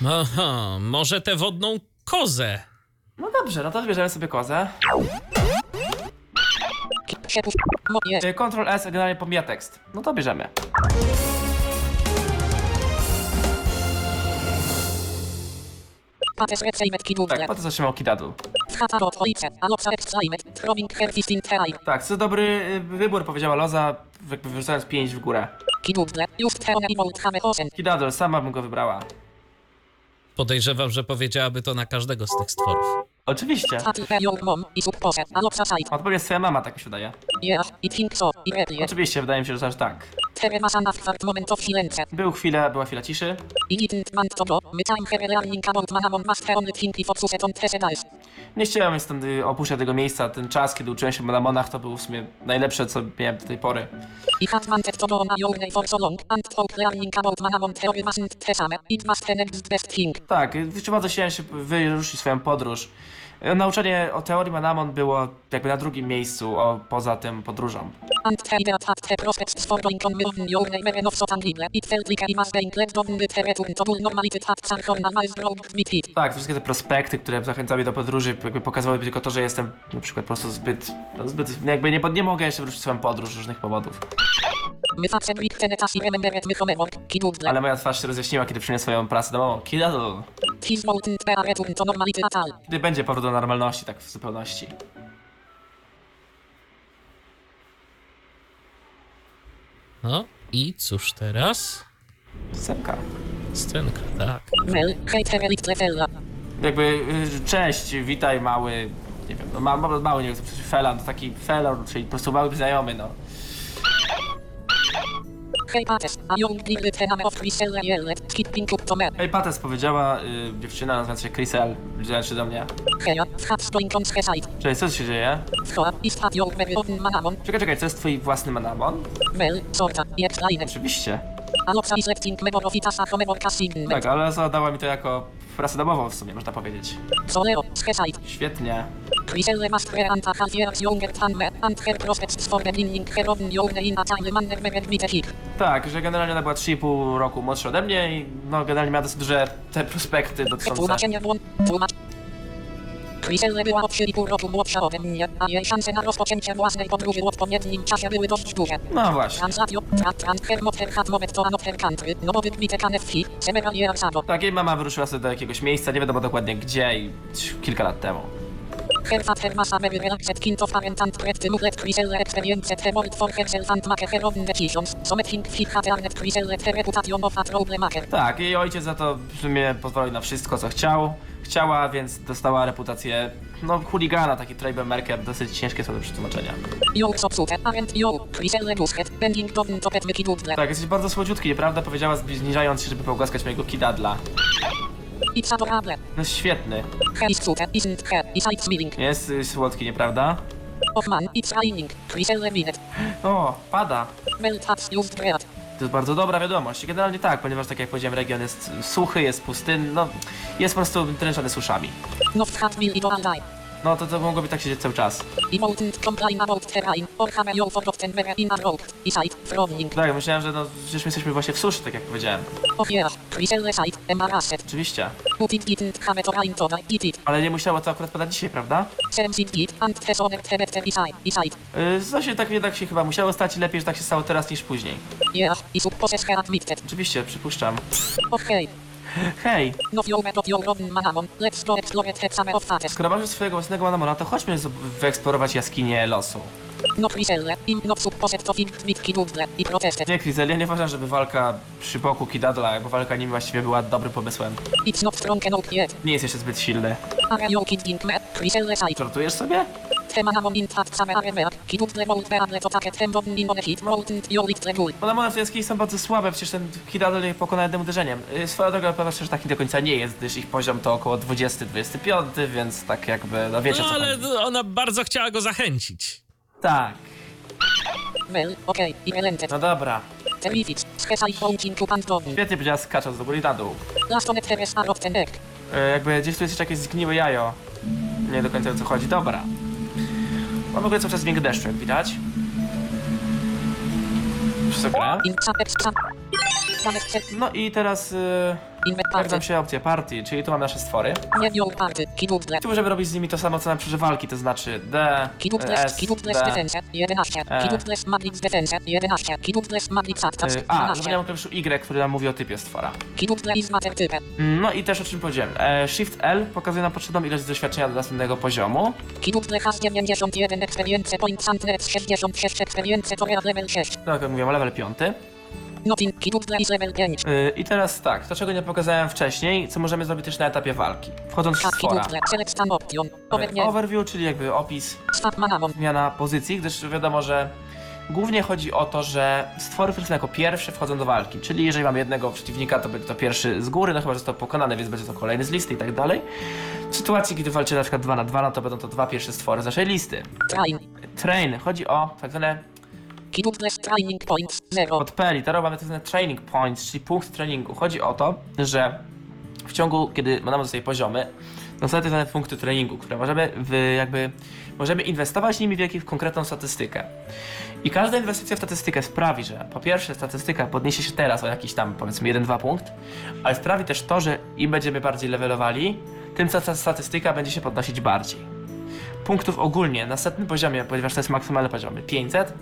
Aha, może tę wodną kozę. No dobrze, no to wybierzemy sobie kozę. Y, Ctrl S generalnie pomija tekst. No to bierzemy. Pates receimet Tak, kidudle. potem zatrzymał Kidadu. Alopsa. Tak, co dobry y, wybór, powiedziała Loza, jakby wyrzucając pięć w górę. Kidudle. Just i sama bym go wybrała. Podejrzewam, że powiedziałaby to na każdego z tych stworów. Oczywiście. Odpowiedź jest twoja mama, tak mi się wydaje. Oczywiście, wydaje mi się, że aż tak. Był chwilę, była chwila ciszy. Nie chciałem więc stąd y, opuszczać tego miejsca. Ten czas, kiedy uczyłem się na Monach, to był w sumie najlepsze, co miałem do tej pory. Tak, y, bardzo chciałem się wyruszyć swoją podróż. Nauczanie o teorii Manamon było jakby na drugim miejscu, o, poza tym podróżą. Tak, wszystkie te prospekty, które zachęcały do podróży, jakby pokazywały tylko to, że jestem na przykład po prostu zbyt, no zbyt, jakby nie, nie mogę jeszcze wyruszyć swoją podróż z różnych powodów. Ale moja twarz się rozjaśniła, kiedy przyniosłem swoją pracę domową. Kiedy będzie powrót do normalności, tak w zupełności. No i cóż teraz? Semka. Scenka, tak. Jakby, y, cześć, witaj mały, nie wiem, no ma, ma, mały, nie wiem, to taki Felor, czyli po prostu mały znajomy, no. Hej pates, a young little tename of Chriselle yellet, skipping up to me. Hej, Pates powiedziała, y, dziewczyna nazywająca się Chrisel, się do mnie. Heja, wchad stoink on side. Cześć, co się dzieje? Wchoa, ist hat your very own manamon. Czekaj, czekaj, to jest twój własny manamon? Well, sorta, jak lajnet. Oczywiście. Alopsa is lefting memor of itasa homemor casting. Tak, ale zadała mi to jako pracę domową w sumie, można powiedzieć. Soleo, scheside. Świetnie. Chriselle must reanta half years younger than me, and her prospects for beginning in a time manner. Tak, że generalnie ona była 3,5 roku młodsza ode mnie i no generalnie miała dosyć duże te prospekty dotyczące... Tłumaczenie błąd, tłumacz. Była o 3,5 roku młodsza ode mnie, a jej szanse na rozpoczęcie własnej podróży w odpowiednim czasie były dość duże. No właśnie. Translatio, tra, transfer hat to another country, no bo wybite ago. Tak, jej mama wyruszyła sobie do jakiegoś miejsca, nie wiadomo dokładnie gdzie i kilka lat temu. Her father was a very relaxed kind of parent and tried to let Chriselle experience for herself and reputation of a troublemaker. Tak, jej ojciec za to w sumie pozwolił na wszystko, co chciał. Chciała, więc dostała reputację, no, chuligana, taki troublemaker, dosyć ciężkie są do przetłumaczenia. Aren't bending down to pet. Tak, jesteś bardzo słodziutki, nieprawda? Powiedziała zniżając się, żeby pogłaskać mojego kidadla. No jest świetny. Jest y, słodki, nieprawda? O, pada. To jest bardzo dobra wiadomość. Generalnie tak, ponieważ tak jak powiedziałem, region jest suchy, jest pustynny, no jest po prostu dręczony suszami. No to, to mogłoby tak siedzieć cały czas. He wouldn't complain about terrain, or have you forgotten where in a road, aside frowning. Tak, myślałem, że no przecież my jesteśmy właśnie w suszy, tak jak powiedziałem. Of yes, Chriselle side, embarrassed. Oczywiście. Have to it. Ale nie musiało to akurat padać dzisiaj, prawda? Seems it did, and the summer the better aside, aside. Yy, co się tak jednak się chyba musiało stać i lepiej, że tak się stało teraz niż później. Yeah, he supposes her admitted. Oczywiście, przypuszczam. Okay, Hej, skoro masz swojego własnego Manamona, to chodźmy z- wyeksplorować jaskinię losu. Nie, Krizel, ja nie uważam, żeby walka przy boku Kidadla, bo walka nim właściwie była dobrym pomysłem. Nie jest jeszcze zbyt silny. Żartujesz sobie? W tej jaskini są bardzo słabe, przecież ten Kidadol je pokona jednym uderzeniem. Y, Swoją drogą pewnie że taki do końca nie jest, gdyż ich poziom to około 20-25, więc tak jakby, no wiecie No co ale chodzi. ona bardzo chciała go zachęcić. Tak, no dobra. Świetnie powiedziała skacząc do góry i na dół. E, jakby gdzieś tu jest jeszcze jakieś zgniłe jajo. Nie do końca o co chodzi. Dobra. Mam w ogóle cały czas dźwięk deszczu, jak widać. Zamest set. No i teraz y, In jak party. nam się opcja party, czyli tu mam nasze stwory. Nie party. Tu możemy robić z nimi to samo co nam przy walki, to znaczy D, S, D. defense. 11. E. Kidut dres magnix defense. 11. Kidut dres magnix actas. Y, A, 12. zapomniałem klawiszu Y, który nam mówi o typie stwora. Is matter type. No i też o czym powiedziałem. E, Shift L pokazuje nam potrzebną ilość doświadczenia do następnego poziomu. Kidut dre has 91 experience points and net 66 experience to level 6. Tak jak mówiłem, level 5. Yy, I teraz tak, to czego nie pokazałem wcześniej, co możemy zrobić też na etapie walki. Wchodząc w stan option. Overview. Czyli jakby opis, zmiana pozycji, gdyż wiadomo, że głównie chodzi o to, że stwory, są jako pierwsze wchodzą do walki. Czyli jeżeli mamy jednego przeciwnika, to będzie to pierwszy z góry, no chyba, że został pokonany, więc będzie to kolejny z listy i tak dalej. W sytuacji, kiedy walczy na przykład 2 na 2, no to będą to dwa pierwsze stwory z naszej listy. Train. Train, chodzi o tak zwane Dre training points 0. Od P tak zwane training points, czyli punkt treningu. Chodzi o to, że w ciągu, kiedy mamy sobie poziomy, no są zwane punkty treningu, które możemy w, jakby, możemy inwestować nimi w jakąś konkretną statystykę. I każda inwestycja w statystykę sprawi, że po pierwsze statystyka podniesie się teraz o jakiś tam powiedzmy 1-2 punkt, ale sprawi też to, że im będziemy bardziej levelowali, tym ta statystyka będzie się podnosić bardziej punktów ogólnie na setnym poziomie, ponieważ to jest maksymalny poziom, 500,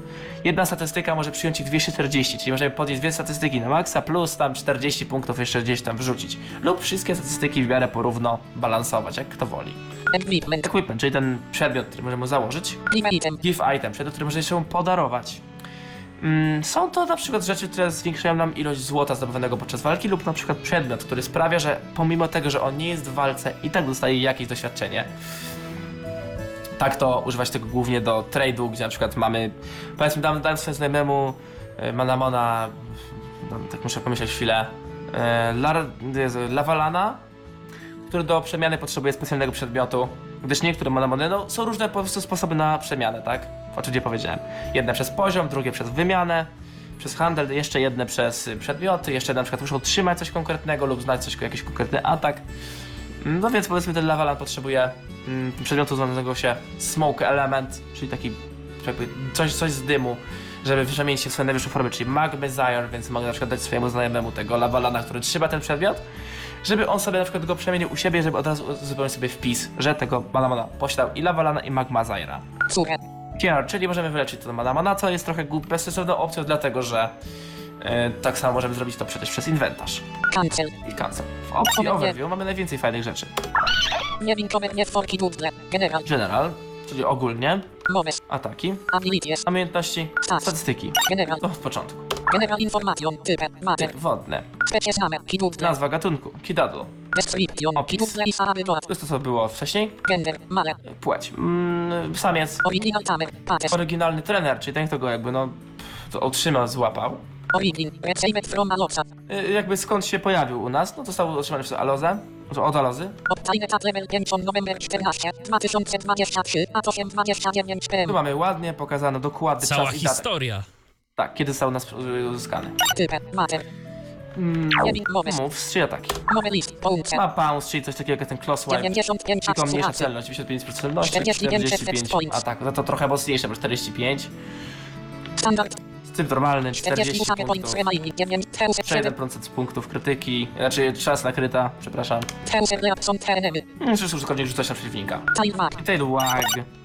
jedna statystyka może przyjąć ich 240, czyli możemy podnieść dwie statystyki na maksa plus tam 40 punktów jeszcze gdzieś tam wrzucić. Lub wszystkie statystyki w miarę porówno balansować, jak kto woli. Equipment. Equipment, czyli ten przedmiot, który możemy założyć. Give item. Give item, przedmiot, który możemy się podarować. Mm, Są to na przykład rzeczy, które zwiększają nam ilość złota zdobywanego podczas walki lub na przykład przedmiot, który sprawia, że pomimo tego, że on nie jest w walce i tak dostaje jakieś doświadczenie. Tak to używać tego głównie do trade'u, gdzie na przykład mamy, powiedzmy dam, dam swojemu znajomemu e, Manamona, no, tak muszę pomyśleć chwilę, e, Lar, Lavalana, który do przemiany potrzebuje specjalnego przedmiotu, gdyż niektóre Manamony, no są różne po prostu sposoby na przemianę, tak? O czym powiedziałem. Jedne przez poziom, drugie przez wymianę, przez handel, jeszcze jedne przez przedmioty, jeszcze na przykład muszą trzymać coś konkretnego lub znać coś, jakiś konkretny atak. No więc powiedzmy ten Lavalan potrzebuje mm, przedmiotu zwanego się Smoke Element, czyli taki jakby coś, coś z dymu, żeby przemienić się w swoją najwyższą formę, czyli Magmezire, więc mogę na przykład dać swojemu znajomemu tego Lavalana, który trzyma ten przedmiot, żeby on sobie na przykład go przemienił u siebie, żeby od razu uzupełnił sobie wpis, że tego Manamana posiadał i Lavalana i Magmazire'a. Cure. Cure, czyli możemy wyleczyć to Manamana, co jest trochę głup- bezsensowną opcją, dlatego że tak samo możemy zrobić to przecież przez inwentarz Cancel. i cancel. W opcji overview mamy najwięcej fajnych rzeczy. General. General, czyli ogólnie, Moves. ataki, Abilities. umiejętności, statystyki. General. To w początku. General information. Type. Matter. Wodne. Species name. Nazwa gatunku. Kidadlo. Description. Dot. To jest to, co było wcześniej. Gender. Male. Płeć. Mm, samiec. Original tamer. Pates. Oryginalny trener, czyli ten, kto go jakby no to otrzymał, złapał. Origin. Received from Aloxa. Y, jakby skąd się pojawił u nas, no to został otrzymany przez Alozę. Od Alozy. Obtained at level 5 on November 14. 2023. A 829 PM. Tu mamy ładnie pokazane dokładny Cała czas i datę. historia. Tak, kiedy został u nas y, uzyskany. Mm, moves. mów, trzy ataki. List. Ma bounce, czyli coś takiego jak ten close wipe. 95 Tylko mniejsza celność, 95% celności, 45 45 points. ataku. Za to trochę mocniejsze, bo 45. Standard. Z tym normalnym 40 40 same points punktów. remaining. 9 Teuse 7. 1% z punktów krytyki, znaczy czas nakryta, przepraszam. Reakcjon terenemy. Mm, szkodzi rzucać na przeciwnika. I tail wag.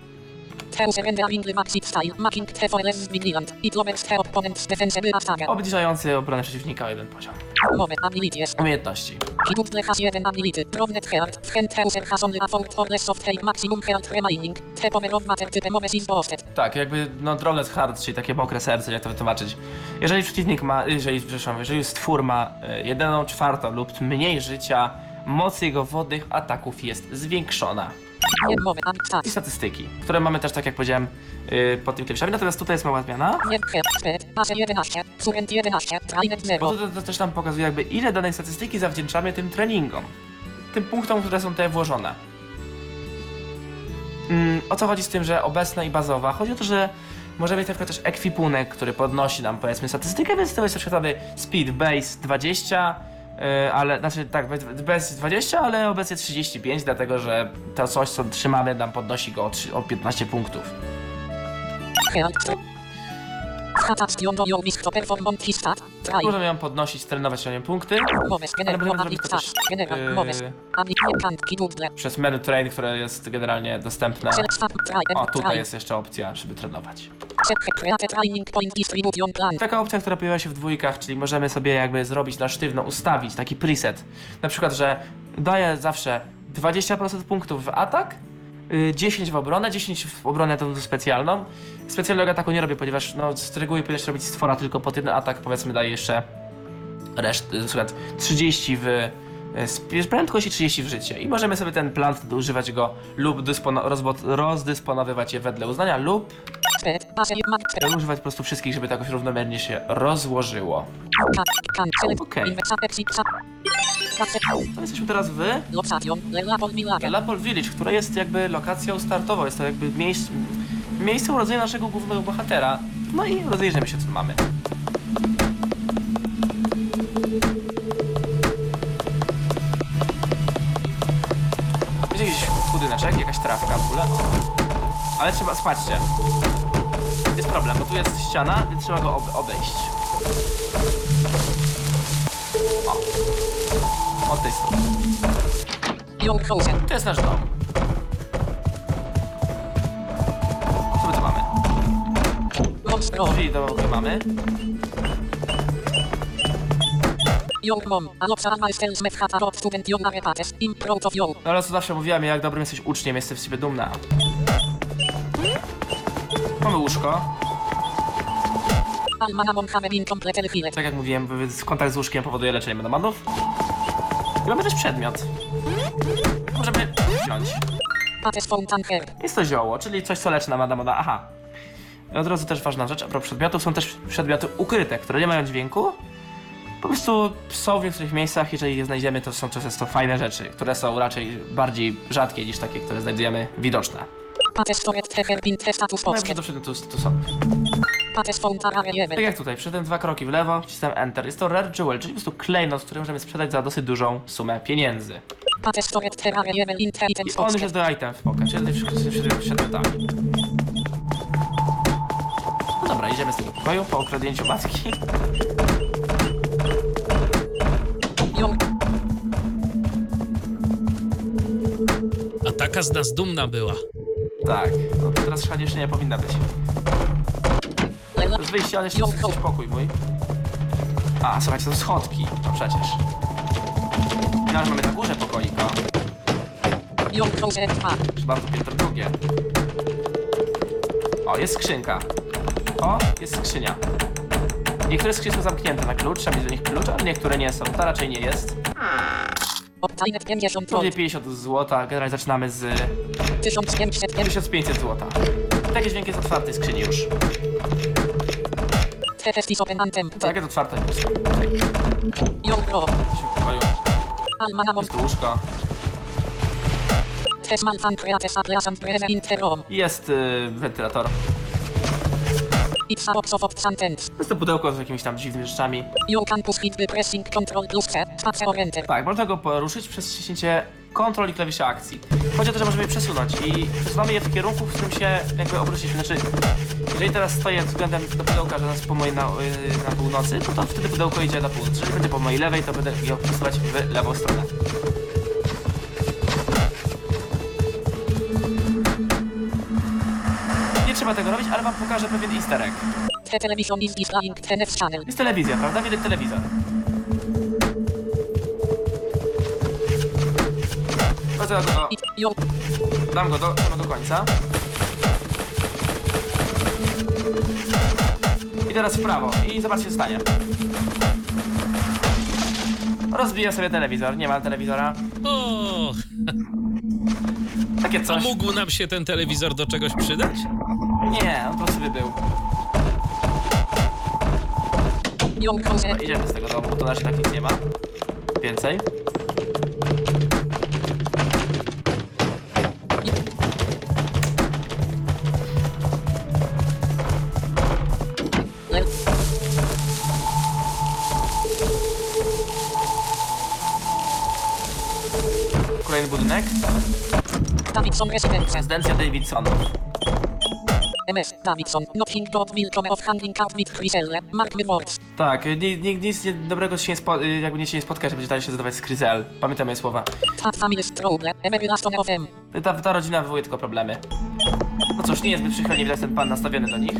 Obniżający obronę przeciwnika o jeden poziom. Umiejętności. Kidut dre has 1 ability. Provnet heart. Friend Teuser has only a fault for less of take maximum health remaining. Of. Tak, jakby no Drollest Heart, czyli takie mokre serce, jak to wytłumaczyć. Jeżeli przeciwnik ma, jeżeli, przepraszam, jeżeli stwór ma e, jedną czwartą lub mniej życia, moc jego wodnych ataków jest zwiększona. I stat. statystyki, które mamy też, tak jak powiedziałem, yy, pod tymi klawiszami. Natomiast tutaj jest mała zmiana, Nie chat, spyt, base 11, current 11, trainet bo 0. to, to też nam pokazuje jakby ile danej statystyki zawdzięczamy tym treningom. Tym punktom, które są tutaj włożone. Mm, o co chodzi z tym, że obecna i bazowa? Chodzi o to, że możemy mieć na przykład też ekwipunek, który podnosi nam powiedzmy statystykę, więc to jest na przykład speed base 20, yy, ale znaczy tak, base 20, ale obecnie 35, dlatego że to coś, co trzymamy, nam podnosi go o, trzy- o 15 punktów. Możemy ją podnosić, trenować na nią punkty. Yy, przez menu train, które jest generalnie dostępne. O, tutaj jest jeszcze opcja, żeby trenować. Taka opcja, która pojawiła się w dwójkach, czyli możemy sobie jakby zrobić na sztywno, ustawić taki preset. Na przykład, że daję zawsze 20% punktów w atak, y, 10 w obronę, 10 w obronę tą specjalną. Specjalnego ataku nie robię, ponieważ no, z reguły powinieneś robić stwora tylko pod jeden atak, powiedzmy daję jeszcze resztę, na przykład 30 w y, prędkość i 30 w życie. I możemy sobie ten plan wtedy używać go lub dyspono- rozdysponowywać je wedle uznania lub Spyt, base 1, używać po prostu wszystkich, żeby to jakoś równomiernie się rozłożyło. Okej. Sat, To jesteśmy teraz w. Lapol Village, która jest jakby lokacją startową, jest to jakby miejsce, miejsce urodzenia naszego głównego bohatera. No i rozejrzymy się, co mamy. Jest jakiś budyneczek, jakaś trawka w ogóle. Ale trzeba, spatrzcie. Jest problem, bo tu jest ściana, więc trzeba go ob obejść. O. Od tej strony. To jest nasz dom. Co my tu mamy? Drzwi do nie mamy. Your mom. Alopsa Amalstels Mefhata Rob Student Jon Arepates. Improv of you. No ale co zawsze mówiłam, jak dobrym jesteś uczniem, jesteś z siebie dumna. Mamy łóżko. Tak jak mówiłem, kontakt z łóżkiem powoduje leczenie menomanów. I mamy też przedmiot. Możemy wziąć. Jest to zioło, czyli coś, co leczy na Madamona. Aha. I od razu też ważna rzecz, a propos przedmiotów, są też przedmioty ukryte, które nie mają dźwięku. Po prostu są w niektórych miejscach, jeżeli je znajdziemy, to są często fajne rzeczy, które są raczej bardziej rzadkie niż takie, które znajdujemy widoczne. No i Posket. do przedmiotu tu są. Tak jak tutaj, przyszedłem dwa kroki w lewo, wcisnąłem Enter. Jest to Rare Jewel, czyli po prostu klejnot, który możemy sprzedać za dosyć dużą sumę pieniędzy. I on już jest do item w pocket, czyli przed przedmiotami. No dobra, idziemy z tego pokoju po okradnięciu matki. Your A taka z nas dumna była. Tak, no to teraz jeszcze nie powinna być. Jest wyjście, ale jeszcze jest pokój mój. A, słuchajcie, to są schodki. No przecież. No, ale mamy na górze pokoika. Your Chosen 2. Już bardzo piętro drugie. O, jest skrzynka. O, jest skrzynia. Niektóre skrzynie są zamknięte na klucz, trzeba mieć do nich klucz, ale niektóre nie są. Ta raczej nie jest. Obtained 50 Prawie gold. 50 złota, generalnie zaczynamy z 1500 1500 złota. Taki dźwięk jest otwarty skrzyni już. Tefestis Open Anthem. Tak, jest. Jest and Interom. Jest y, wentylator. Jest to pudełko z jakimiś tam dziwnymi rzeczami. Tak, można go poruszyć przez wciśnięcie kontrol i klawisza akcji. Chodzi o to, że możemy je przesunąć i przesuwamy je w kierunku, w którym się jakby obróciliśmy. Znaczy, jeżeli teraz stoję względem do pudełka, że nas po mojej na, y, na północy, to, to wtedy pudełko idzie na północ. Jeżeli będzie po mojej lewej, to będę je przesuwać w lewą stronę. Nie trzeba tego robić, ale wam pokażę pewien easter egg. Is channel. Jest telewizja, prawda? Widać telewizor. Go, It, your, dam go do, dam go do końca. I teraz w prawo. I zobaczcie, co stanie. Rozbiję sobie telewizor. Nie ma telewizora. O, Takie A coś. mógł nam się ten telewizor do czegoś przydać? Nie, on po prostu by był. Your closet. No, idziemy z tego domu, bo to raczej tak nic nie ma. Więcej. Kolejny budynek. Davidson Residence. Rezydencja Davidsonów. MS. Davidson. Nothing but welcome of handling out with Chryselle. Mark words. Tak, ni- ni- nic nie- dobrego się nie, spo, y, jakby nie się nie spotka, że będzie dalej się zadawać z Kryzel. Pamiętam jej słowa. Family one of them. Ta, ta rodzina wywołuje tylko problemy. No cóż, nie jest zbyt przychylnie widać ten pan nastawiony do nich.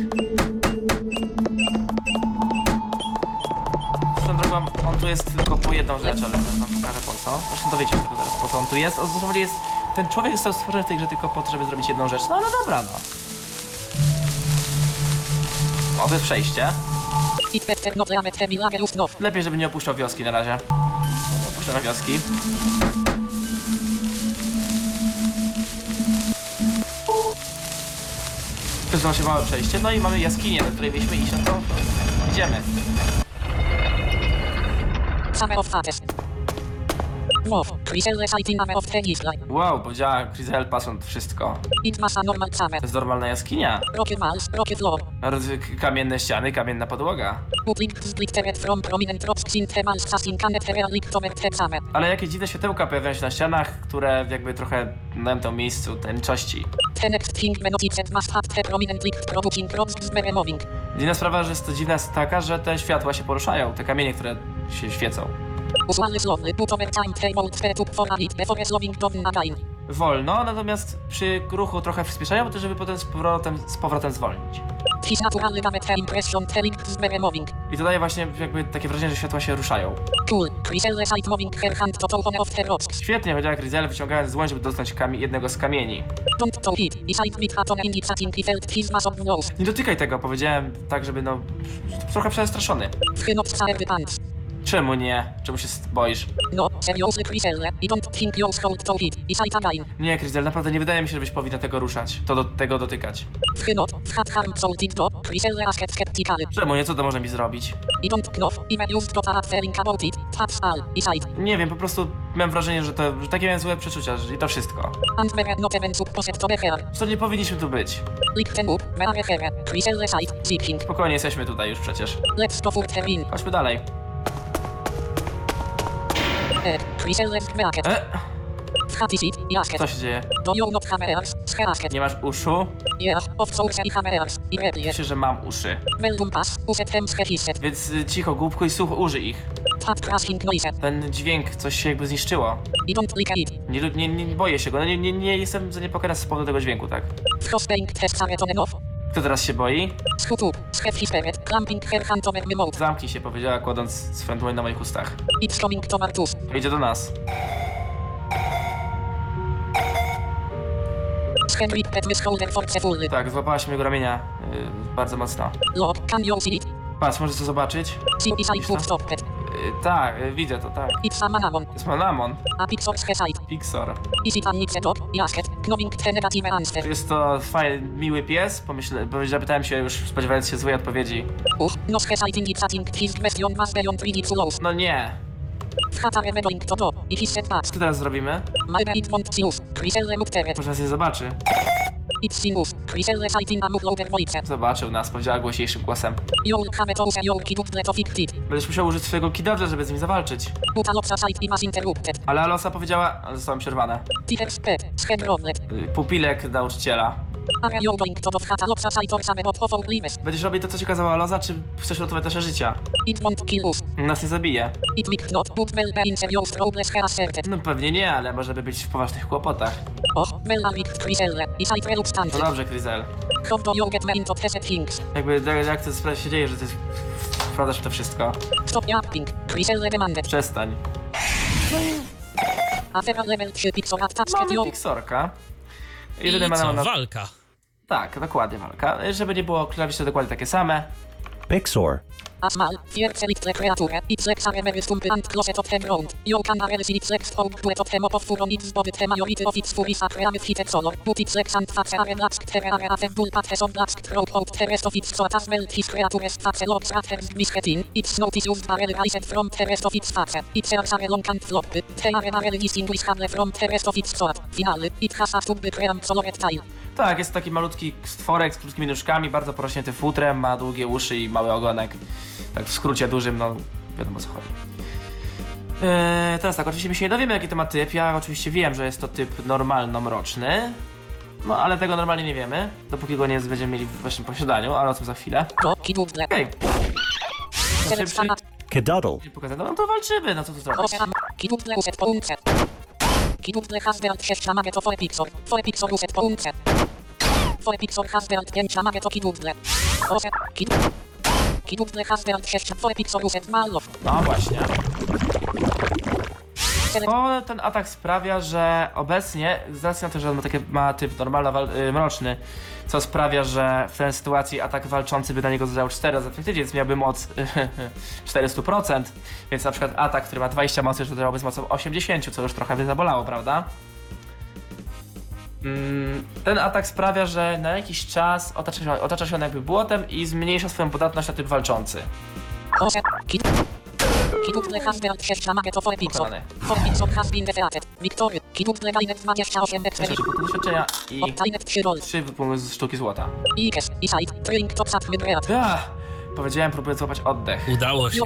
Swoją drogą, on tu jest tylko po jedną rzecz, ale zaraz wam pokażę po co. Zresztą dowiecie się zaraz, po co on tu jest. On zasadzie jest... Ten człowiek został stworzony w tej grze tylko po to, żeby zrobić jedną rzecz. No ale dobra, no. O, to jest przejście. No. Lepiej, żeby nie opuszczał wioski na razie. Opuszczamy wioski. Przyznał się małe przejście, no i mamy jaskinię, do której mieliśmy iść, no to idziemy. Summer of Fates. Sighting armor of Israel. Wow, powiedziała Grizel patrząc wszystko. It was a normal. To jest normalna jaskinia. Rocket walls, rocket floor. Roz- Kamienne ściany, kamienna podłoga. Splittered from prominent rocks in over the. Ale jakieś dziwne światełka pojawiają się na ścianach, które jakby trochę dają to miejscu tajemniczości. The next thing must have the prominent light producing rods z moving. Inna sprawa, że jest to dziwna jest taka, że te światła się poruszają, te kamienie, które się świecą. Over time for a before slowing down again. wolno, natomiast przy ruchu trochę przyspieszają, to żeby potem z powrotem, z powrotem zwolnić. His naturally damage the impression telling z moving. I to daje właśnie jakby takie wrażenie, że światła się ruszają. Cool. Chryselle sight moving her hand to one of the rocks. Świetnie, powiedziała Grizel, wyciągając dłoń, żeby dostać kami jednego z kamieni. Don't with he felt his mass of. Nie dotykaj tego, powiedziałem tak, żeby no... trochę przestraszony. Pants. Czemu nie? Czemu się boisz? No, seriously Chryselle. I don't think you're hold to it. He sight again. Nie, Grizel, naprawdę nie wydaje mi się, żebyś powinna tego ruszać. To do tego dotykać. Wchynot. Wchat harm solted do. Chryselle asked skeptically. Czemu nie? Co to może mi zrobić? I don't know. He used to that feeling about it. That's all. He sight. Nie wiem, po prostu miałem wrażenie, że to... że takie miałem złe przeczucia, że i to wszystko. And were not even supposed to be here. Co nie powinniśmy tu być. Lick them up. Where here. Chryselle sight. Zipping. Spokojnie, jesteśmy tutaj już przecież. Let's go further in. Chodźmy dalej. E? Co się dzieje? Nie masz uszu? Yeah, of course I replied. Myślę, że mam uszy. He Więc y, cicho, głupku i słuch, użyj ich. Ten dźwięk, coś się jakby zniszczyło. He don't like. Nie, nie, nie boję się go, no nie, nie, nie jestem zaniepokojony z powodu tego dźwięku, tak? Kto teraz się boi? Scoot up. Schep his spirit. Clamping her hand over my mouth. Zamknij się, powiedziała, kładąc swoją dłoń na moich ustach. It's coming to Martus. Idzie do nas. Henrik pet my shoulder forcefully. Tak, złapałaś mojego ramienia yy, bardzo mocno. Look, can you see it? Patrz, możesz to zobaczyć? See is I stopped. Yy, tak, yy, widzę to, tak. It's a manamon. To jest Manamon, A pixels sight. Pixar. Is it an nipset He asked. Knowing the negative answer. Jest to fajny, miły pies, pomyśle, bo zapytałem się już, spodziewając się złej odpowiedzi. Uh, no sighting it's a think his question was beyond ridiculous. No nie. Co teraz zrobimy? Może nas nie zobaczy. Zobaczył nas, powiedziała głośniejszym głosem. Będziesz musiał użyć swojego kidodża, żeby z nim zawalczyć. Ale Alosa powiedziała, ale została mi przerwane. Peter's pet. Shed rocket. Y, Pupilek nauczyciela. Będziesz robić to, co ci kazała Aloza, czy chcesz ratować nasze życia? Nas nie zabije. Will. No pewnie nie, ale możemy być w poważnych kłopotach. Well a bit Chryselle. Is I reluctant. No dobrze, Krizel. How do you get things? Jakby jak, jak to się dzieje, że ty w to wszystko? Stop yapping. Chryselle demanded. Przestań. After a level 3 pixel attached Mamy you. Pixorka. I Jedyny ma co, na... walka. Tak, dokładnie walka. Żeby nie było klawisze dokładnie takie same. Pixor. Asmal, viercelictre creature, ipsex aremeris tumpi ant closet of the ground, yo can arelis in ipsex hope duet of them of furon its body the majority of its furis acreamit hitet solor, but ipsex ant face are laxk terre are atem dul pates on laxk trope out the rest of its so as well his creatures face logs raters misketin, its notice used barrel rised from the rest of its face, its airs are long and flop, the are barrel distinguishable from the rest of its sort, finale, it has a stubby cream soloret tile. Tak, jest taki malutki stworek z krótkimi nóżkami, bardzo porośnięty futrem, ma długie uszy i mały ogonek. Tak w skrócie dużym, no wiadomo o co chodzi. Eee, teraz tak, oczywiście my się nie dowiemy jaki to ma typ. Ja oczywiście wiem, że jest to typ normalno-mroczny. No ale tego normalnie nie wiemy, dopóki go nie będziemy mieli w waszym posiadaniu, ale o tym za chwilę. Okej, nie pokazać, no to walczymy, no co tu zrobić? Unce. Kidudle has 6 samage to 4 pixor, 4 pixor uset po unce. 4 pixor has 5 samage to kidudle. Osem, kid... Kidudle has built 6 4 pixor uset mallow. No właśnie. To ten atak sprawia, że obecnie, z racji na to, że on ma, takie, ma typ normalno wal- y, mroczny, co sprawia, że w tej sytuacji atak walczący by na niego zadał 4 razy efektywnie, więc miałby moc 400%, więc na przykład atak, który ma 20 mocy, już zadałby z mocą 80, co już trochę by zabolało, prawda? Mm, Ten atak sprawia, że na jakiś czas otacza się, otacza się on jakby błotem i zmniejsza swoją podatność na typ walczący. Osem, kid... Kidudle has built 6 samage to 4 pixor. Pokonany. 4 pixor has been defeated. Victory. Kidudle gainet 28 Znaczy, experiments. punktu doświadczenia i Obtainet 3 roll. 3 wypływy z sztuki złota. Ikes, Iside, Drink to Sat Wybreat. Ach, powiedziałem, próbuję złapać oddech. Udało się.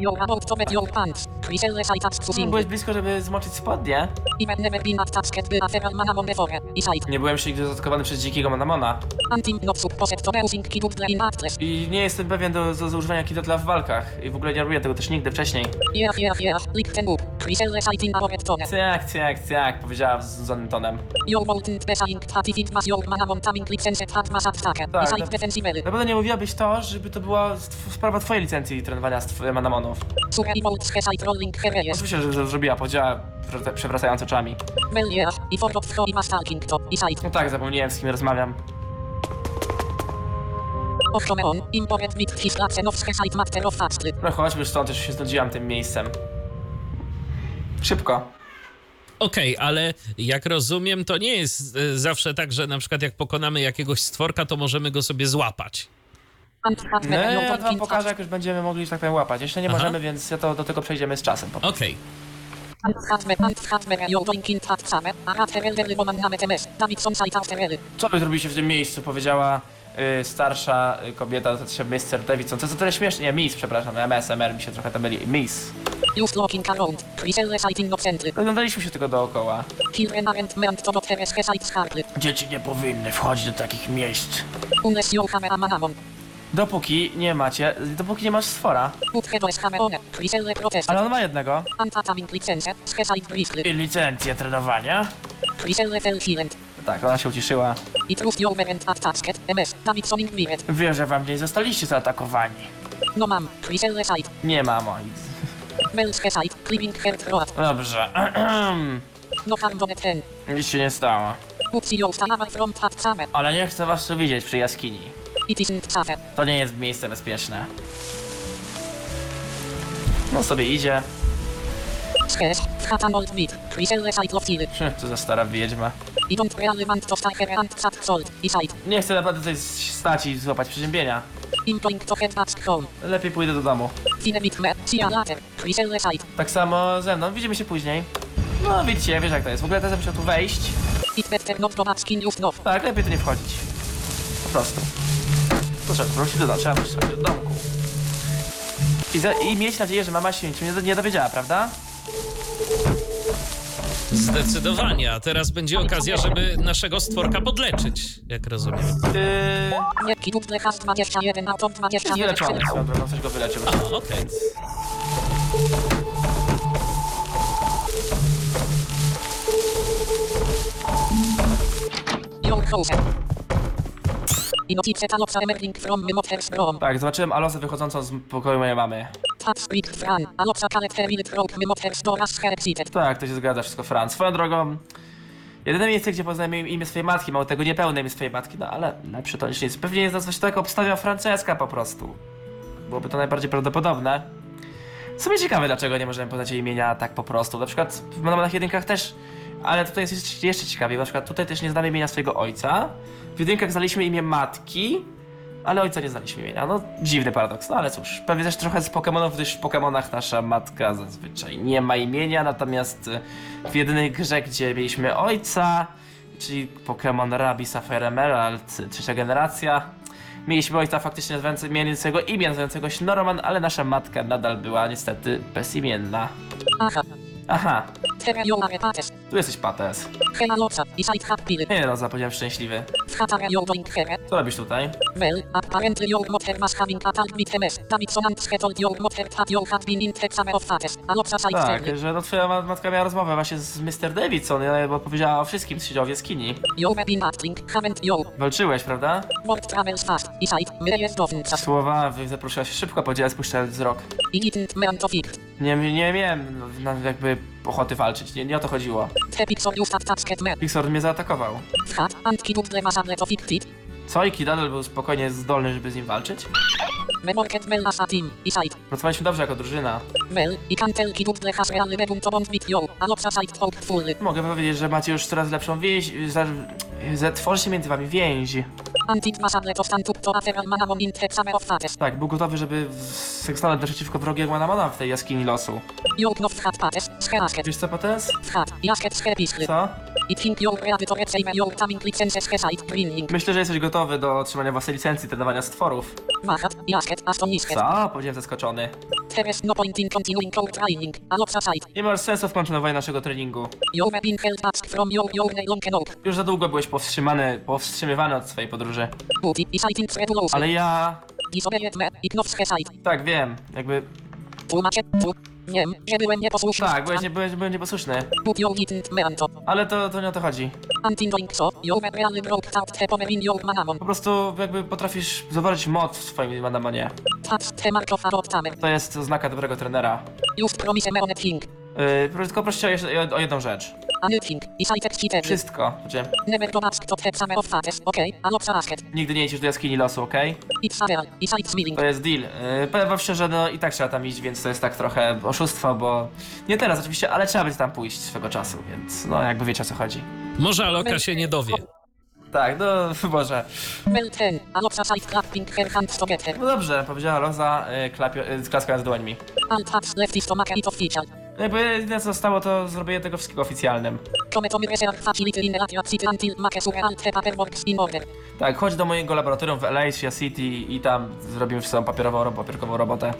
Your about to bet your pants. Chryselle Side to sing. Byłeś blisko, żeby zmoczyć spodnie. Even never been attacked by a feral manamon before. Iside. Nie byłem jeszcze nigdy zaatakowany przez dzikiego Manamona. Antim not supposed to using kidudle in actress. I nie jestem pewien do, do, do używania kidotla w walkach. I w ogóle nie robię tego też nigdy wcześniej. Yeah, yeah, yeah. Lick ten up. Tone. Powiedziała z zudzonym tonem. Your molten pesaying that if it was your manamon taming license had mass attack. Tak, no. defensive. Na pewno nie mówiłabyś to, żeby to była tw- sprawa twojej licencji trenowania z tw- Manamonów. Oczywiście, że, że zrobiła, powiedziała przewra- przewracając oczami. No tak, zapomniałem z kim rozmawiam. Ochromeon. Imported with his lacen of Hesite matter of fastly. No chodźmy już stąd, już się znudziłam tym miejscem. Szybko. Okej, ale jak rozumiem, to nie jest e, zawsze tak, że na przykład jak pokonamy jakiegoś stworka, to możemy go sobie złapać. No, no, ja wam pokażę, jak już będziemy mogli, że tak powiem, łapać. Jeszcze nie Aha. możemy, więc ja to, do tego przejdziemy z czasem. Po prostu. Okej. Co wy zrobiliście w tym miejscu? Powiedziała y, starsza y, kobieta, to się Mr. Davidson. Co to tyle śmiesznie? Nie, Miss, przepraszam, MSMR mi się trochę tam myli. Miss. Just looking around. Site innocently. Oglądaliśmy się tylko dookoła. Children aren't meant to. Dzieci nie powinny wchodzić do takich miejsc. Unless your hammer a manamon. Dopóki nie macie, dopóki nie masz stwora. Ale on ma jednego. I licencję trenowania. Tak, ona się uciszyła. Wiem, że wam nie zostaliście zaatakowani. No mam. Nie, heart road. Dobrze. No. Nic się nie stało. Ale nie chcę was tu widzieć przy jaskini. To nie jest miejsce bezpieczne. No sobie idzie. Hm, Co za stara wiedźma. Nie chcę naprawdę tutaj stać i złapać przeziębienia. Lepiej pójdę do domu. Tak samo ze mną. Widzimy się później. No widzicie, wiesz jak to jest. W ogóle teraz muszę tu wejść. Tak, lepiej tu nie wchodzić. Po prostu. To trzeba wrócić do domu, trzeba wrócić do domku. I, za, I mieć nadzieję, że mama się niczym nie, nie dowiedziała, prawda? Zdecydowanie, a teraz będzie okazja, żeby naszego stworka podleczyć, jak rozumiem. Yy, Nie kidudle has 21 out of 20 jest wyleczony, swoją drogą, coś go wyleczył. A, okej. Your house. Notice emerging from my mother's room. Tak, zobaczyłem Alosę wychodzącą z pokoju mojej mamy. Fran. Mother's door as her. Tak, to się zgadza, wszystko Franc. Swoją drogą, jedyne miejsce, gdzie poznałem im- imię swojej matki, mało tego niepełne imię swojej matki, no ale lepsze to niż nic. Pewnie jest coś tak obstawia Franceska po prostu. Byłoby to najbardziej prawdopodobne. W sumie ciekawe, dlaczego nie możemy podać jej imienia tak po prostu. Na przykład w Manomanach jedynkach też, ale tutaj jest jeszcze- jeszcze ciekawiej. Na przykład tutaj też nie znamy imienia swojego ojca. W jedynkach znaliśmy imię matki, ale ojca nie znaliśmy imienia. No, dziwny paradoks, no ale cóż. Pewnie też trochę z Pokemonów, gdyż w Pokemonach nasza matka zazwyczaj nie ma imienia, natomiast y, w jedynej grze, gdzie mieliśmy ojca, czyli Pokémon Rabi Sapphire Emerald, trzecia generacja, mieliśmy ojca faktycznie mieliącego imię, nazywającego się Norman, ale nasza matka nadal była niestety bezimienna. Aha. Aha. Tu jesteś Pates. I. Nie no, zapowiedziałem szczęśliwy. Co robisz tutaj? Well, apparently your mother was having a talk with MS. Davidson and told your mother that you had been in the summer of fates. A loca side Tak, że no twoja ma- matka miała rozmowę właśnie z Mr. Davidson, ja- bo powiedziała o wszystkim, co się działo w jaskini. You've been battling, haven't you? Walczyłeś, prawda? Word travels fast. I side. Myriad doesn't. Słowa wy- zaprosiła się szybko, powiedziała spuszczając wzrok. I to. Nie, nie no, no, jakby ochoty walczyć, nie, nie o to chodziło. Pixar mnie zaatakował. Hat, and kidudle was able to fix it. Co i Kidadel był spokojnie zdolny, żeby z nim walczyć? Me worked well as a team. I side. Pracowaliśmy dobrze jako drużyna. Well, I side. Mogę powiedzieć, że macie już coraz lepszą więź, tworzy się między wami więź. To manamon in of fates. Tak, był gotowy, żeby stanąć naprzeciwko wrogiego Manamona w tej jaskini losu. You knowed hat pates. Scheasket. Wiesz co, Pates? Jasket. Co? I think you're ready to receive your coming licenses side greening. Myślę, że jesteś gotowy do otrzymania własnej licencji trenowania stworów. Wahat. Jasket. Astonisket. Co? Powiedziałem zaskoczony. No point in continuing our training. Side. Nie masz sensu w kontynuowaniu naszego treningu. You've been held back from your your long enough. Już za długo byłeś powstrzymany, powstrzymywany od swojej podróży. Booty. Ale ja... Disobeyed me. Side. Tak, wiem. Jakby... Tłumaczę. Tu. Wiem, że byłem nieposłuszny. Tak, byłeś, nie, byłeś, byłem nieposłuszny. But you didn't mean to. Ale to, to nie o to chodzi. And in doing so, you really broke out the power in your manamon. Po prostu jakby potrafisz zobaczyć moc w swoim Manamonie. That's the mark of a good tamer. To jest oznaka dobrego trenera. You've promised me thing. Yy, tylko proszę o, jeszcze- o jedną rzecz. Wszystko. Gdzie? Never of fates. Asked. Nigdy nie idziesz do jaskini losu? It's a real. Willing. To jest deal. Yy, powiem wam szczerze, no i tak trzeba tam iść, więc to jest tak trochę oszustwo, bo... Nie teraz oczywiście, ale trzeba będzie tam pójść swego czasu, więc no jakby wiecie o co chodzi. Może Aloka się nie dowie. Tak, no może. No dobrze, powiedziała Roza, yy, klapio, yy, klaskając dłońmi. And that's left is to make it official. Jakby jedyne co zostało, to zrobienie tego wszystkiego oficjalnym. Tak, chodź do mojego laboratorium w Alasia City i tam zrobimy wszystką papierową, ro- papierkową robotę.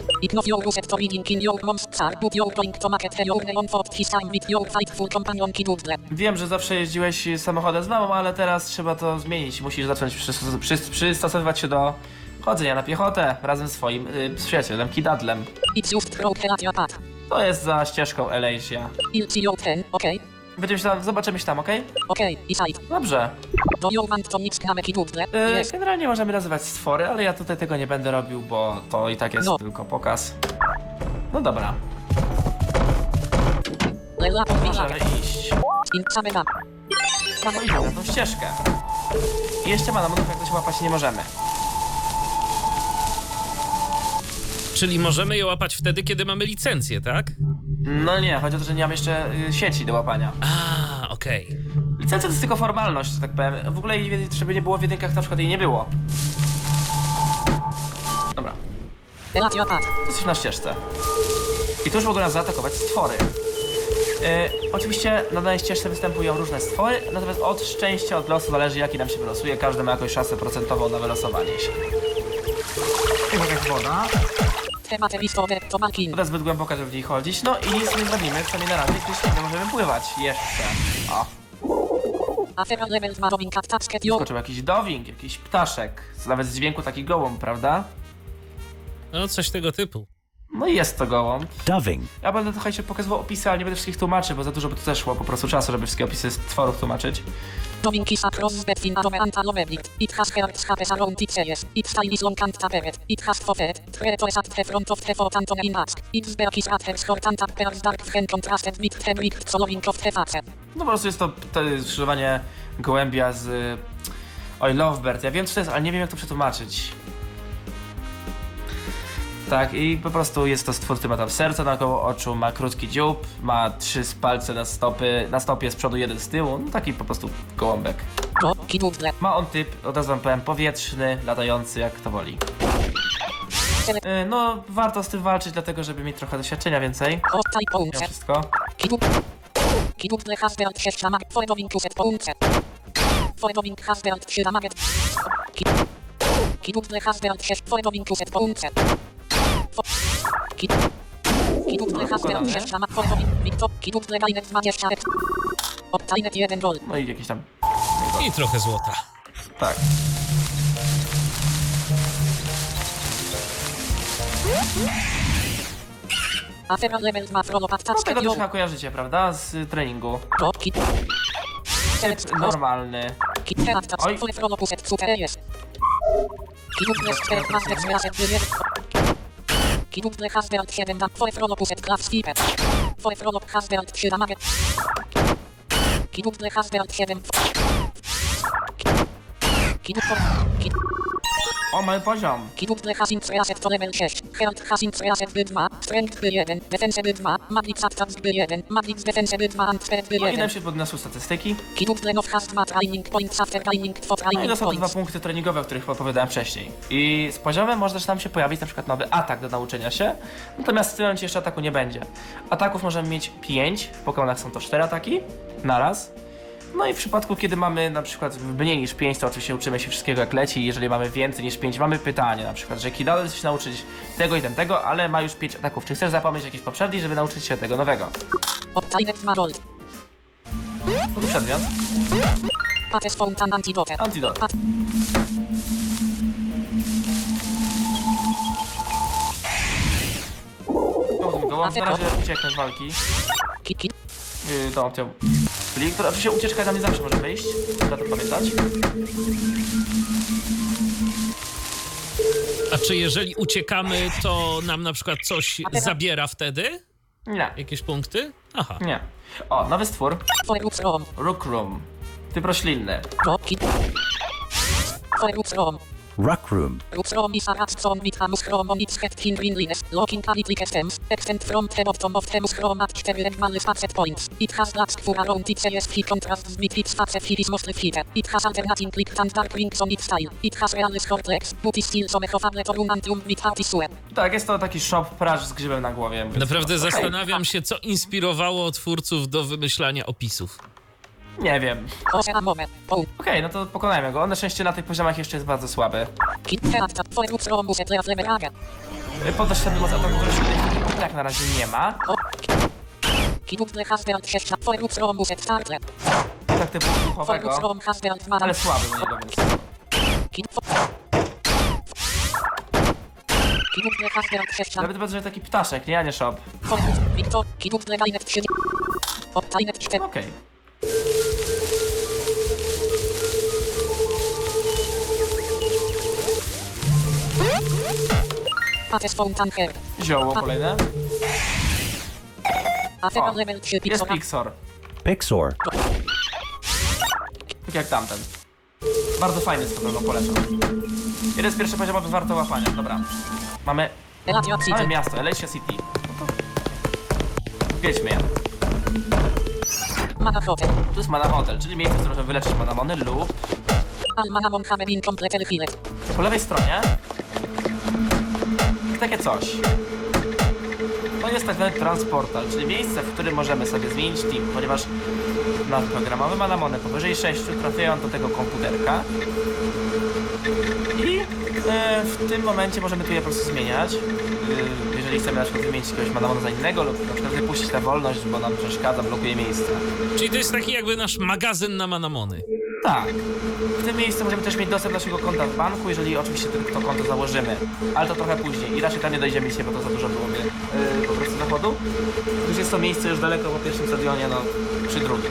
Wiem, że zawsze jeździłeś samochodem z mamą, ale teraz trzeba to zmienić. Musisz zacząć przystos- przys- przystosowywać się do chodzenia na piechotę razem z swoim y, przyjacielem Kidadlem. It's just To jest za ścieżką see you ten, okay? Będziemy się tam, zobaczymy się tam, okej? Okay, inside. Dobrze. Do you want to mix na Yes. Generalnie możemy nazywać stwory, ale ja tutaj tego nie będę robił, bo to i tak jest No. tylko pokaz. No dobra, to możemy iść. In same map. No idziemy na tą ścieżkę. I jeszcze manamonów jak coś łapać nie możemy. Czyli możemy je łapać wtedy, kiedy mamy licencję, tak? No nie, chodzi o to, że nie mam jeszcze y, sieci do łapania. A, okej. Licencja to jest tylko formalność, że tak powiem. W ogóle jej, żeby nie było w jedynkach, na przykład jej nie było. Dobra, Latvia path. jesteśmy na ścieżce. I tu już mogą nas zaatakować stwory. Yy, oczywiście na danej ścieżce występują różne stwory, natomiast od szczęścia, od losu zależy jaki nam się wylosuje. Każdy ma jakąś szansę procentową na wylosowanie się. Jest jakaś woda. Temat listowe to malkin. Woda zbyt głęboka, żeby w niej chodzić. No i nic nie zrobimy, przynajmniej na razie, gdyż nie możemy pływać. Jeszcze. O. Afera level ma tasket your. Skoczył jakiś dowing, jakiś ptaszek. Nawet z dźwięku taki gołąb, prawda? No, coś tego typu. No i jest to gołąb. Dubbing. Ja będę trochę się pokazywał opisy, ale nie będę wszystkich tłumaczył, bo za dużo by to też szło po prostu czasu, żeby wszystkie opisy stworów tłumaczyć. Robin is arome and. It has scapes around its ears. Its tail is long and taperet. It has four feet. Three toes at the front of the foot and on in mask. Its back is at her short and appears dark when contrasted with the of the face. No po prostu jest to, to jest skrzyżowanie gołębia z... Oj, Lovebird. Ja wiem co to jest, ale nie wiem jak to przetłumaczyć. Tak, i po prostu jest to stwór, który ma tam serce naokoło oczu, ma krótki dziób, ma trzy palce na stopy, na stopie z przodu, jeden z tyłu, no taki po prostu gołąbek. Ma on typ, od razu wam powiem, powietrzny, latający, jak to woli. Yy, no, warto z tym walczyć, dlatego żeby mieć trochę doświadczenia więcej. Ostaj Mimo pounce. wszystko. Kidud. Kidudle hasberant 6 magnet. Following to set pounce. Following hasberant 3 magnet. Kid- Kidudle hasberant 6. Following to set No i jakieś tam, I trochę złota. tak. Afera level 2 from No tego też chyba kojarzycie, prawda? Z y, treningu. Typ normalny. Kid Oj. Full from opuset super jest. Kidudle 4 hasberant 4 wywiad. Kidudle hasberant 7 dam. Full from opuset class skipper. Full from op hasberant 3 damage. Kidudle hasberant 7. Kidudle Kid O, mamy poziom. Kidudle Hasing Reaset to level 6. Herald Hasing Reaset by 2. Strength by 1. Defense by 2. Magic Attacks by 1. Magic Defense by 2. And Speed by No i 1. nam się podniosły statystyki. Kidudle Now has 2 training points after training 2 No i training dostał te dwa punkty treningowe, o których opowiadałem wcześniej. I z poziomem może też nam się pojawić na przykład nowy atak do nauczenia się, natomiast w tym momencie jeszcze ataku nie będzie. Ataków możemy mieć 5, w Pokémonach są to 4 ataki, naraz. No i w przypadku, kiedy mamy na przykład mniej niż 5, to oczywiście uczymy się wszystkiego jak leci. Jeżeli mamy więcej niż 5, mamy pytanie na przykład, że Kidal chce się nauczyć tego i tamtego, ale ma już 5 ataków. Czy chcesz zapomnieć jakiś poprzedni, żeby nauczyć się tego nowego? Obtajnet 2 gold. No to przedmiot. Antidot. Go, na razie ucieknę z walki. Yy, tą opcją. Czyli, która oczywiście ucieczka tam nie zawsze może wyjść. Trzeba to pamiętać. A czy jeżeli uciekamy, to nam na przykład coś zabiera wtedy? Nie, Jakieś punkty? Aha. nie. O, nowy stwór. Forux Rom. Rook Room. Typ roślinny. Ruck Room. Rux Rom is a rat song with hamus chrome on its head king greenliness. Looking at it like stems. Extend from the bottom of the chrome at 4 regular facet points. It has black spur around its ears. He contrasts with its facet. He is mostly fitter. It has alternating click and dark rings on its style. It has real short legs. But is still some of a run and room with hearty sweat. Tak, jest to taki shop praż z grzybem na głowie. Naprawdę zastanawiam się, co inspirowało twórców do wymyślania opisów. Nie wiem. Okej, no to pokonajmy go. On na szczęście na tych poziomach jeszcze jest bardzo słaby. Podnoś sobie moc ataku roślinnych. Jak na razie nie ma. O. Kidudle Hasberant 6. Forux Rom buset startle. Tak typu duchowego. Forux Rom Hasberant 2. Ale słaby u niego, więc... Kid Kidudle Hasberant 6. Nawet że taki ptaszek, nie? A nie shop. Forux Victor. Kidudle Gainet 3. Obtajnet 4. Okej. Pates Fountain Hair. Zioło kolejne. Level 3 Jest Pixora. Pixor. Pixor. Tak jak tamten. Bardzo fajny jest to pewno polecam. Jeden z pierwszych poziomowych warto łapania. Dobra. Mamy Eladio Mamy miasto, Elysia City. No to... Wiedźmy je. Mana Hotel. Tu jest Mana Hotel, czyli miejsce, w którym możemy wyleczyć Manamony lub Almanamon Hammer Incomplete Healed. po lewej stronie takie coś. To jest tak zwany transportal, czyli miejsce, w którym możemy sobie zmienić team, ponieważ nadprogramowe Manamony powyżej 6 trafiają do tego komputerka i e, w tym momencie możemy tu je po prostu zmieniać. E, jeżeli chcemy na przykład wymienić jakiegoś Manamona za innego lub na przykład wypuścić na wolność, bo nam przeszkadza, blokuje miejsce. Czyli to jest taki jakby nasz magazyn na manamony. Tak. W tym miejscu możemy też mieć dostęp do naszego konta w banku, jeżeli oczywiście to konto założymy. Ale to trochę później i raczej tam nie dojdziemy dzisiaj, bo to za dużo byłoby yy, po prostu zachodu. Już jest to miejsce już daleko po pierwszym stadionie, no przy drugim.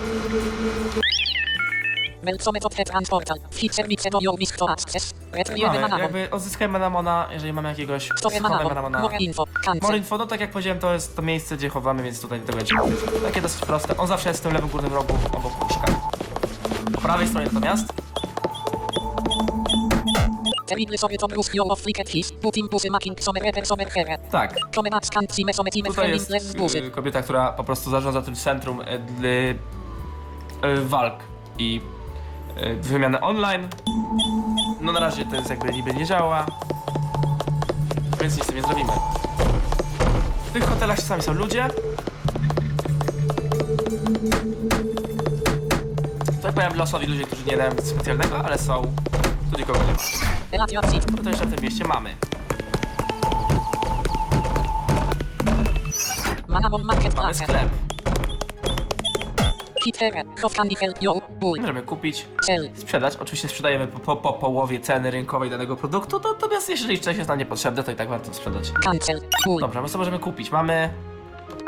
Mamy, jakby odzyskajmy Manamona, jeżeli mamy jakiegoś schowamy Manamon. Manamona. More info. No tak jak powiedziałem, to jest to miejsce, gdzie chowamy, więc tutaj tego będziemy. Takie dosyć proste. On zawsze jest w tym lewym górnym rogu obok łóżka. Po prawej stronie natomiast. Tak. Tutaj jest y, kobieta, która po prostu zarządza tym centrum y, y, y, walk i y, wymiany online. No na razie to jest jakby niby nie działa, więc nic z tym nie zrobimy. W tych hotelach czasami są ludzie. Tutaj powiem losowi ludzie, którzy nie dają nic specjalnego, ale są. Tu nikogo nie ma. No to jeszcze w tym mieście mamy. Manamon market Mamy place. sklep. Możemy kupić sprzedać. Oczywiście sprzedajemy po, po, po połowie ceny rynkowej danego produktu, to, natomiast jeżeli coś jest nam niepotrzebne, to i tak warto sprzedać. Dobrze, my co możemy kupić? Mamy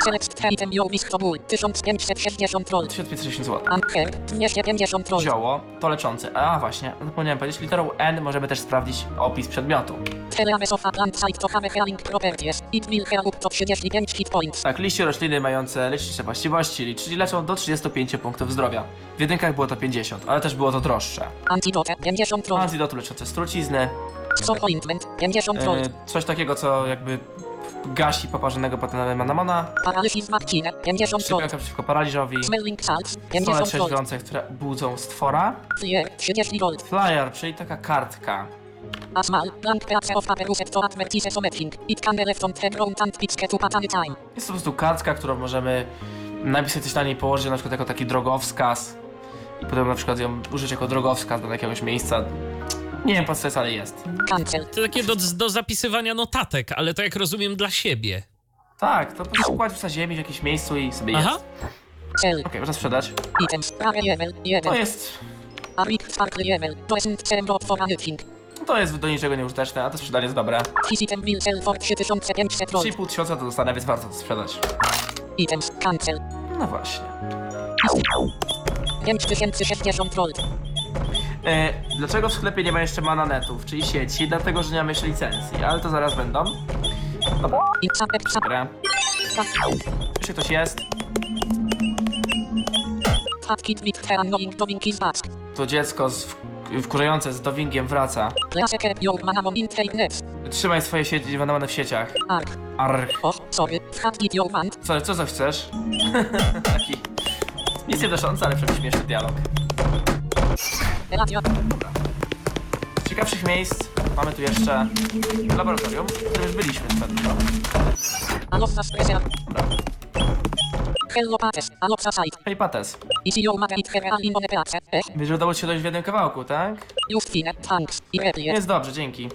Select item yo wisk to bull. 1560 roll. 1560 zł. Anker. 250 roll. Zioło, to leczące. A właśnie, zapomniałem powiedzieć, literą N możemy też sprawdzić opis przedmiotu. Teleaves of a plant site to have healing properties. It will heal up to 35 hit points. Tak, liście rośliny mające lecznicze właściwości, czyli leczą do 35 punktów zdrowia. W jedynkach było to 50, ale też było to droższe. Antidote. 50 roll. Antidotu leczące strucizny, Stop ointment. 50 roll. e, coś takiego, co jakby gasi poparzonego potem manamona, Paralysis vaccine. 50 roll. szczepionka przeciwko paraliżowi, Smelling salts. stole 50 trzeźwiące, które budzą stwora, Flier. 30 roll. flyer, czyli taka kartka. A small, blank piece of paper used to advertise something. It can be left on the ground and picked up at any time. Jest to po prostu kartka, którą możemy napisać coś na niej, położyć na przykład jako taki drogowskaz i potem na przykład ją użyć jako drogowskaz do jakiegoś miejsca. Nie wiem po co jest, ale jest. Cancel. To takie do, do zapisywania notatek, ale to jak rozumiem dla siebie. Tak, to po prostu kładziesz na ziemi w jakimś miejscu i sobie jest. Aha. Okej, Sell. można sprzedać. Items. Level. To 1. jest, A big sparkle level. Doesn't sell drop for anything. to jest do niczego nieużyteczne, a to sprzedanie jest dobre. This item will sell for 3500 roll. 3,5 tysiąca to dostanę, więc warto to sprzedać. Items. Cancel. No właśnie. 5060 roll. E, dlaczego w sklepie nie ma jeszcze mananetów, czyli sieci? Dlatego, że nie mamy jeszcze licencji, ale to zaraz będą. Dobra, It's a pep grę. Jeszcze ktoś jest. To dziecko z, wkurzające z dowingiem wraca. Trzymaj swoje sieci manamane w sieciach. Oh, sorry. Co, co, chcesz? Nic nie doszący, ale przecież śmieszny dialog. Z ciekawszych miejsc mamy tu jeszcze laboratorium, w którym już byliśmy. Aloxa special. Hello Pates. Site. Hej Pates, wiesz, że udało się dojść w jednym kawałku, tak? Just. Jest dobrze, dzięki.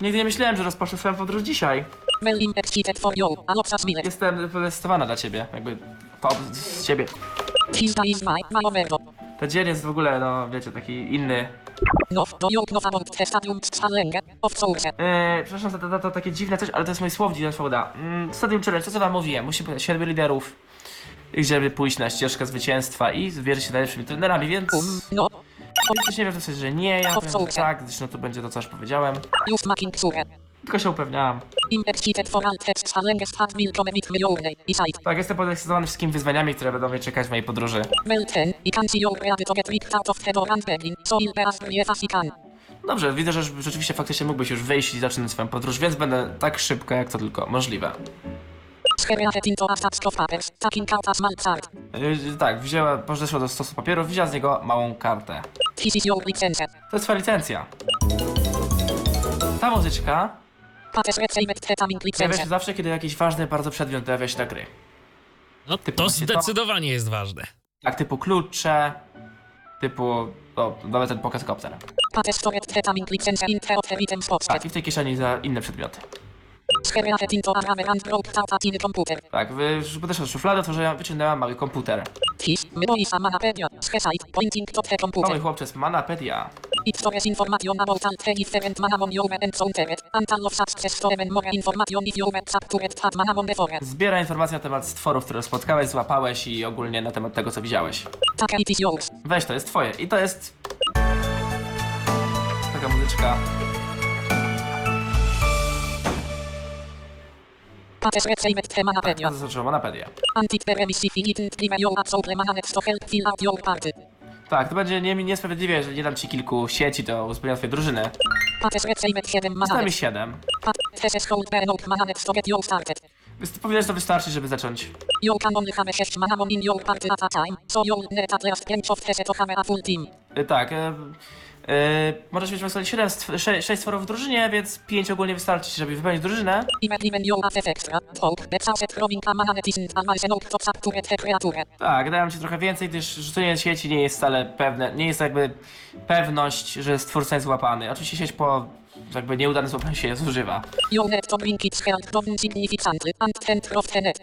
Nigdy nie myślałem, że rozpocznę swoją podróż dzisiaj. Jestem podekscytowana dla ciebie, jakby po, z ciebie. Is my. Ten dzień jest w ogóle, no wiecie, taki inny. No, do stadium? Of. Eee, przepraszam za to, to, to takie dziwne coś, ale to jest mój słownik na Fauda. Mm, Stadium Challenge, to co wam mówiłem, musi być siedmiu liderów, żeby pójść na ścieżkę zwycięstwa i zwierzyć się najlepszymi trenerami, więc... Um, no. Ktoś nie wie, to że nie, ja powiem, że tak, zresztą to będzie to, co już powiedziałem. Just making sure. Tylko się upewniałam. Tak, jestem podekscytowany wszystkimi wyzwaniami, które będą mnie czekać w mojej podróży. Dobrze, widzę, że rzeczywiście faktycznie mógłbyś już wyjść i zacząć swoją podróż, więc będę tak szybko, jak to tylko możliwe. Chart. Yy, tak, wzięła, podeszła do stosu papierów, wzięła z niego małą kartę. To jest twoja licencja. Ta muzyczka Pojawia się zawsze, kiedy jakiś ważny bardzo przedmiot pojawia się na gry. No Typu to właśnie to- zdecydowanie jest ważne. Tak, typu klucze, typu, o, nawet ten item spots. Tak, i w tej kieszeni za inne przedmioty. Tak, wy, podeszła do szuflady, otworzyła, wyciągnęła mały komputer. To the Mały chłopcze z Manapedia. Stores information about different manamon and of success store even more information if you were captured had manamon before. Zbiera informacje na temat stworów, które spotkałeś, złapałeś i ogólnie na temat tego, co widziałeś. Taka it is yours. Weź, to jest twoje. I to jest... Taka muzyczka. Pates received the manapedia. To zaczęła Manapedia. And it were received it didn't give you a soul mananet to help fill out your party. Tak, to będzie nie, niesprawiedliwe, jeżeli nie dam ci kilku sieci do uzbrojenia twojej drużyny. Receimet 7 Zostawię Mananet. 7. Pat Teses Hold Bernok Mananet to get you started. Więc to wystarczyć, żeby zacząć. You can only have 6 manamon in your party at a time, so you'll need at least 5 of Tese to have a full team. Tak, y, możesz mieć maksymalnie 7, 6, stworów w drużynie, więc 5 ogólnie wystarczy, żeby wypełnić drużynę. Tak, dałem ci trochę więcej, gdyż rzucenie sieci nie jest wcale pewne, nie jest jakby pewność, że stwórca jest złapany. Oczywiście sieć po jakby nieudanym złapaniu się zużywa.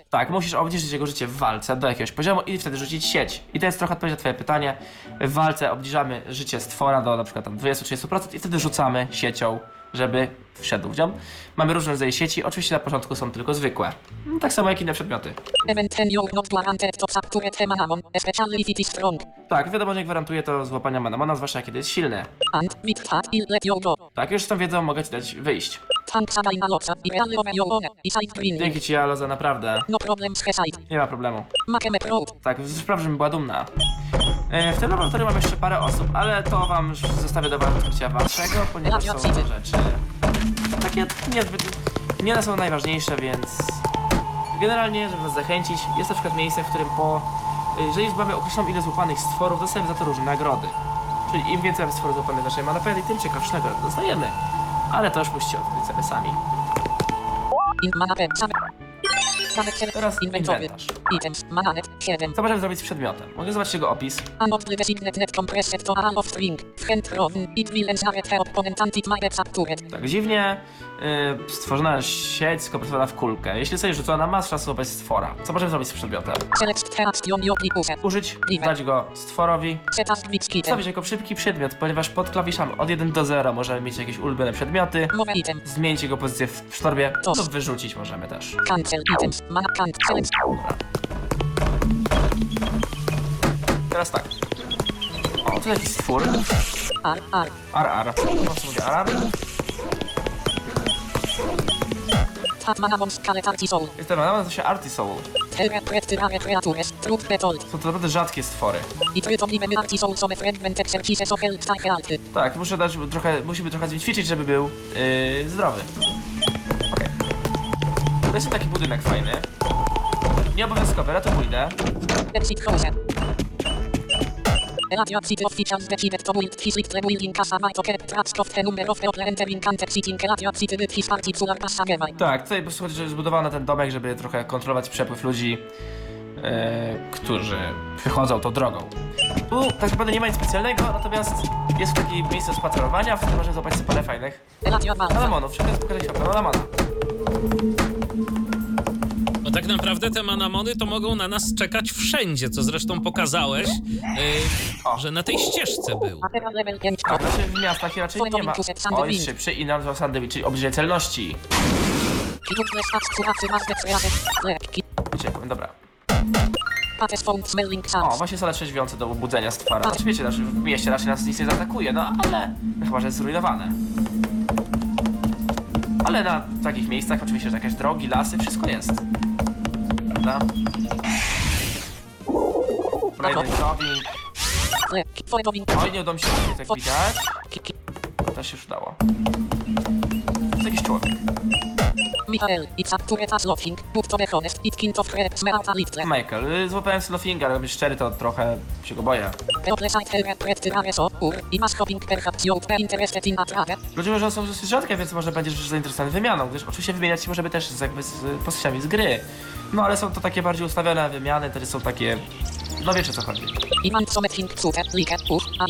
Tak, musisz obniżyć jego życie w walce do jakiegoś poziomu i wtedy rzucić sieć. I to jest trochę odpowiedź na twoje pytanie. W walce obniżamy życie stwora do na przykład tam 20-30% i wtedy rzucamy siecią, żeby wszedł w nią. Mamy różne rodzaje sieci, oczywiście na początku są tylko zwykłe. No, tak samo jak inne przedmioty. Tak, wiadomo, że nie gwarantuje to złapania manamona, zwłaszcza kiedy jest silny. Tak, już z tą wiedzą mogę ci dać wyjść. Dzięki ci, Aloza, naprawdę. No. Nie ma problemu. Tak, spraw, żebym była dumna. E, w tym laboratorium mam jeszcze parę osób, ale to wam już zostawię do odkrycia waszego, ponieważ są to rzeczy takie niezbyt, nie one są najważniejsze, więc generalnie, żeby was zachęcić, jest na przykład miejsce, w którym po, jeżeli zbamy określoną ilość złapanych stworów, dostajemy za to różne nagrody. Czyli im więcej mamy stworów złapanych w naszej manapeli, tym ciekawsze nagrody dostajemy. Ale to już musicie odkryć sobie sami. Teraz inwentarz. Items, mananet, 7. Co możemy zrobić z przedmiotem? Mogę zobaczyć jego opis. Tak dziwnie stworzona sieć skompresowana w kulkę. Jeśli zostaje rzucona, masz szansę złapać stwora. Co możemy zrobić z przedmiotem? Użyć, dać go stworowi, stawić jako szybki przedmiot, ponieważ pod klawiszami od 1 do 0 możemy mieć jakieś ulubione przedmioty, zmienić jego pozycję w torbie To. lub wyrzucić możemy też. Teraz tak. O, tu jakiś stwór. R, R. Ar, ar. Po prostu mówię ar, ar. Tab mana mons calet arti soul. Jest ten nazywa się Arty Soul. Terra pretyrare creatures. Truth be told. Są to naprawdę rzadkie stwory. Tak, muszę dać trochę, musimy trochę ćwiczyć, żeby był yy, zdrowy. Okej. To jest taki budynek fajny. Nieobowiązkowy, ale to pójdę. Tak, tutaj po prostu chodzi, że jest zbudowany ten domek, żeby trochę kontrolować przepływ ludzi, e, którzy wychodzą tą drogą. Tu tak naprawdę nie ma nic specjalnego, natomiast jest takie miejsce spacerowania, w którym można zobaczyć parę fajnych Radio Malta. alamonów. Wszystko jest pokazać światło, alamona. Tak naprawdę te manamony to mogą na nas czekać wszędzie, co zresztą pokazałeś, yy, że na tej ścieżce był. 5 Tak, znaczy w miastach raczej nie ma. O, jest szybszy i nazywa Sandwich, czyli obniżenie celności. Uciekłem, dobra. Found smelling O, właśnie sale trzeźwiące do budzenia stwora. Oczywiście, znaczy w mieście raczej nas nic nie zaatakuje, no ale chyba, że jest zrujnowane. Ale na takich miejscach oczywiście, że jakieś drogi, lasy, wszystko jest. Prawda? Lekki. Following. Oj, nie udało mi się jak widać. Też się już udało. Jakiś człowiek. Michael. It's up to laughing. But to be honest, it kind of creeps me out a little. Michael, y, złapałem Slowfinga, ale być szczery, to trochę się go boję. People side her ur, i masz hoping perhaps you'd be interested in a trade. Ludzie są dosyć rzadkie, więc może będziesz zainteresowany wymianą, gdyż oczywiście wymieniać się możemy też z, jakby z postaciami z gry. No ale są to takie bardziej ustawione wymiany, które są takie... No wiecie co chodzi. I mam ur, a.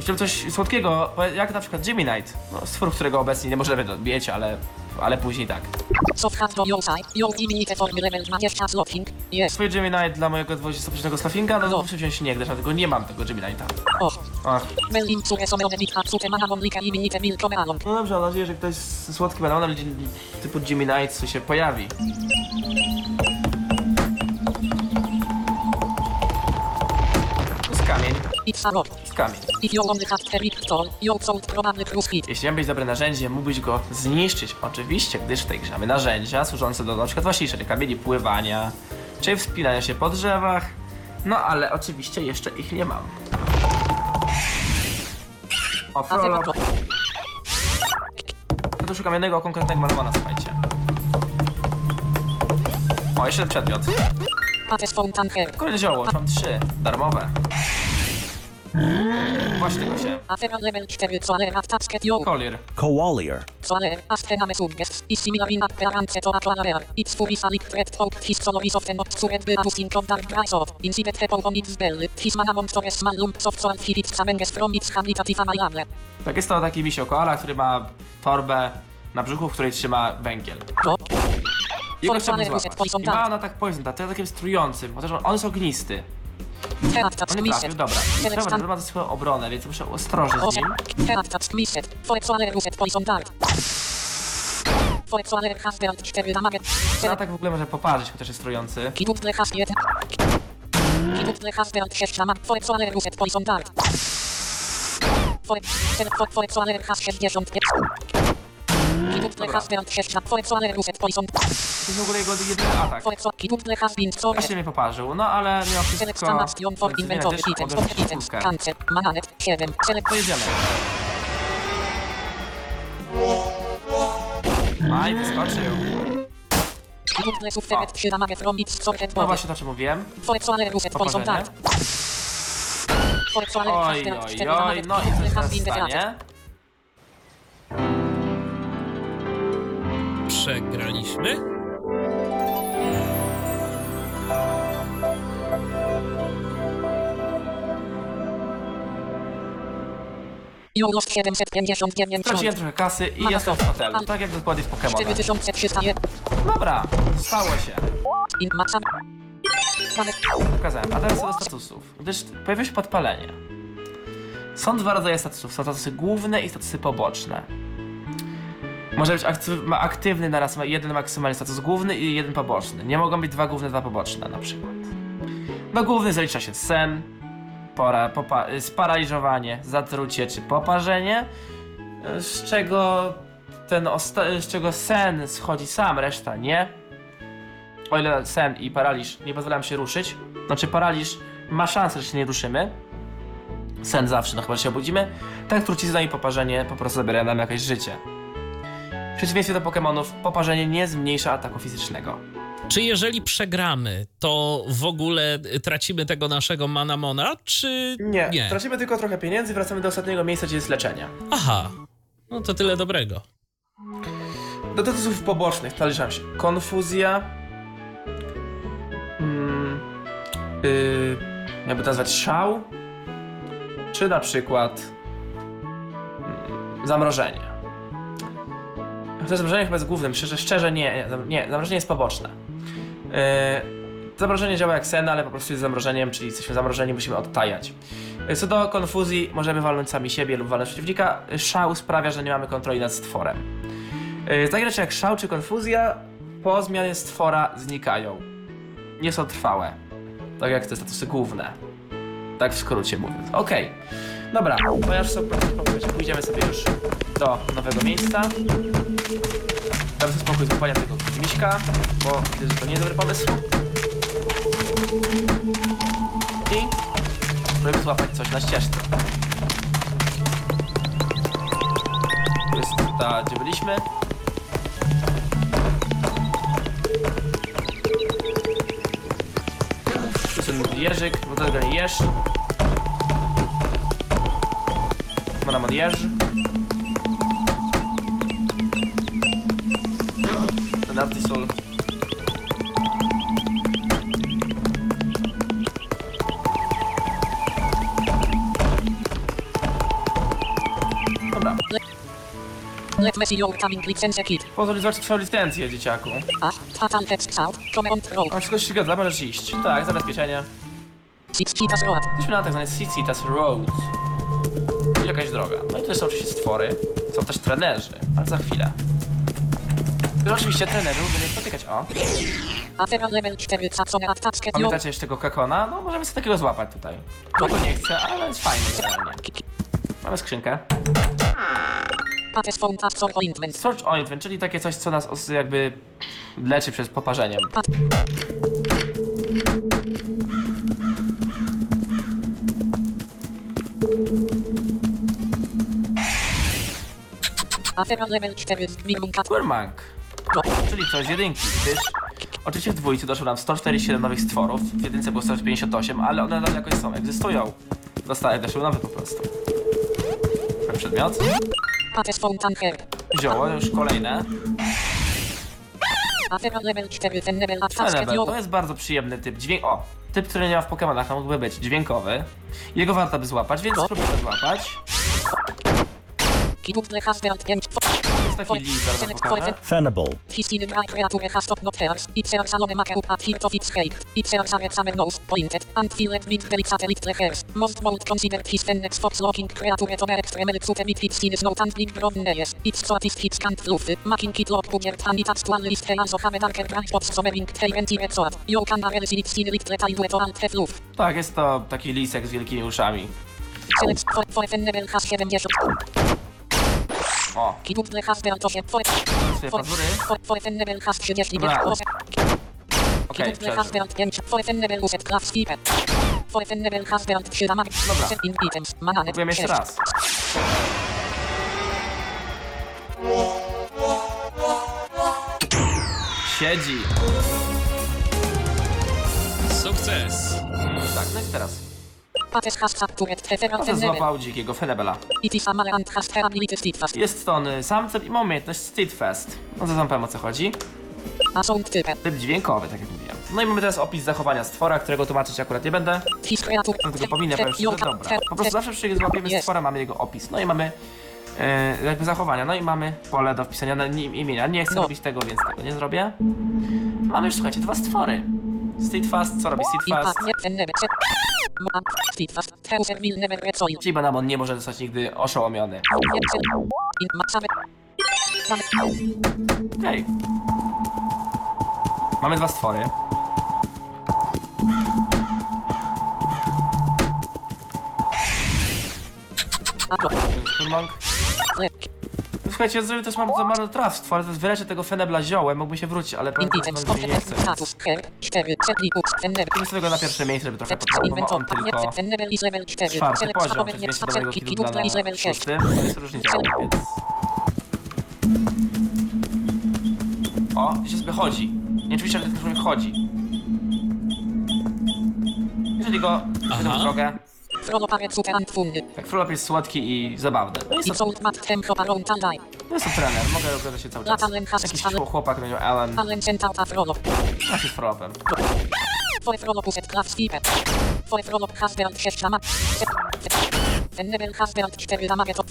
Chciałbym coś słodkiego, jak na przykład Jimmy Knight, no, stwór, którego obecnie nie możemy dobić, ale, ale później tak. So fast do your side, your i minite form level 20 laughing. Yes. Swój Jimmy Knight dla mojego 20% Slowfinga, no to muszę wziąć nie, gdyż dlatego nie mam tego Jimmy Knighta. Och. Ach. Manamon. No dobrze, mam nadzieję, że ktoś z słodkim bananem typu Jimmy Knight się pojawi. It. Jeśli miał być dobre narzędzie, mógłbyś go zniszczyć. Oczywiście, gdyż w tej grze mamy narzędzia służące do na przykład właśnie niszczenia kamieni, pływania, czy wspinania się po drzewach. No ale oczywiście jeszcze ich nie mam. O, prolog. No to szukam jednego konkretnego malowana, słuchajcie. O, jeszcze przedmiot. Kolejne zioło, mam trzy. Darmowe. Właśnie tego się. Afera level 4 Soaler Attached Yo. Collier. Coalier. Soaler Astrena Suggests. I similar in appearance to Aqualarer. It's fully salic threat hope his soloris of the obscured byrus in dark grass of. Incipet hepo on its bell. His manamon forest small lumps of soil feed its samenges from its habitative amalable. Tak, jest to taki misio koala, który ma torbę na brzuchu, w której trzyma węgiel. Jego For chciałbym złapać. I ma Dart. on atak poison to jest takim strującym, chociaż on, on jest ognisty. Trafił, dobra. Dobra, to ma swoją obronę, więc muszę ostrożnie z nim. Teattat Miset. For Soaler Reset Poison Dart. For Soaler has dealt 4 damage. Ten atak w ogóle może poparzyć, chociaż jest strujący. To jest w ogóle jego jedyny atak. Właśnie mnie poparzył, no ale mimo wszystko... Select Action for zmienia Inventory też Items mogę of Items. czwórkę. Cancel. Mananet 7. Select To jedziemy. Aj, wyskoczył. Kiduple suffered 3 damage from its sorted No właśnie to, o czym mówiłem. Has Oj, oj, 4 oj, no i co się stanie? Przegraliśmy? Lost 759 Straciłem trochę kasy i jestem w hotelu, tak jak dokładnie w Pokémonach. 4301 Dobra, stało się. in maxa. Pokazałem. A teraz co do statusów. Gdyż pojawiło się podpalenie. Są dwa rodzaje statusów. Są statusy główne i statusy poboczne. Może być aktyw ma aktywny naraz jeden maksymalny status główny i jeden poboczny. Nie mogą być dwa główne, dwa poboczne na przykład. Do główny zalicza się sen, pora, sparaliżowanie, zatrucie czy poparzenie, z czego ten z czego sen schodzi sam, reszta nie. O ile sen i paraliż nie pozwalają się ruszyć, znaczy paraliż ma szansę, że się nie ruszymy. Sen zawsze, no chyba się obudzimy. Tak trucizna i poparzenie po prostu zabierają nam jakieś życie. Przeciwieństwie do Pokémonów, poparzenie nie zmniejsza ataku fizycznego. Czy jeżeli przegramy, to w ogóle tracimy tego naszego manamona, czy Nie, nie? tracimy tylko trochę pieniędzy, wracamy do ostatniego miejsca, gdzie jest leczenie. Aha, no to tyle dobrego. Do statusów pobocznych należą się konfuzja, mm, yy, jakby to nazwać szał, czy na przykład mm, zamrożenie. To zamrożenie chyba jest głównym, szczerze, szczerze nie, nie, zam- nie, zamrożenie jest poboczne. Yy, zamrożenie działa jak sen, ale po prostu jest zamrożeniem, czyli jesteśmy zamrożeni, musimy odtajać. Yy, Co do konfuzji, możemy walnąć sami siebie lub walnąć przeciwnika. Szał sprawia, że nie mamy kontroli nad stworem. Yy, Takie rzeczy jak szał czy konfuzja po zmianie stwora znikają. Nie są trwałe. Tak jak te statusy główne. Tak w skrócie mówiąc. Okej. Dobra, ponieważ są pójdziemy sobie już do nowego miejsca. Dam sobie spokój z tego miśka, bo widzę, że to nie jest dobry pomysł. I spróbujemy złapać coś na ścieżce. To jest ta, gdzie byliśmy. Jest jeżyk, bo to tego nie Manamon jeż. Ten Artisul. Dobra, Let me see your coming license kit. pozwól zobaczyć twoją licencję, dzieciaku. A, Fatal Out, Command Row, A wszystko się zgadza, możesz iść. Tak, zabezpieczenie. Six Cheetahs Road, Jesteśmy na tak zwanej Cicitas Road. Jakaś droga. No i to są oczywiście stwory. Są też trenerzy, ale za chwilę. To oczywiście trenerzy będziemy spotykać. O, Afera Level 4 Saxon Attached Yo. pamiętacie jeszcze tego kakona? No możemy sobie takiego złapać tutaj. Kogo nie chcę, ale jest fajny generalnie. Mamy skrzynkę. Search Ointment, czyli takie coś, co nas jakby leczy przed poparzeniem. Afera level 4. Minimum kat. Quirmank. Czyli coś z jedynki, gdyż oczywiście w dwójce doszło nam 147 nowych stworów, w jedynce było 158, ale one nadal jakoś są, egzystują. Zostały weszły nowe po prostu. Ten przedmiot. Zioło, już kolejne. Level 4. Ten level Fenebel, advanced to jest bardzo przyjemny typ dźwięk. O! Typ, który nie ma w Pokemonach, a mógłby być dźwiękowy. Jego warto by złapać, więc spróbuję to złapać. Kiduk Husband 5. Jest taki list, zaraz wam pokażę. Fenable. Hisiny dry creature has top not hairs. It's a salome make up at hit of its cake. It's a sare summer nose, pointed, and filled with delicate satellite hairs. Most bold considered his ten next fox looking creature to direct remel super mit its skin snow and big brown nails. It's so at hits can't fluff. Making it look bugert and it actual list hair also have a darker bright spots sommering tail and red sword. You can barely see its skin lift retail to alt fluff. Tak, jest to taki lisek z wielkimi uszami. Select for, for has 70. O, Kiduk Husband 8. For, swoje for, pazury. for, for Fennebel has 30. Dobra. Osiem. Okej, Kiduk przeżył. Husband 5. For Fennebel uset class skipper. For Fennebel Husband 3 damage. Dobra. Set in items. Mananet. Próbujemy jeszcze raz. Siedzi. Sukces. Tak, no i teraz. Może złapał dzikiego Fenebela. It is a male and has her ability steadfast. Jest to on samcem i ma umiejętność Steadfast. No to wam powiem o co chodzi. Typ dźwiękowy, tak jak mówiłem. No i mamy teraz opis zachowania stwora, którego tłumaczyć akurat nie będę. Powinien Te- powiem ca- dobra. Po prostu zawsze przy złapiemy stwora, mamy jego opis. No i mamy e, jakby zachowania, no i mamy pole do wpisania na nim imienia. Nie chcę No. robić tego, więc tego nie zrobię. Mamy już, słuchajcie, dwa stwory. Steadfast, co robi. Ma- Steadfast. Teuser will never red soil. Czyli Banamon nie może zostać nigdy oszołomiony. Set. In ma- same. Same. Okej. Mamy dwa stwory. A to. Słuchajcie, zrobię też mam za marnotrawstwo, ale to wylecie tego Fenebla ziołem, mógłby się wrócić, ale wam, że nie Competence chcę. status. Herb. 4. Set lipuks. Fennebel. Chcę sobie go na pierwsze miejsce, żeby trochę Set. podpomował on tylko Fennebel is level 4. czwarty poziom, to jest Set. dobrego na 6. szósty, to jest różnica, więc... O, gdzieś sobie chodzi. Nie oczywiście, ale człowiek chodzi. Jeżeli go wejdę w Aha. drogę, Tak Frolop jest słodki i zabawny. Jest It's to, old mat tempo around and die. jest to trener, mogę oglądać się cały czas. Jakiś chłopak na nią Alan, a Frollo. znaczy Frolopem. For Frollo puset class skipper. For Frollo husband 6 damage. Set. Fennebel husband 4 damage to.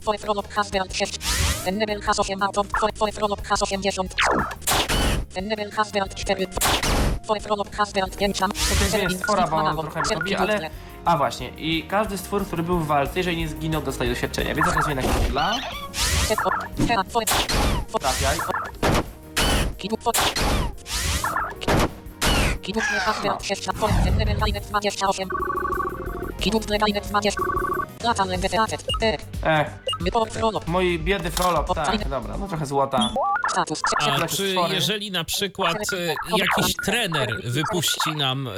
For Frollo husband 6. Fennebel has 8 auto. For, for Frollo has 80. Fennebel husband 4. For Frollo husband 5 damage. To jest stwora, bo on trochę robi, ale... A właśnie, i każdy stwór, który był w walce, jeżeli nie zginął, dostaje doświadczenia, więc zaraz zmienię dla... Trafiaj. Kiduk. For. Kiduk husband 6. For Fennebel linet 28. Kiduk linet 20. Latalen defeated. Tak. Ech, mój biedny Frolop, tak, dobra, no trochę złota. Status. A czy jeżeli na przykład e, jakiś trener wypuści nam e,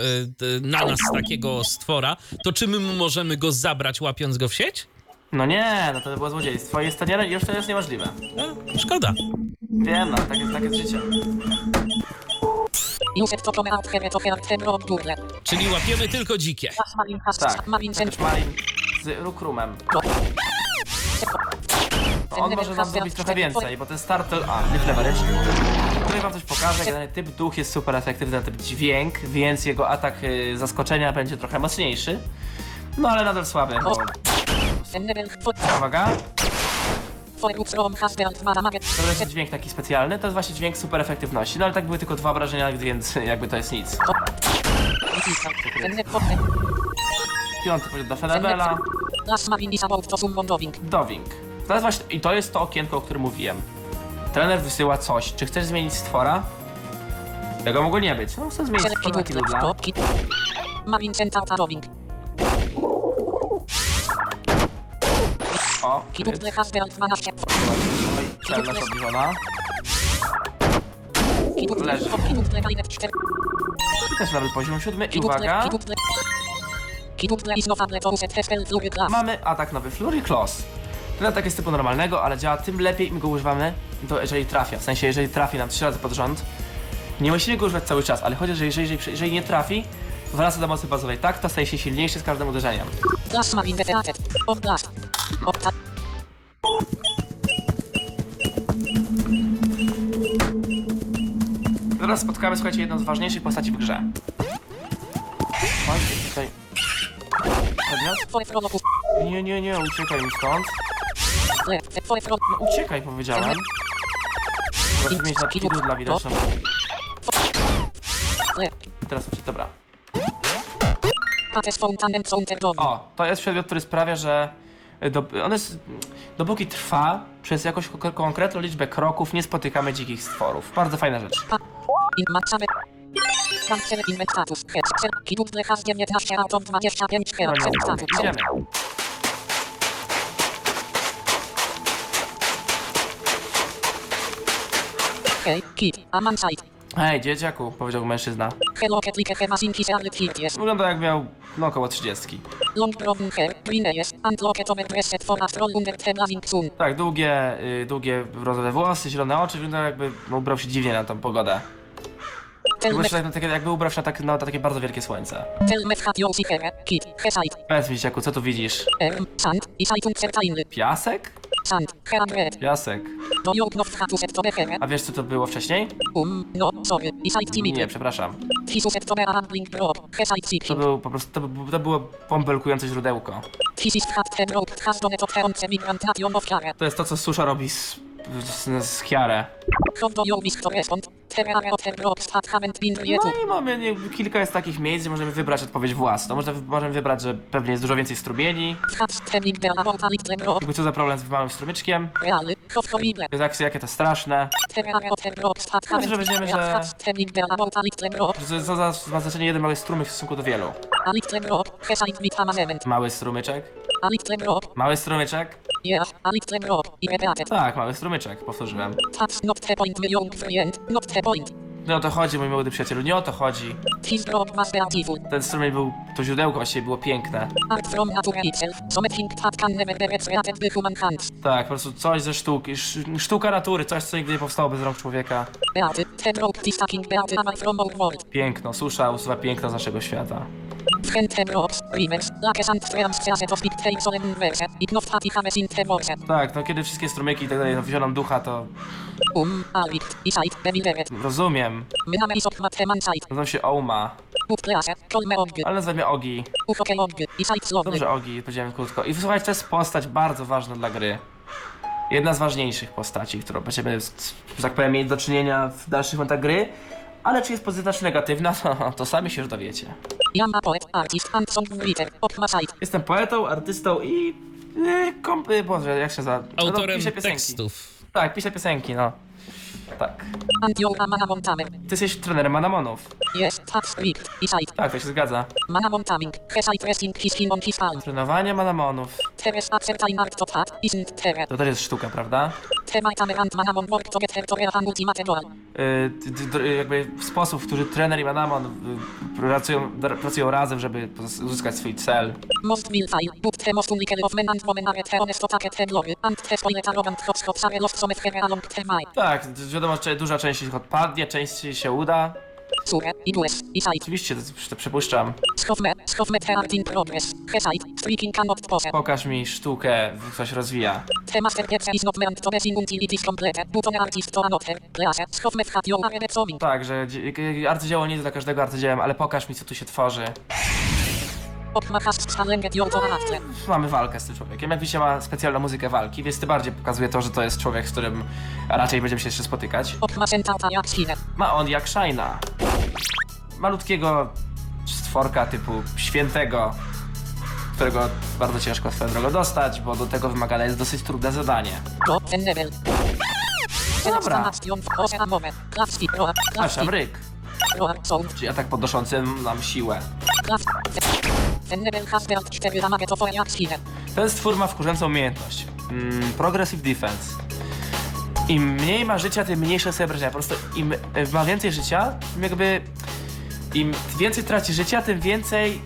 na nas takiego stwora, to czy my możemy go zabrać łapiąc go w sieć? No nie, no to by było złodziejstwo. Jest to nie, już to jest niemożliwe. No, szkoda. Wiem, no, tak jest, tak jest życie. Czyli łapiemy tylko dzikie. Tak, Z Rukrumem. On może nam zrobić trochę więcej, bo ten startel... A, Leaf Leverage. Tutaj wam coś pokażę, generalnie typ duch jest super efektywny na typ dźwięk, więc jego atak y, zaskoczenia będzie trochę mocniejszy. No ale nadal słaby, bo... Uwaga, to jest dźwięk taki specjalny, to jest właśnie dźwięk super efektywności. No ale tak były tylko dwa obrażenia, więc jakby to jest nic. Piąty poziom dla Fenebela. Dowing. Jest właśnie, I to jest to okienko, o którym mówiłem. Trener wysyła coś. Czy chcesz zmienić stwora? Tego mogło nie być. No, chcę zmienić stwora Kidudla. O, has been 12. Oj, celność obniżona. Kiduk Leży. for Kiduk linet 4. I też level poziom siódmy. I uwaga, mamy atak nowy Flurry Claws. Ten atak jest typu normalnego, ale działa tym lepiej im go używamy, to jeżeli trafia. W sensie, jeżeli trafi nam trzy razy pod rząd, nie musimy go używać cały czas, ale chodzi, że jeżeli, jeżeli, jeżeli nie trafi, wraca do mocy bazowej. Tak, to staje się silniejszy z każdym uderzeniem. Teraz spotkamy, słuchajcie, jedną z ważniejszych postaci w grze. Oj, tutaj... Nie, nie, nie, uciekaj mi stąd. No uciekaj, powiedziałem. Proszę mieć na dla widoczną. Le. Teraz dobra. O, to jest przedmiot, który sprawia, że do, on jest, dopóki trwa, przez jakąś ko- konkretną liczbę kroków nie spotykamy dzikich stworów. Bardzo fajna rzecz. In matchamy. Transfer inventatus. Headset. Kidut lecha z 19 autom 25 No hertz. nie, Status. idziemy. Hej, kid. Aman site. Hej, dzieciaku, powiedział mężczyzna. Hello, ketlik masinki se arlet Wygląda jak miał no, około 30. Long brown hair, green eyes, and locket over breasted for a troll under the blazing sun. Tak, długie, y, długie brązowe włosy, zielone oczy, wygląda jakby no, ubrał się dziwnie na tą pogodę. Me, się tak, na takie, jakby ubrał się na, tak, na takie bardzo wielkie słońce. Powiedz mi, dzieciaku, co tu widzisz? Erm. Piasek? Piasek. A wiesz, co to było wcześniej? Um, no. Nie, przepraszam. To był po prostu, to, to było pombelkujące źródełko. To jest to, co Susza robi z, z, z Chiarę. No i mamy nie, kilka jest takich miejsc, gdzie możemy wybrać odpowiedź własną. Można, możemy wybrać, że pewnie jest dużo więcej strumieni. Jakby co za problem z małym strumyczkiem. Jak, jakie to straszne. Myślę, że weźmiemy, been że- Co za, ma znaczenie jeden mały strumyk w stosunku do wielu. Mały strumyczek. Mały strumyczek. Drop. I repeated. Tak, mały strumyczek, powtórzyłem. That's not the point, my young friend. Not the point. Nie o to chodzi, mój młody przyjacielu, nie o to chodzi. His drop was beautiful. Ten strumień był, to źródełko właściwie było piękne. Art from nature itself. Something that can never be recreated by human hands. Tak, po prostu coś ze sztuki, sz- sztuka natury, coś co nigdy nie powstało bez rąk człowieka. Beaty. The drop is taking beaty away from our world. Piękno, susza usuwa piękno z naszego świata. Tak, no kiedy wszystkie strumyki i tak dalej wziąłem ducha, to Um, alvict. Isait. Bewilderet. rozumiem. Myname isop sait. Nazywam się Ouma, ale nazywam Ogi. Dobrze, Ogi, powiedziałem krótko. I słuchajcie, to jest postać bardzo ważna dla gry. Jedna z ważniejszych postaci, którą będziemy, że tak powiem, mieć do czynienia w dalszych momentach gry. Ale czy jest pozytywna, czy negatywna, to, to sami się już dowiecie. Poet, artist and songwriter. Jestem poetą, artystą i... Yy, komp... yy, Boże, jak się za... Autorem piszę piosenki. tekstów. Tak, piszę piosenki, no. Tak. Ty jesteś trenerem Manamonów. Yes, that's script. Isait. Tak, to się zgadza. Manamon taming. Hesite resting his him on his palm. Trenowanie Manamonów. Teres art of hat. Isn't. To też jest sztuka, prawda? Manamon work to get her to an ultimate goal. D- d- jakby sposób, w który trener i Manamon yy, pracują, dr- pracują razem, żeby uzyskać swój cel. Most will fail, but the most unique of men and women are the honest attack the glory, and the spoilet arrogant hotspots are lost some here along the way. Tak, d- wiadomo, że duża część ich odpadnie, część się uda. Sure, idles, isait. Oczywiście, to, to przypuszczam. Schofme, schofme the art in progress. Hesite, streaking cannot pose. Pokaż mi sztukę, w- coś rozwija. The is not meant to be complete, artist to another. Place, schofme hat. Tak, że dzie- arcydzieło nie jest dla każdego arcydziełem, ale pokaż mi, co tu się tworzy. Mamy walkę z tym człowiekiem. Jak widzicie, ma specjalną muzykę walki, więc tym bardziej pokazuje to, że to jest człowiek, z którym raczej będziemy się jeszcze spotykać. Ma on jak Shaina. Malutkiego stworka typu świętego, którego bardzo ciężko swoją drogą dostać, bo do tego wymagane jest dosyć trudne zadanie. Level. Dobra. Roa, sound. czyli atak podnoszący nam siłę. Ten level has built 4 damage to for jak sine. Ten stwór ma wkurzającą umiejętność. Mm, progressive Defense. Im mniej ma życia, tym mniejsze sobie obrażenia. Po prostu im e, ma więcej życia, tym jakby... Im więcej traci życia, tym więcej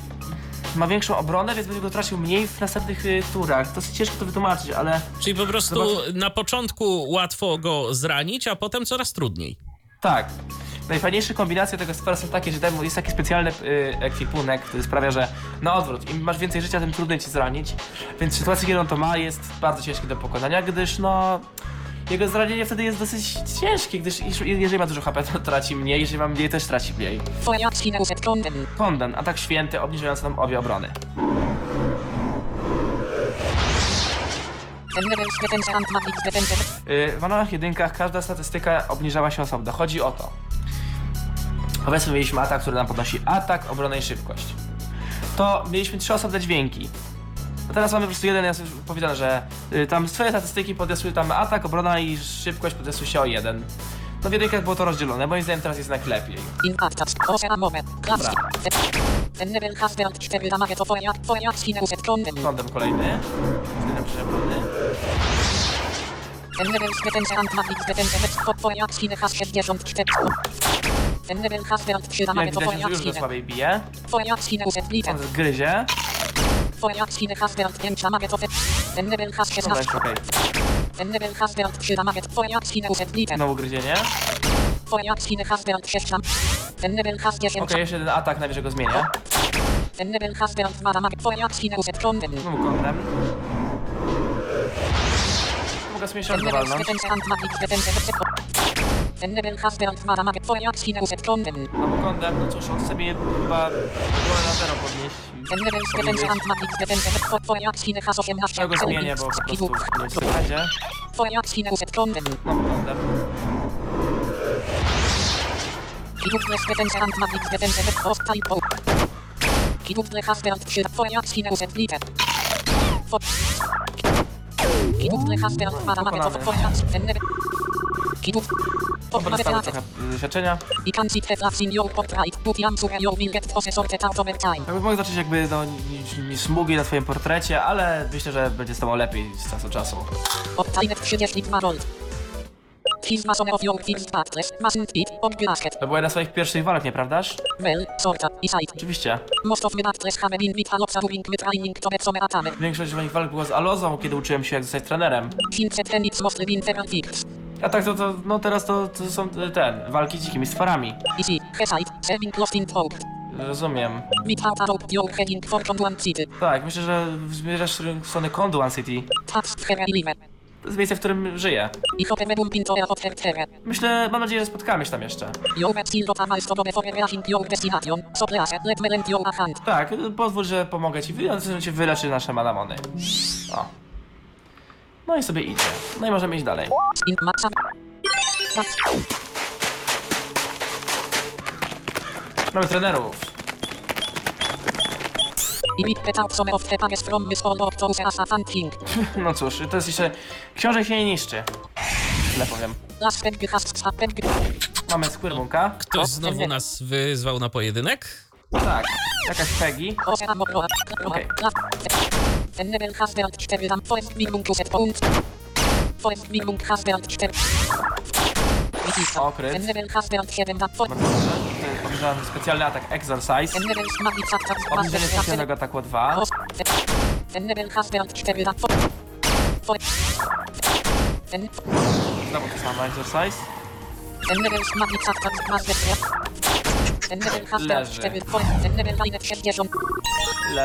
ma większą obronę, więc będzie go tracił mniej w następnych y, turach. Dosyć ciężko to wytłumaczyć, ale Czyli po prostu Zobacz- na początku łatwo go zranić, a potem coraz trudniej. tak. Najfajniejsze kombinacje tego spora są takie, że demo jest taki specjalny y, ekwipunek, który sprawia, że na odwrót, im masz więcej życia, tym trudniej ci zranić. Więc w sytuacji, kiedy on to ma, jest bardzo ciężki do pokonania, gdyż no... Jego zranienie wtedy jest dosyć ciężkie, gdyż iż- jeżeli ma dużo HP, to traci mniej, jeżeli ma mniej, też traci mniej. Uset Konden. Kondan, atak święty, obniżający nam obie obrony. Enlevel Defense and Magic Defense. Yy, w analach jedynkach każda statystyka obniżała się osobno. Chodzi o to. Powiedzmy, mieliśmy atak, który nam podnosi atak, obronę i szybkość. To mieliśmy trzy osobne dźwięki. A teraz mamy po prostu jeden, jest powiedziane, że y, tam swoje statystyki podniosły tam atak, obrona i szybkość podniosły się o jeden. No w jedynkach było to rozdzielone, moim zdaniem teraz jest jednak lepiej. Impactas. Osea Moment. Klaps. Enlevel Hasbert 4 damage to kolejny. Feuermaschine has 64. Enlevel Hasbert 3 damage Jak widać, już go słabiej bije. On zgryzie. Feuermaschine Hasbert 5 damage to Enlevel has Dobra, 16. jest okej. Enlevel Hasbert 3 damage to Feuermaschine uset Blitz. Znowu gryzienie. Feuermaschine Hasbert 6 damage. Enlevel has 10. Okej, jeszcze jeden atak, najwyżej go zmienię. Enlevel Hasbert 2 damage. Feuermaschine uset Konden. Znowu kątem. Mogę sobie środek Enlevel walnąć. Defense and Magic Defense. Enlevel Hasbert 2 damage. Feuermaschine uset Konden. Znowu kątem, no cóż, on sobie chyba głowę na zero podnieść. Enlevel Defense and Magic Defense. Feuermaschine has 18. Ja go zmienię, bo po prostu nie Konden. Znowu kątem. Kibuk Defense and Magic Defense. Host type O. Kibuk Hasbert 3. Feuermaschine uset Blitz. Kibuk Hasbert 2 damage to Feuermaschine. Enlevel. Kibuk. Bo Podpowiedz trochę y, doświadczenia. I can see the in your portrait, but I'm sure you will get possessed out over time. Jakby mogę zacząć jakby no, ni- ni- smugi na twoim portrecie, ale myślę, że będzie z tobą lepiej z czasu do czasu. Odcinek 32 gold. His mason of your first battles, mustn't be, on basket. To była jedna z swoich pierwszych walk, nieprawdaż? Well, sorta. Oczywiście. Most of the battles have been with Halopsa during the training to get some atame. Większość moich walk była z Alozą, kiedy uczyłem się jak zostać trenerem. Since then it's mostly been feral gigs. A tak to, to no teraz to, to są ten, walki z dzikimi stworami. Easy, saving lost in hope. Rozumiem. Heading for Conduan City. Tak, myślę, że zmierzasz w stronę Konduan City. That's Hera Live. To jest miejsce, w którym żyję. Myślę, mam nadzieję, że spotkamy się tam jeszcze. Tak, pozwól, że pomogę ci, że cię wyleczy nasze manamony. O. No i sobie idzie. No i możemy iść dalej. Mamy trenerów. No cóż, to jest jeszcze... Książek się nie niszczy. Tyle powiem. Mamy Squirmunka. Ktoś znowu nas wyzwał na pojedynek? Tak, jakaś Peggy. Okej. Enlevel has built 4 dam Forest Minimum to set point. Forest Minimum has built 4. O, kryt. Enlevel has built 7 dam Forest. Podejrzewam specjalny atak Exorcise. Enlevel Magic Attack Obniżenie specjalnego ataku o 2. Enlevel has built 4 dam Forest. Znowu to samo Exorcise. Enlevel Magic Attack Master Leży.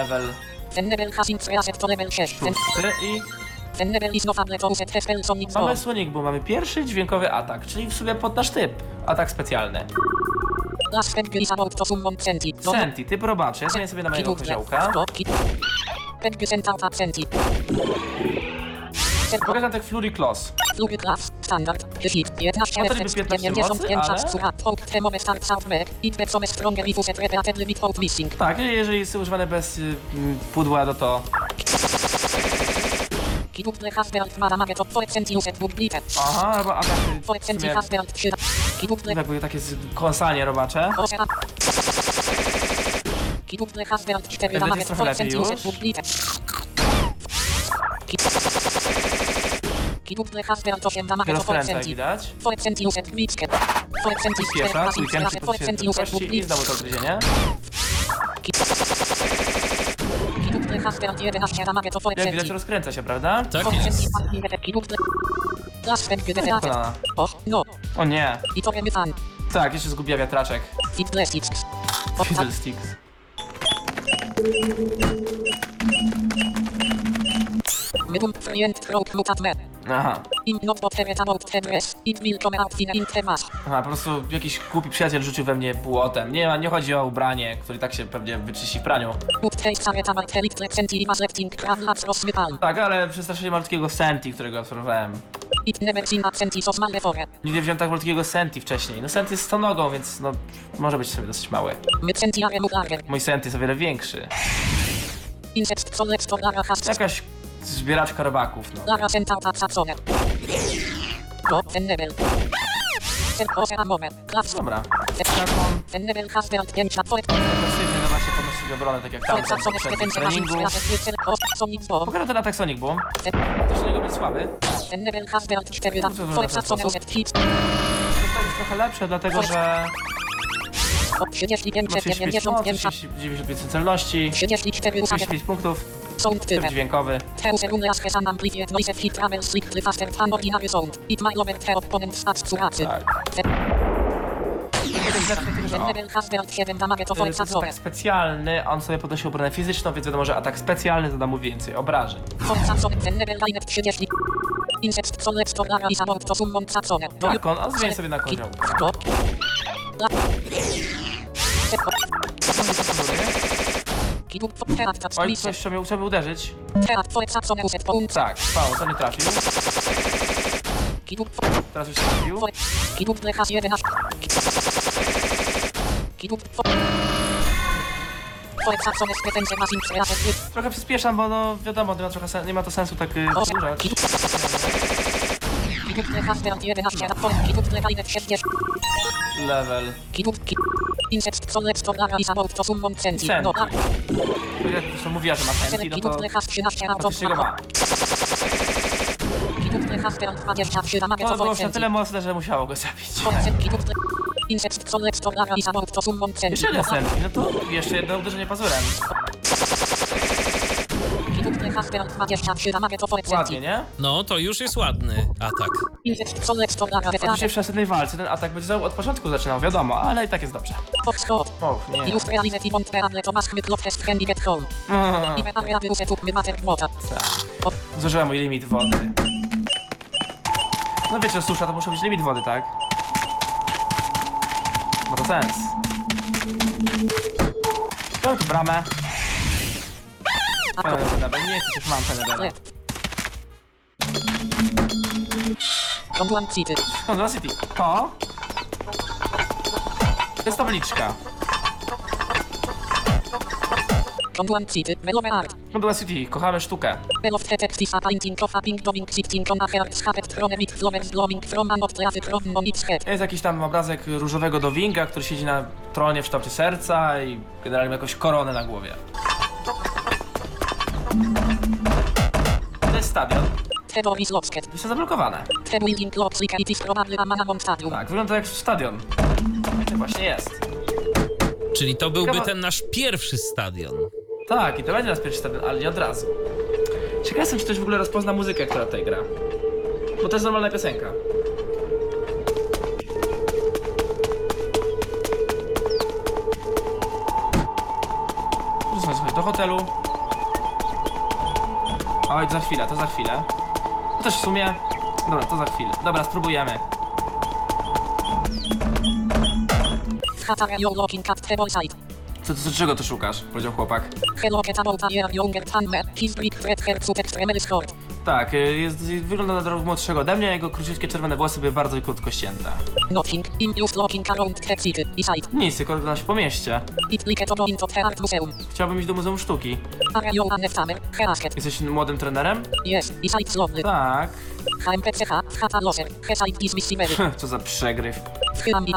4 60. Level has to level 6. 6. I Enlevel is not able to set the spell Sonic mamy. Sonic Boom. Mamy pierwszy dźwiękowy atak, czyli w sumie pod nasz typ. Atak specjalny. Last peg is about to summon Senti. Senti, typ robaczy. Ja zmienię sobie na mojego koziołka. Sent out at Senti. Pokażę tak Flurry Claws. Flugy class, standard, defeat, 15 No to niby efekt, 15 90 mocy, czas ale- surat, hope, temo, start, south, back, it be some stronger if uset repeatedly with hope missing. Tak, jeżeli jest używane bez y, mm, pudła, no to... To. Aha, y, keep the Jakby takie kąsanie robacze. The husband, 4 Będzie damage, trochę for lepiej Senti już. uset book bleated. Keep the husband, 8 damage, to for Rozkręca, jak Senti. widać. For Senti uset bleated. For Senti Piesza, trójkiem, uset book szybkości i znowu to gryzienie. Hasbert 11 damage to Jak widać rozkręca się, prawda? Tak jest. Kolana. O, no. O nie. Tak, jeszcze zgubiła wiatraczek. Fiddlesticks. Medum frient troke mutat me. Aha. Mask. Aha, po prostu jakiś głupi przyjaciel rzucił we mnie błotem. Nie, ma- nie chodzi o ubranie, które tak się pewnie wyczyści w praniu. Tak, ale przestraszyli malutkiego Senti, którego obserwowałem. Nigdy wziąłem tak malutkiego Senti wcześniej. No Senti jest stonogą, więc no może być sobie dosyć mały. Mój Senti jest o wiele większy. Jakaś zbieraczka robaków, no. Lara sentauta sacone. Go, fennebel. Serkose a moment. Klaps. Dobra. Serkon. Fennebel hasbert pięcia twoje. Agresywnie na podnosili obronę, tak jak tam Twoje sacone przed sklepence treningu. Sonic bomb. Pokażę ten atak Sonic Boom. Też do niego być słaby. Fennebel hasbert 4 dam. Twoje sacone set hit. To jest trochę lepsze, dlatego że O, 35, ma 35 mocy, 95, 95 celności, 34 usadę. 35 punktów, Sound tyle. dźwiękowy. Tak. To jest lepsze, dlatego że o, Fennebel hasbert 7 damage to to twoje jest sacone. atak specjalny, on sobie podnosi obronę fizyczną, więc wiadomo, że atak specjalny zada mu więcej obrażeń. Twoje sacone. Fennebel linet 30. Insect solec to lara i sabort to summon sacone. Tak, on, on zmieni sobie na kozioł. Oj, coś chciał mnie, chciał mnie uderzyć. Tak, spało, to nie trafił. Teraz już trafił. twoje. Kidup lechas 11. Kidup to. Twoje sacone sklepence masin kreatet. Trochę przyspieszam, bo no wiadomo, nie ma, trochę sen, nie ma to sensu tak y, O, przedłużać. kidup. Kidup lechas 11 lat twoje. Kidup lechalinet 60. Level. Kidup kidup. Insect solec to lara i sabort to summon senti. Senti. No, a. To Jak zresztą mówiła, że ma senti, no to Kidup lechas 13 lat faktycznie go ma. Kidup lechas 23 damage to było już na tyle mocne, że musiało go zabić. Jeszcze jeden no to jeszcze jedno uderzenie pazurem. Kidup lechas 23 damage to twoje Ładnie, nie? No, to już jest ładny atak. Oczywiście w następnej walce ten atak będzie znowu od początku zaczynał, wiadomo, ale i tak jest dobrze. O, nie. Mm, tak. Zużyłem mój limit wody. No wiecie, susza to musi być limit wody, tak? Ma to sens. Tu bramę. Pełen penebel, nie już mam penebel. Left. Control City. To? To jest tabliczka. Konduan city. Velowe art. Control City, kochamy sztukę. Velof detectis a painting of a pink doming sitting on a heart schapet from a bit flowers blowing from an of traffic from on its head. Jest jakiś tam obrazek różowego Dowinga, który siedzi na tronie w kształcie serca i generalnie ma jakąś koronę na głowie. To jest stadion. Tebor is lobsket. Jest to zablokowane. The building looks like it is probably a manamon stadium. Tak, wygląda jak stadion. I tak właśnie jest. Czyli to byłby Ciekawa- ten nasz pierwszy stadion. Tak, i to będzie nasz pierwszy stadion, ale nie od razu. Ciekaw jestem, czy ktoś w ogóle rozpozna muzykę, która tutaj gra. Bo to jest normalna piosenka. Słuchaj, słuchaj, do hotelu. Oj, za chwilę, to za chwilę. To też w sumie... Dobra, to za chwilę. Dobra, spróbujemy. Schatara your looking at the side. Co, co, czego tu szukasz? Powiedział chłopak. Hello get about a year younger than me. His big red hair suit extremely short. Tak, y, jest, wygląda na rok młodszego ode mnie, jego króciutkie czerwone włosy były bardzo krótko ścięte. Nothing. I'm just looking around the city. Beside. Nic, tylko oglądam się po mieście. It like to go into the art museum. Chciałbym iść do Muzeum Sztuki. Are you an summer? Herasket. Jesteś młodym trenerem? Yes. Besides lovely. Tak. HMPCH. Schata loser. Heside dismissively. Co za przegryw. Wchylam i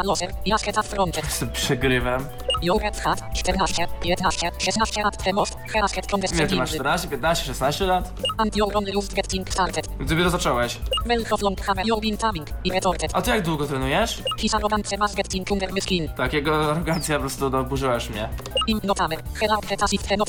przegrywem. Joret hat. 14, 15, 16 lat temost. Herasket Nie, ty condescending. masz 14, 15, 16 lat? Anti-Oron Lust getting started. Dopiero zacząłeś. Melchow long hammer your bin taming. I retorted. A ty jak długo trenujesz? His arrogance mas getting under my skin. Tak, jego arogancja po prostu no, oburzyłaś mnie. Im notamer. Herald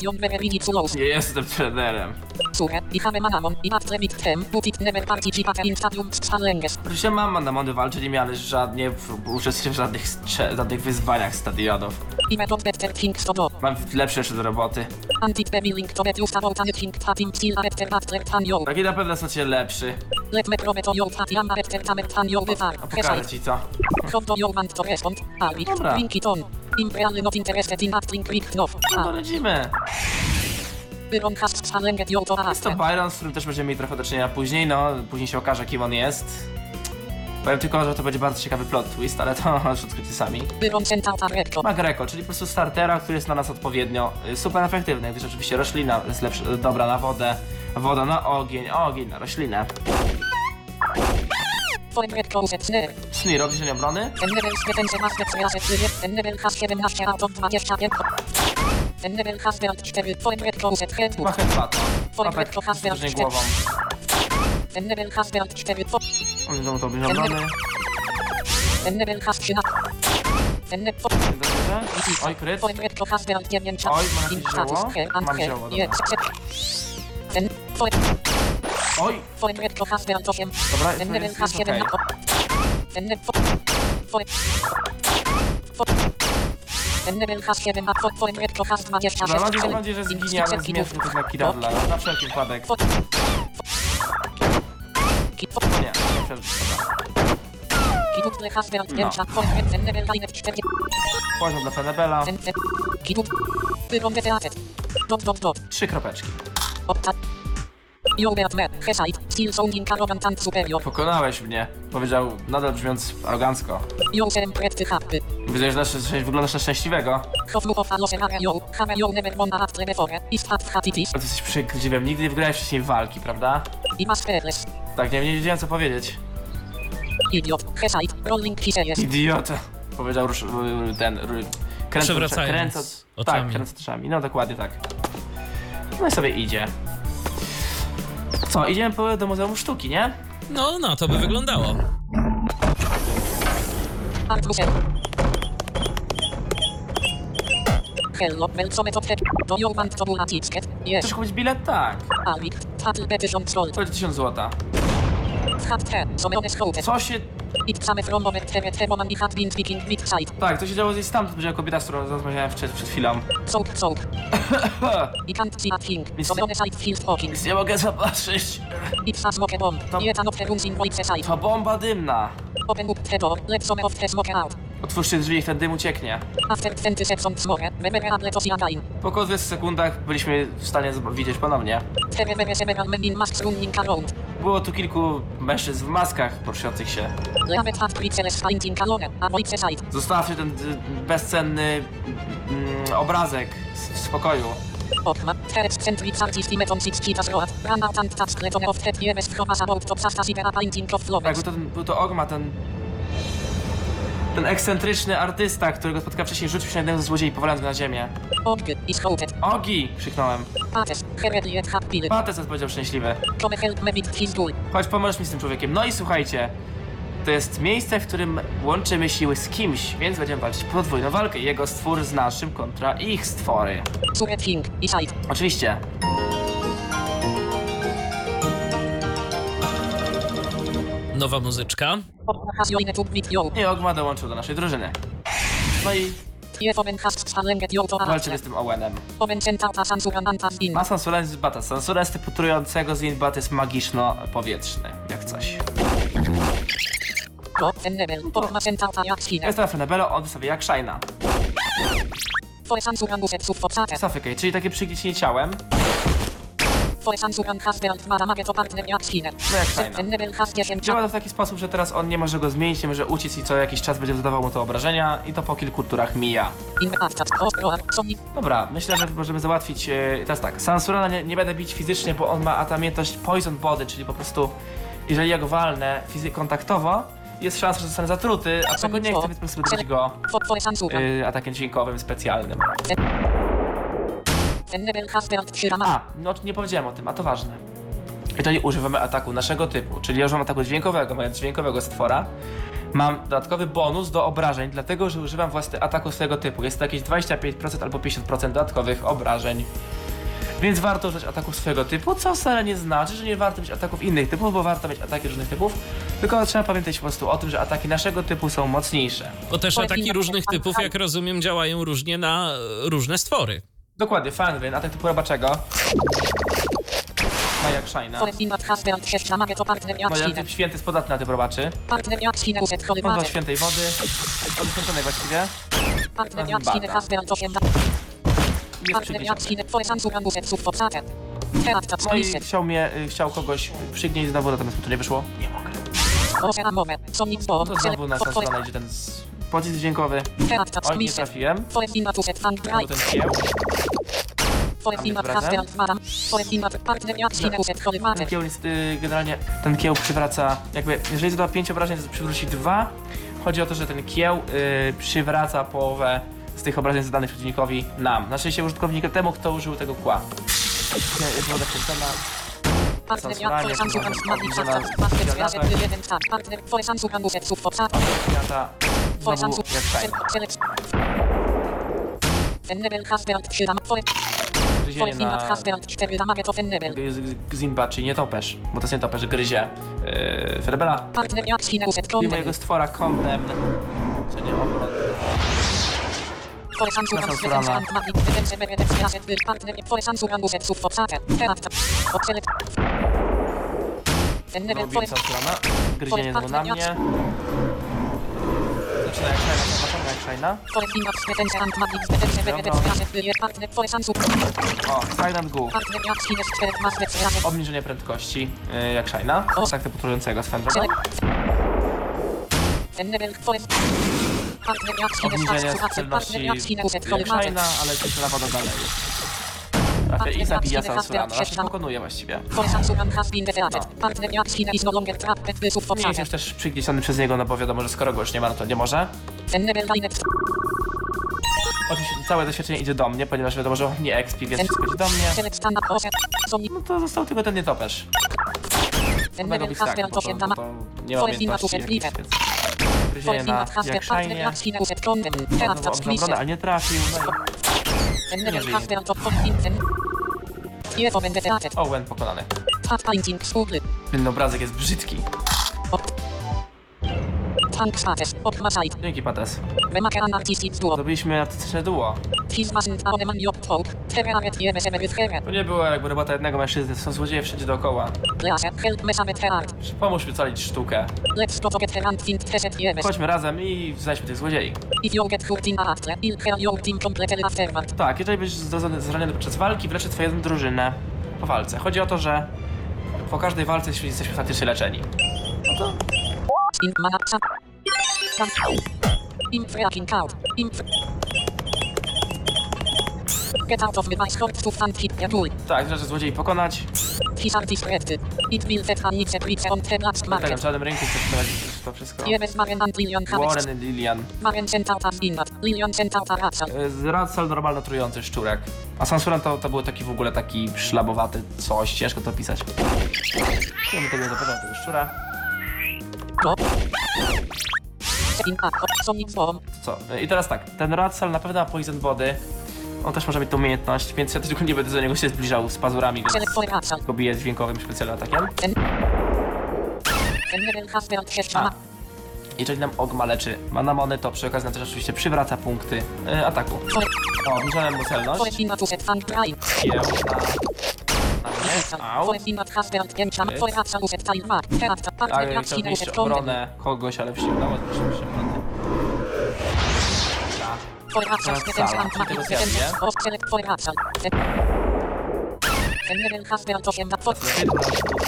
yon bever minutes lows. Nie jestem trenerem. Sure. I hame manamon. I atre bit tem. Butit never participate in stadium stalenges. Oczywiście mam mandamony walczyć, miałem żadnie w- uczestniczyć w żadnych, strze- żadnych wyzwaniach stadionów. I method better things to do. Mam lepsze jeszcze do roboty. Anti-babbling to bet just about anything tatim still after after tan yo. Taki na pewno są cię lepszy. Let me prometo after tamer wyfar. A pokażę ci co. Want to respond. Dobra. Drink it on. Imperial not interested in acting quick knof. No to lecimy. Byron has stalenget yo to Jest to Byron, z którym też będziemy mieli trochę do czynienia później, no. Później się okaże kim on jest. Powiem tylko, że to będzie bardzo ciekawy plot twist, ale to odkrycie sami. Byron sent out a recto. Ma Greco, czyli po prostu startera, który jest na nas odpowiednio y, super efektywny, gdyż oczywiście roślina jest lepsza, dobra na wodę, woda na ogień, ogień na roślinę. Robi się obrony? Ten level. Ten has 17 out of 25. Ten level has built 4. Foreign red closet head. Ma z głową. Ten level has built 4. Fo- On znowu to obniżą obrony. Ten level has 13. Ten level fo- Dobrze. Oj, kryt. Foreign red has built 9. Oj, mam jakieś zioło? Mam zioło, dobra. Oj, foreign red has built 8. dobra, jest, jest, has jest 7. okej. Ten level fo- foreign fo- Ten level has 7. a fo- Foreign red has 26. Dobra, mam nadzieję, że In zginie, ale seconds. to na Kiradla, na wszelki wypadek. Nie, nie built No. 5. Foreign red ten level line 4. Poziom dla Fenebela. Trzy kropeczki. Pokonałeś mnie, powiedział nadal brzmiąc arogancko. Widzę, że nasz- że wyglądasz na szczęśliwego. Ale ty jesteś przykliwem, nigdy nie wygrałeś wcześniej walki, prawda? Tak, nie, nie wiedziałem co powiedzieć. Idiot Hesite Rolling Idiota. Powiedział rusz, ten... r- Kręcąc, Przewracając kręcąc, oczami. Tak, kręcąc oczami. No dokładnie tak. No i sobie idzie. Co, idziemy po, do Muzeum Sztuki, nie? No, no, to by wyglądało. Hello Welcome to Pep Do you want to buy a ticket? Yes Chcesz kupić bilet? Tak. Alvik Tatl Petition Sold To będzie 1000 złota. Hat Te Someone Scouted Co się... It same from over Tebe Teboman i had been speaking with side Tak, to się działo gdzieś tam, to powiedziała kobieta, z którą rozmawiałem przed, przed chwilą. Soap, soap. I can't see a thing. Nic So nie- on side feels talking. Nic nie mogę zobaczyć. It's a smoke bomb. To- Yet another room in voice side. To bomba dymna. Open up the door. Let some of the smoke out. Otwórzcie drzwi, niech ten dym ucieknie. After 20 seconds smoke, memorable to see again. Po 20 sekundach byliśmy w stanie zob- widzieć ponownie. Było tu kilku mężczyzn w maskach poruszających się. Zostawcie ten bezcenny mm, obrazek s- w spokoju. Tak, był to, był to Ogma, ten... Ten ekscentryczny artysta, którego spotkałem wcześniej, rzucił się na jednego ze złodziei, powalając go na ziemię. Is. Ogi! krzyknąłem. Pates. Pates odpowiedział szczęśliwy. Come help me with his goal. Chodź, pomożesz mi z tym człowiekiem. No i słuchajcie, to jest miejsce, w którym łączymy siły z kimś, więc będziemy walczyć podwójną walkę. Jego stwór z naszym kontra ich stwory. Suret side. Oczywiście. Nowa muzyczka. I Ogma dołączył do naszej drużyny. No i walczymy z tym Owenem. Ma Sansuren z Bata. Sansuren z typu trującego z Inbat jest magiczno-powietrzny, jak coś. Jest teraz Fenebelo, on wystawia jak Shina. Suffocate, czyli takie przygniecienie ciałem. Działa to w taki sposób, że teraz on nie może go zmienić, nie może uciec i co jakiś czas będzie zadawał mu to obrażenia i to po kilku turach mija. Dobra, myślę, że możemy załatwić. E, teraz tak, Sansurana nie, nie będę bić fizycznie, bo on ma atamiętność Poison Body, czyli po prostu jeżeli ja go walnę fizy kontaktowo, jest szansa, że zostanę zatruty, a tego nie chcę, więc po prostu go yy, atakiem dźwiękowym specjalnym. Enable has burned Shirama. A, no nie powiedziałem o tym, a to ważne. Jeżeli używamy ataku naszego typu, czyli ja używam ataku dźwiękowego, mając dźwiękowego stwora, mam dodatkowy bonus do obrażeń, dlatego że używam właśnie ataku swojego typu. Jest to jakieś 25% albo 50% dodatkowych obrażeń. Więc warto użyć ataków swojego typu, co wcale nie znaczy, że nie warto mieć ataków innych typów, bo warto mieć ataki różnych typów, tylko trzeba pamiętać po prostu o tym, że ataki naszego typu są mocniejsze. Bo też ataki różnych typów, jak rozumiem, działają różnie na e, różne stwory. Dokładnie, Fangren, atak typu robaczego. Ma jak Shina. No jak typ święty jest podatny na typ robaczy. Holywater. świętej wody, od święconej właściwie. Partner jak Bada. Shine has burned 8. Jest Partner przygniesiony. jak Shine. For Sansuga uset sub Foxater. Teat tak No i chciał mnie, y, chciał kogoś przygnieść znowu, natomiast mu to nie wyszło. Nie mogę. To znowu na For, for, stronę idzie ten z... pocisk dźwiękowy. Oj, nie trafiłem. Dry. ten kieł. Ten kieł jest, y, generalnie, ten kieł przywraca, jakby, jeżeli zada 5 obrażeń, to przywróci 2. Chodzi o to, że ten kieł y, przywraca połowę z tych obrażeń zadanych przeciwnikowi nam. Znaczy się użytkownika temu, kto użył tego kła. Jest woda wkręcona. Świata znowu jak szajn. Select. Enable has burned Shirama. For Gryzienie For Finat na has burned 4 damage to Enable. Zimba, czyli nie topesz, bo to jest nie topesz, gryzie yy, Ferbela i mojego stwora Condemn. Co nie obron. For Robię strona. Gryzienie. Zaczyna jak szajna, zobaczymy jak szajna. O, Silent Goo. Partner jak Shine 4 Mazdet Zwiazek. Obniżenie prędkości yy, jak szajna. Tak typu trującego z Obniżenie celności szajna, ale cyfra woda dalej. Trafia i zabija Sansurana. Znaczy pokonuje właściwie. No Nie jest już też przygniesiony przez niego, no bo wiadomo, że skoro go już nie ma, no to nie może. Oczywiście całe doświadczenie idzie do mnie, ponieważ wiadomo, że nie expi, więc wszystko idzie do mnie. No to został tylko ten nietoperz. Has tak, burned bo to, 8 bo damage. to nie ma umiejętności jakichś, więc... Gryzienie na jak szajnie. Znowu tak nie trafił. No Enable żyje. has burned top 15. Tiefo ben defeated. i Owen pokonany. Ten obrazek jest brzydki. Dzięki Pates. Zrobiliśmy artystyczne duo. To nie było jakby robota jednego mężczyzny, to są złodzieje wszędzie dookoła. Pomóż mi ocalić sztukę. To. Chodźmy razem i znajdźmy tych złodziei. Tak, jeżeli będziesz zraniony podczas walki, wleczy twoją drużynę po walce. Chodzi o to, że po każdej walce jesteśmy faktycznie leczeni. Mana sa. Sam. Im fracking out. Get out of the vice hort to find hit tool. Tak, należy złodziei pokonać. His art is corrected. It will set an it's a on the black Tak, w market. żadnym rynku chcę prowadzić to wszystko. Maren and Lilian. Warren i Lilian. Maren sent out as inat. Lilian sent out a ratsal. Z Radsal normalno trujący szczurek. A Sansuran to, to był taki w ogóle taki szlabowaty coś, ciężko to pisać. Wiem, tego zapytał tego szczura. Go. Co? I teraz tak, ten Radsal na pewno ma poison wody. On też może mieć tą umiejętność, więc ja tylko nie będę do niego się zbliżał z pazurami, więc go biję dźwiękowym specjalnym atakiem. A, jeżeli nam Ogma leczy manamony, to przy okazji też oczywiście przywraca punkty e, ataku. O, obniżoną mu celność. Na... na. Au. Ale chciał zniszczyć obronę kogoś, ale udało zniszczyć obronę. For ratsal Ratsal, defense and czyli magic tego defense. zjadnie. Of select for ratsal. Enable has burned 8 da. For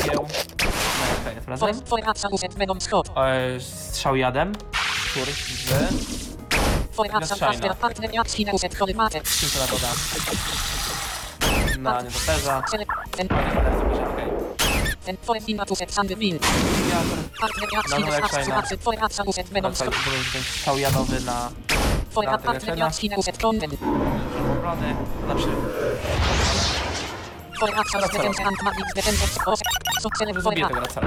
Kieł. No, okej, tym for razem. for ratsal uset Venom Scope. E, Strzał jadem. Który z... For ratsal has Na nietoperza. No, no, jak fajna. stop. to ten strzał jadowy na na uset content. obrony. Znaczy, osek. Co twoje zabiję tego Racala.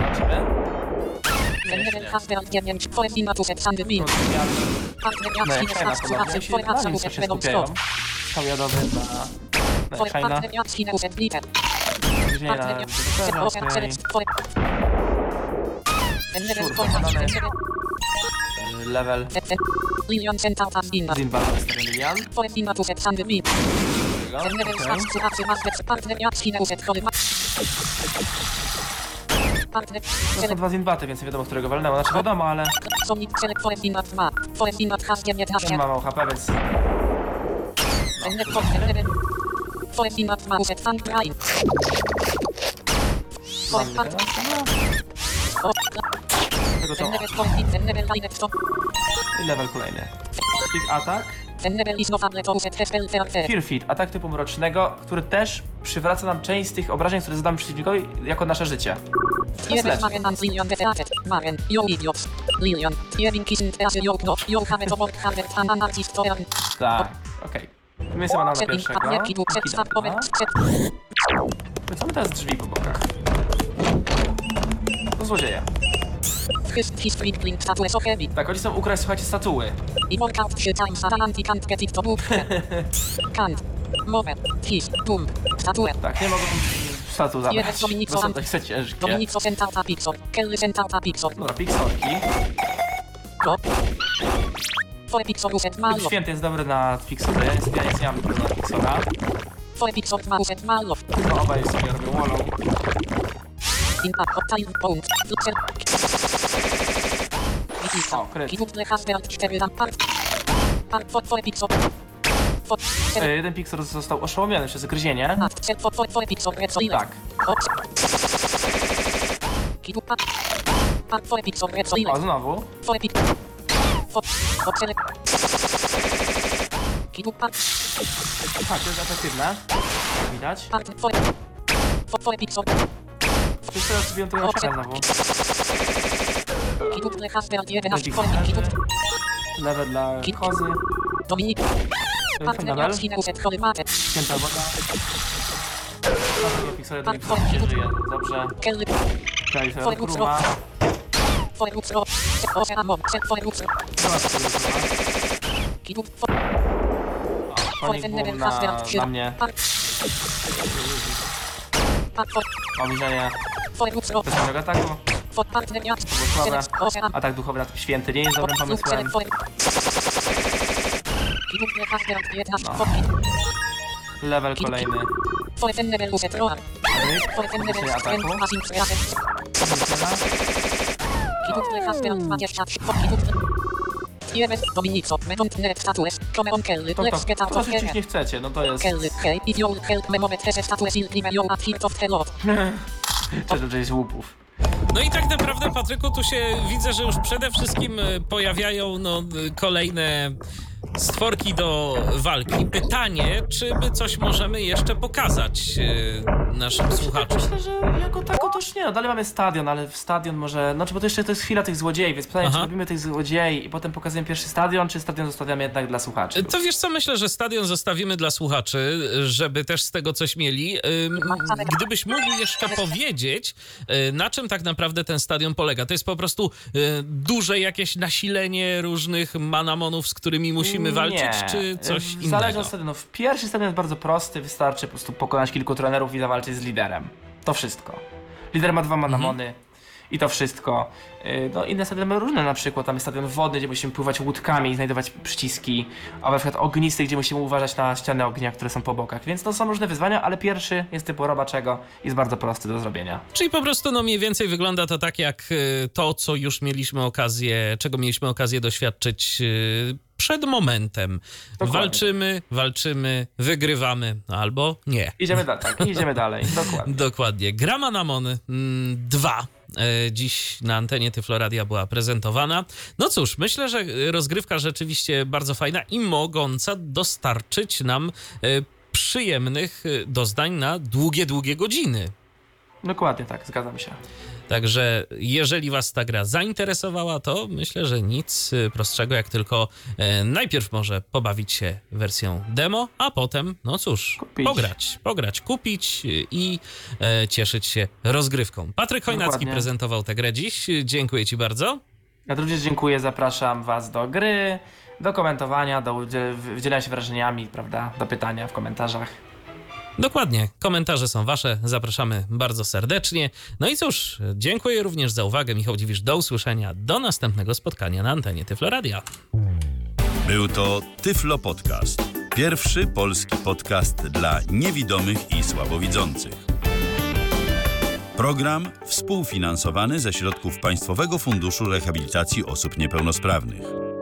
Partner No jak fajna podobnie. Się stop. Strzał jadowy na... Na Twoje Shina. partner jak ci uset glitter. Później na level level. Level Lilion Centaur Zimba. Zimba wystawiony Lilian. Twoje zima tu set sandy Okej. starczy słuchaczy, masz lepszy partner ci uset chory. Partner To są dwa Zinbaty, więc nie wiadomo, którego walnęło. Znaczy wiadomo, ale Sonic cele twoje zima 2. Twoje zima has 19. ten ma mało HP, więc... Ten Tego stop. i level kolejny. Big fair. Fear Feed, atak typu mrocznego, który też przywraca nam część z tych obrażeń, które zadamy przeciwnikowi, jako nasze życie. Tak, okej. Okay. My sobie na pierwszego. partner kidu set stop Dobra. moment set. Co my teraz drzwi po bokach? So heavy. Tak, oni chcą ukraść, słuchajcie, statuły. I work out three times a anti can't get it to. Can't. Mover. His. Boom. Statue. Tak, nie mogą statu zabrać, bo są tak ciężkie. Dominico Sentauta Pixel. Kelly Sentauta Pixel. Dobra, piksolki. Go. Pixel malo. Święty jest dobry na piksoly, ja nic nie mam na Pixel ma uset malo. No obaj sobie robią. Widzisz. O, kryt. Kidupne hasbelt 4 ram part. Part for twoje Pixel. For. E, Jeden piksel został oszołomiony przez gryzienie. Pixel. Tak. Pixel. O, znowu. For. Opsele. Kidupa. Tak, to jest efektywne. Widać. Part twoje. Twoje Pixel. Wszyscy teraz zrobią tego szara znowu. Kidupne hasbelt 11. Dominik Twoje Kidup. Level dla kozy. Dominik. Ten Partner level. jak skinę uset chory matę. Święta woda. Do niego się żyje. Dobrze. Kelly. Kraj Twoje Konik boom na, na mnie. Obniżenie bezpośredniego ataku. To było słabe. Atak duchowy na święty nie jest dobrym pomysłem. Kidupne hasbelt 11. No. Level kolejny. Obniżenie ataku. passing To, Let's to, to nie chcecie, no to jest... Czy to jest łupów. No i tak naprawdę, Patryku, tu się widzę, że już przede wszystkim e, pojawiają no, e, kolejne stworki do walki. Pytanie, czy my coś możemy jeszcze pokazać e, naszym słuchaczom? Myślę, że jako tako to już nie, no dalej mamy stadion, ale w stadion może, no czy bo to jeszcze to jest chwila tych złodziei, więc pytanie, Aha. czy robimy tych złodziei i potem pokazujemy pierwszy stadion, czy stadion zostawiamy jednak dla słuchaczy? To wiesz co, myślę, że stadion zostawimy dla słuchaczy, żeby też z tego coś mieli. Ym, Gdybyś mógł jeszcze powiedzieć, y, na czym tak naprawdę ten stadion polega? To jest po prostu y, duże jakieś nasilenie różnych manamonów, z którymi musimy walczyć, Nie. czy coś Zależy innego? od stadionu. W pierwszy stadion jest bardzo prosty, wystarczy po prostu pokonać kilku trenerów i zawalczyć z liderem. To wszystko. Lider ma dwa manamony. I to wszystko. Yy, No inne stadiony mają różne, na przykład tam jest stadion wodny, gdzie musimy pływać łódkami i znajdować przyciski, a na przykład ognisty, gdzie musimy uważać na ściany ognia, które są po bokach. Więc to są różne wyzwania, ale pierwszy jest typu robaczego i jest bardzo prosty do zrobienia. Czyli po prostu no mniej więcej wygląda to tak jak y, to, co już mieliśmy okazję, czego mieliśmy okazję doświadczyć y, przed momentem. Dokładnie. Walczymy, walczymy, wygrywamy, albo nie. Idziemy dalej, tak, idziemy dalej, dokładnie. Dokładnie. Gra Manamon 2 dziś na antenie Tyfloradia była prezentowana. No cóż, myślę, że rozgrywka rzeczywiście bardzo fajna i mogąca dostarczyć nam e, przyjemnych e, doznań na długie, długie godziny. Dokładnie tak, zgadzam się. Także jeżeli Was ta gra zainteresowała, to myślę, że nic y, prostszego jak tylko e, najpierw może pobawić się wersją demo, a potem, no cóż, Kupić. pograć, pograć, kupić y, i e, cieszyć się rozgrywką. Patryk Chojnacki Dokładnie. prezentował tę grę dziś. Dziękuję Ci bardzo. Ja również dziękuję, zapraszam Was do gry, do komentowania, do udziel- wydzielania się wrażeniami, prawda, do pytania w komentarzach. Dokładnie, komentarze są Wasze, zapraszamy bardzo serdecznie. No i cóż, dziękuję również za uwagę. Michał Dziwisz, do usłyszenia, do następnego spotkania na antenie Tyfloradia. Był to Tyflo Podcast. Pierwszy polski podcast dla niewidomych i słabowidzących. Program współfinansowany ze środków Państwowego Funduszu Rehabilitacji Osób Niepełnosprawnych.